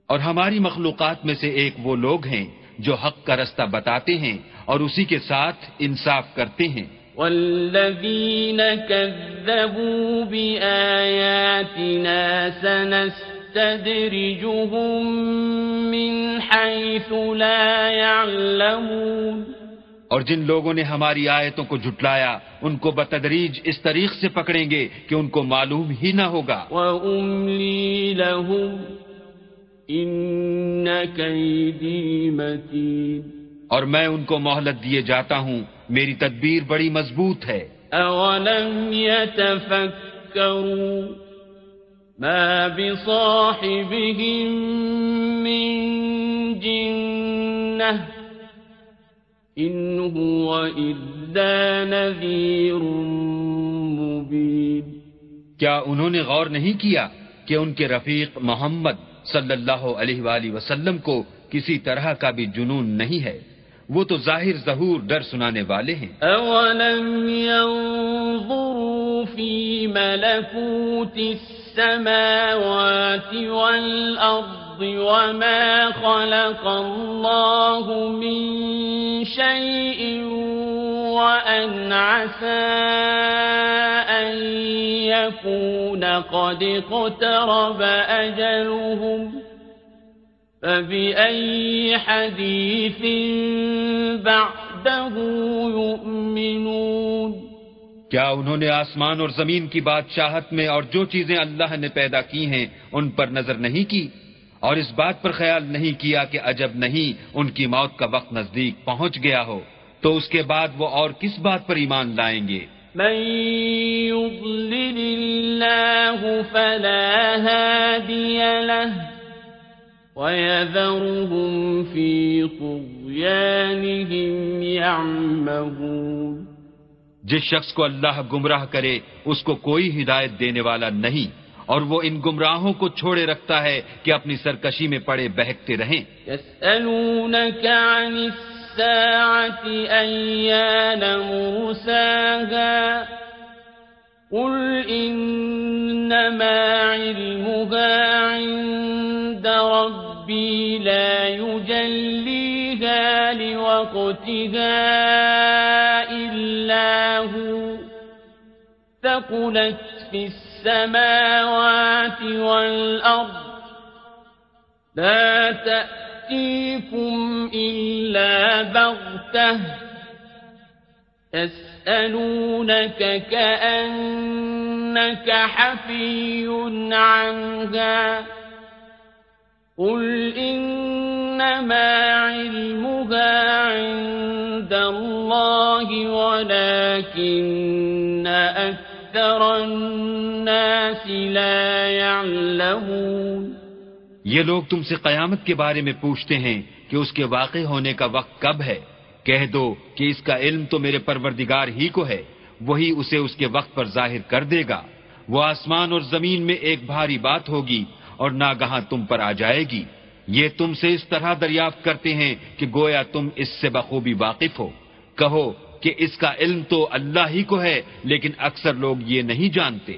اور ہماری مخلوقات میں سے ایک وہ لوگ ہیں جو حق کا رستہ بتاتے ہیں اور اسی کے ساتھ انصاف کرتے ہیں۔ والذين كذبوا بآياتنا سنستدرجهم من حيث لا يعلمون. اور جن لوگوں نے ہماری آیتوں کو جھٹلایا ان کو بتدریج اس طریق سے پکڑیں گے کہ ان کو معلوم ہی نہ ہوگا۔ وَأُمْلِي لَهُمْ إِنَّ كَيْدِي مَتِينَ۔ اور میں ان کو مہلت دیے جاتا ہوں۔ میری تدبیر بڑی مضبوط ہے۔ اولم يتفكروا ما بصاحبهم من جنة إن هو إلا نذير مبين۔ کیا انہوں نے غور نہیں کیا کہ ان کے رفیق محمد صلی اللہ علیہ وآلہ وسلم کو کسی طرح کا بھی جنون نہیں ہے؟ وہ تو ظاہر ظہور ڈر سنانے والے ہیں۔ اولم ينظروا في ملكوت السماوات والأرض وما خلق الله من شيء وأن عسى أن يكون قد اقترب أجلهم فبأي حديث بعده يؤمنون کیا انہوں نے آسمان اور زمین کی بادشاہت میں اور جو چیزیں اللہ نے پیدا کی ہیں ان پر نظر نہیں کی؟ اور اس بات پر خیال نہیں کیا کہ عجب نہیں ان کی موت کا وقت نزدیک پہنچ گیا ہو تو اس کے بعد وہ اور کس بات پر ایمان لائیں گے؟ من يضلل الله فلا هادي له وَيَذَرُهُمْ فِي طُغْيَانِهِمْ يَعْمَهُونَ جس شخص کو اللہ گمراہ کرے اس کو کوئی ہدایت دینے والا نہیں اور وہ ان گمراہوں کو چھوڑے رکھتا ہے کہ اپنی سرکشی میں پڑے بہکتے رہیں۔ يَسْأَلُونَكَ عَنِ السَّاعَةِ أَيَّانَ مُرْسَاهَا قُلْ إِنَّمَا عِلْمُهَا عِندَ رَبِّ ربي لا يجليها لوقتها إلا هو ثقلت في السماوات والأرض لا تأتي تأتيكم إلا بغتة يسألونك كأنك حفي عنها قل إنما علمها عند الله ولكن أكثر الناس لا يعلمون یہ لوگ تم سے قیامت کے بارے میں پوچھتے ہیں کہ اس کے واقع ہونے کا وقت کب ہے۔ کہہ دو کہ اس کا علم تو میرے پروردگار ہی کو ہے، وہی اسے اس کے وقت پر ظاہر کر دے گا۔ وہ آسمان اور زمین میں ایک بھاری بات ہوگی اور ناگہاں تم پر آ جائے گی۔ یہ تم سے اس طرح دریافت کرتے ہیں کہ گویا تم اس سے بخوبی واقف ہو۔ کہو کہ اس کا علم تو اللہ ہی کو ہے، لیکن اکثر لوگ یہ نہیں جانتے۔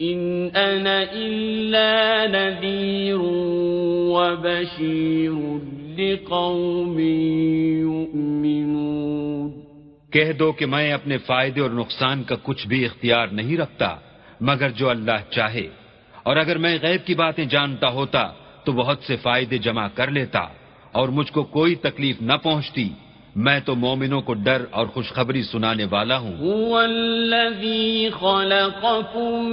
إن أنا إلا نذير وبشير لقوم يؤمنون۔ کہہ دو کہ میں اپنے فائدے اور نقصان کا کچھ بھی اختیار نہیں رکھتا، مگر جو اللہ چاہے۔ اور اگر میں غیب کی باتیں جانتا ہوتا، تو بہت سے فائدے جمع کر لیتا، اور مجھ کو کوئی تکلیف نہ پہنچتی۔ میں تو مومنوں کو ڈر اور خوشخبری سنانے والا ہوں هو الذي خلقكم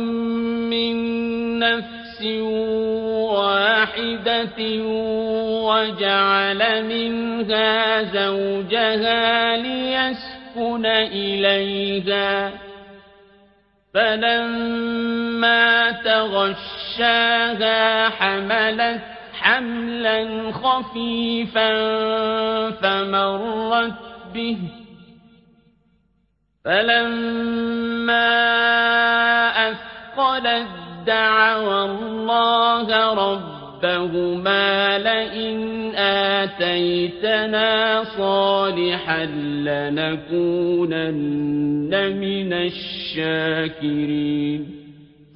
من نفس واحدة وجعل منها زوجها ليسكن إليها فلما تغشاها حملت حملا خفيفا فمرت به. فلما أثقلت دعوا الله ربهما لئن آتيتنا صالحا لنكونن من الشاكرين.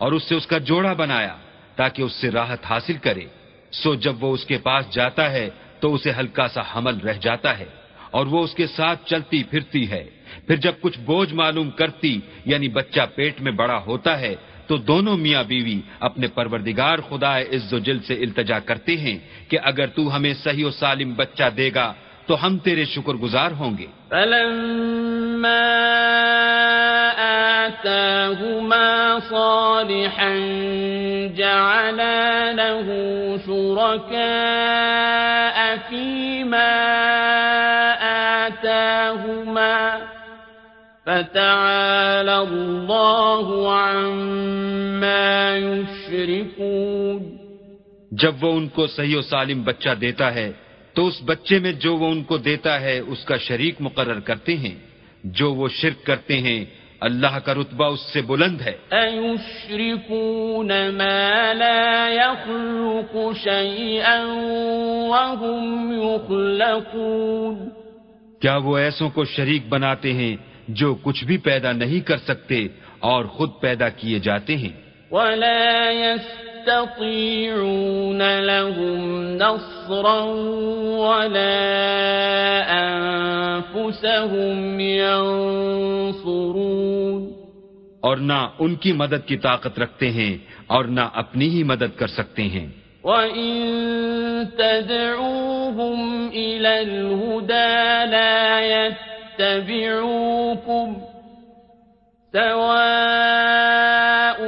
اور اس سے اس کا جوڑا بنایا تاکہ اس سے راحت حاصل کرے۔ سو جب وہ اس کے پاس جاتا ہے تو اسے ہلکا سا حمل رہ جاتا ہے اور وہ اس کے ساتھ چلتی پھرتی ہے۔ پھر جب کچھ بوجھ معلوم کرتی یعنی بچہ پیٹ میں بڑا ہوتا ہے، تو دونوں میاں بیوی اپنے پروردگار خدا عز و جل سے التجا کرتے ہیں کہ اگر تو ہمیں صحیح و سالم بچہ دے گا، تو ہم تیرے شکر گزار ہوں گے۔ فلما آتاهما صالحا جعلا له شركاء فيما آتاهما فتعالى الله عما يشركون جب وہ ان کو صحیح و سالم بچہ دیتا ہے، تو اس بچے میں جو وہ ان کو دیتا ہے، اس کا شریک مقرر کرتے ہیں۔ جو وہ شرک کرتے ہیں اللہ کا رتبہ اس سے بلند ہے۔ ما لا يخلق شيئا وهم يخلقون۔ کیا وہ ایسوں کو شریک بناتے ہیں جو کچھ بھی پیدا نہیں کر سکتے اور خود پیدا کیے جاتے ہیں؟ ولا يستطيعون لهم نصرا ولا أنفسهم ينصرون اور نہ ان کی مدد کی طاقت رکھتے ہیں اور نہ اپنی ہی مدد کر سکتے ہیں۔ وَإِن تَدْعُوهُمْ إِلَى الْهُدَى لَا يَتَّبِعُوكُمْ سواء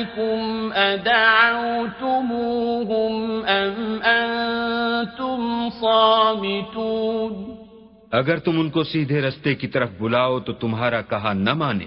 عليكم أدعوتموهم أم أنتم صامتون اگر تم ان کو سیدھے رستے کی طرف بلاؤ تو تمہارا کہا نہ مانے۔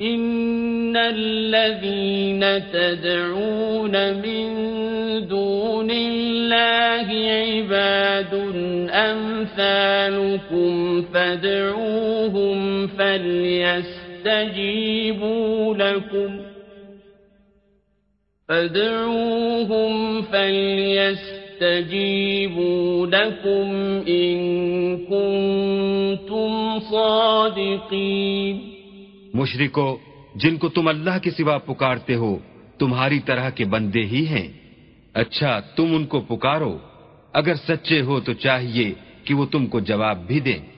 ان الذين تدعون من دون الله عباد أمثالكم فادعوهم فليستجيبوا لكم فادعوهم فليستجيبوا لكم إن كنتم صادقين. مشرکو، جن کو تم اللہ کے سوا پکارتے ہو، تمہاری طرح کے بندے ہی ہیں۔ اچھا تم ان کو پکارو۔ اگر سچے ہو تو چاہیے کہ وہ تم کو جواب بھی دیں۔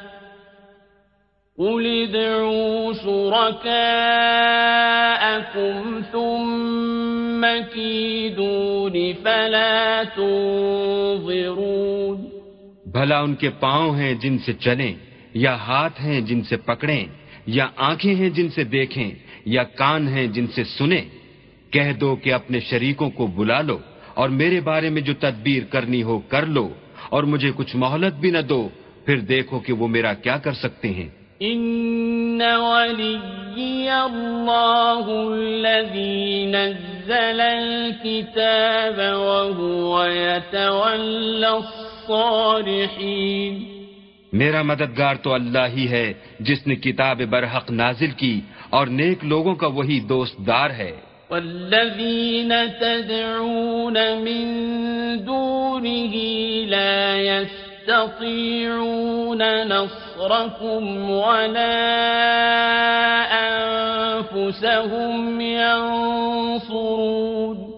قل ادعوا شركاءكم ثم كيدون فلا تنظرون بھلا ان کے پاؤں ہیں جن سے چلیں، یا ہاتھ ہیں جن سے پکڑیں، یا آنکھیں ہیں جن سے دیکھیں، یا کان ہیں جن سے سنیں۔ کہہ دو کہ اپنے شریکوں کو بلا لو اور میرے بارے میں جو تدبیر کرنی ہو کر لو اور مجھے کچھ مہلت بھی نہ دو، پھر دیکھو کہ وہ میرا کیا کر سکتے ہیں۔ إن وليي الله الذي نزل الكتاب وهو يتولى الصالحين میرا مددگار تو اللہ ہی ہے جس نے کتاب برحق نازل کی اور نیک لوگوں کا وہی دوست دار ہے۔ والذین تدعون من دونه لا يستطيعون يستطيعون نصركم ولا أنفسهم ينصرون.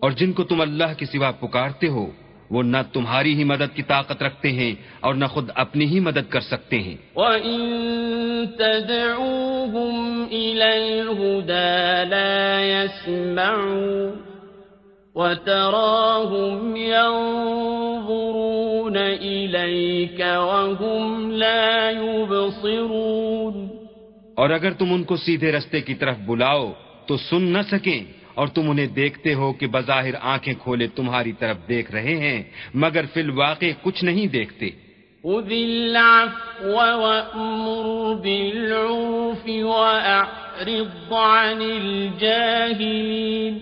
اور جن کو تم اللہ کے سوا پکارتے ہو وہ نہ تمہاری ہی مدد کی طاقت رکھتے ہیں اور نہ خود اپنی ہی مدد کر سکتے ہیں۔ وَإِن تَدْعُوهُمْ إِلَى الْهُدَى لَا يَسْمَعُوا وَتَرَاهُمْ يَنْظُرُونَ إِلَيْكَ وَهُمْ لَا يُبْصِرُونَ اور اگر تم ان کو سیدھے رستے کی طرف بلاؤ تو سن نہ سکیں اور تم انہیں دیکھتے ہو کہ بظاہر آنکھیں کھولے تمہاری طرف دیکھ رہے ہیں مگر فی الواقع کچھ نہیں دیکھتے۔ خذ العفو وأمر بالعرف وأعرض عن الجاهلين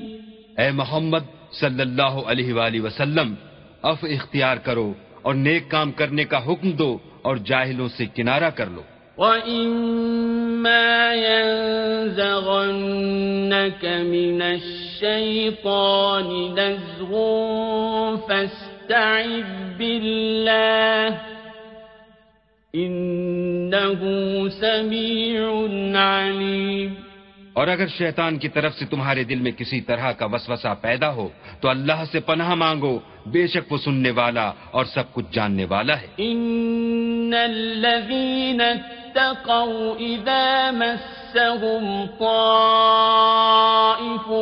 اے محمد صلی اللہ علیہ وآلہ وسلم اف اختیار کرو اور نیک کام کرنے کا حکم دو اور جاہلوں سے کنارہ کر لو۔ وَإِمَّا يَنزَغَنَّكَ مِنَ الشَّيْطَانِ نَزْغٌ فَاسْتَعِذْ بِاللَّهِ إِنَّهُ سَمِيعٌ عَلِيمٌ اور اگر شیطان کی طرف سے تمہارے دل میں کسی طرح کا وسوسہ پیدا ہو، تو اللہ سے پناہ مانگو۔ بے شک وہ سننے والا اور سب کچھ جاننے والا ہے۔ إِنَّ الَّذِينَ اتقوا إذا مسهم طائف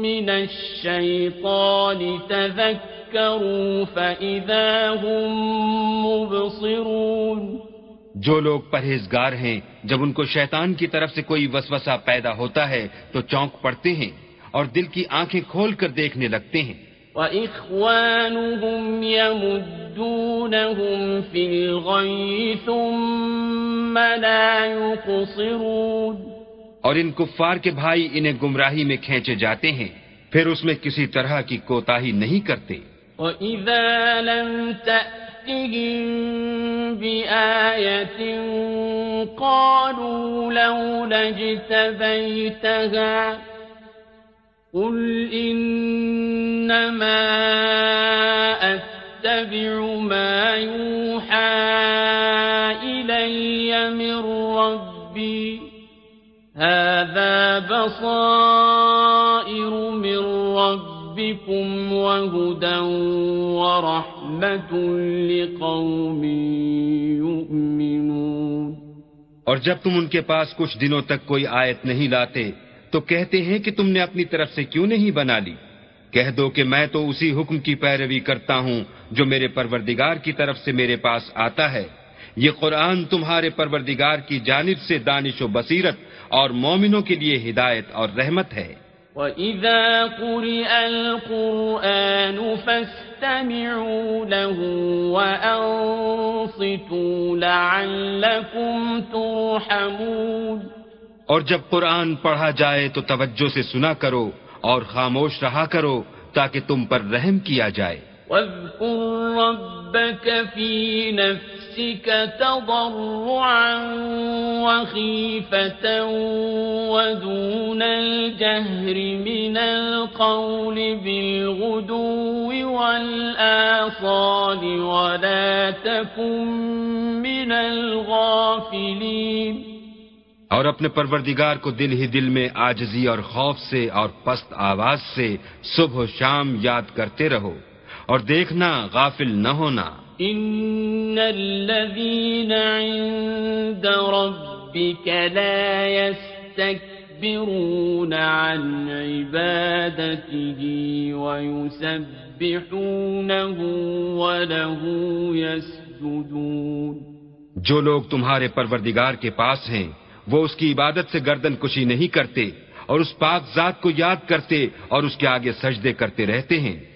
من الشيطان تذكروا فإذا هم مبصرون۔ جو لوگ پرہیزگار ہیں جب ان کو شیطان کی طرف سے کوئی وسوسہ پیدا ہوتا ہے تو چونک پڑتے ہیں اور دل کی آنکھیں کھول کر دیکھنے لگتے ہیں۔ وإخوانهم يمدونهم في الغي ثم لا يقصرون۔ اور ان کفار کے بھائی انہیں گمراہی میں کھینچے جاتے ہیں پھر اس میں کسی طرح کی کوتاہی نہیں کرتے۔ وَإِذَا لَمْ تَأْتِهِمْ بِآيَةٍ قَالُوا لَوْلَا اجْتَبَيْتَهَا قل إنما أتبع ما يوحى إلي من ربي هذا بصائر من ربكم وهدى ورحمة لقوم يؤمنون۔ اور جب تم ان کے پاس کچھ دنوں تک کوئی آیت نہیں لاتے، تو کہتے ہیں کہ تم نے اپنی طرف سے کیوں نہیں بنا لی؟ کہہ دو کہ میں تو اسی حکم کی پیروی کرتا ہوں جو میرے پروردگار کی طرف سے میرے پاس آتا ہے۔ یہ قرآن تمہارے پروردگار کی جانب سے دانش و بصیرت اور مومنوں کے لیے ہدایت اور رحمت ہے۔ وَإِذَا قُرِئَ الْقُرْآنُ فَاسْتَمِعُوا لَهُ وَأَنصِتُوا لَعَلَّكُمْ تُرْحَمُونَ اور جب قرآن پڑھا جائے تو توجہ سے سنا کرو اور خاموش رہا کرو تاکہ تم پر رحم کیا جائے۔ واذكر ربك في نفسك تضرعا وخيفة ودون الجهر من القول بالغدو والآصال ولا تكن من الغافلين اور اپنے پروردگار کو دل ہی دل میں آجزی اور خوف سے اور پست آواز سے صبح و شام یاد کرتے رہو۔ اور دیکھنا غافل نہ ہونا۔ ان الذين عند ربك لا يستكبرون عن عبادته ويسبحونه وله يسجدون۔ جو لوگ تمہارے پروردگار کے پاس ہیں وہ اس کی عبادت سے گردن کشی نہیں کرتے اور اس پاک ذات کو یاد کرتے اور اس کے آگے سجدے کرتے رہتے ہیں۔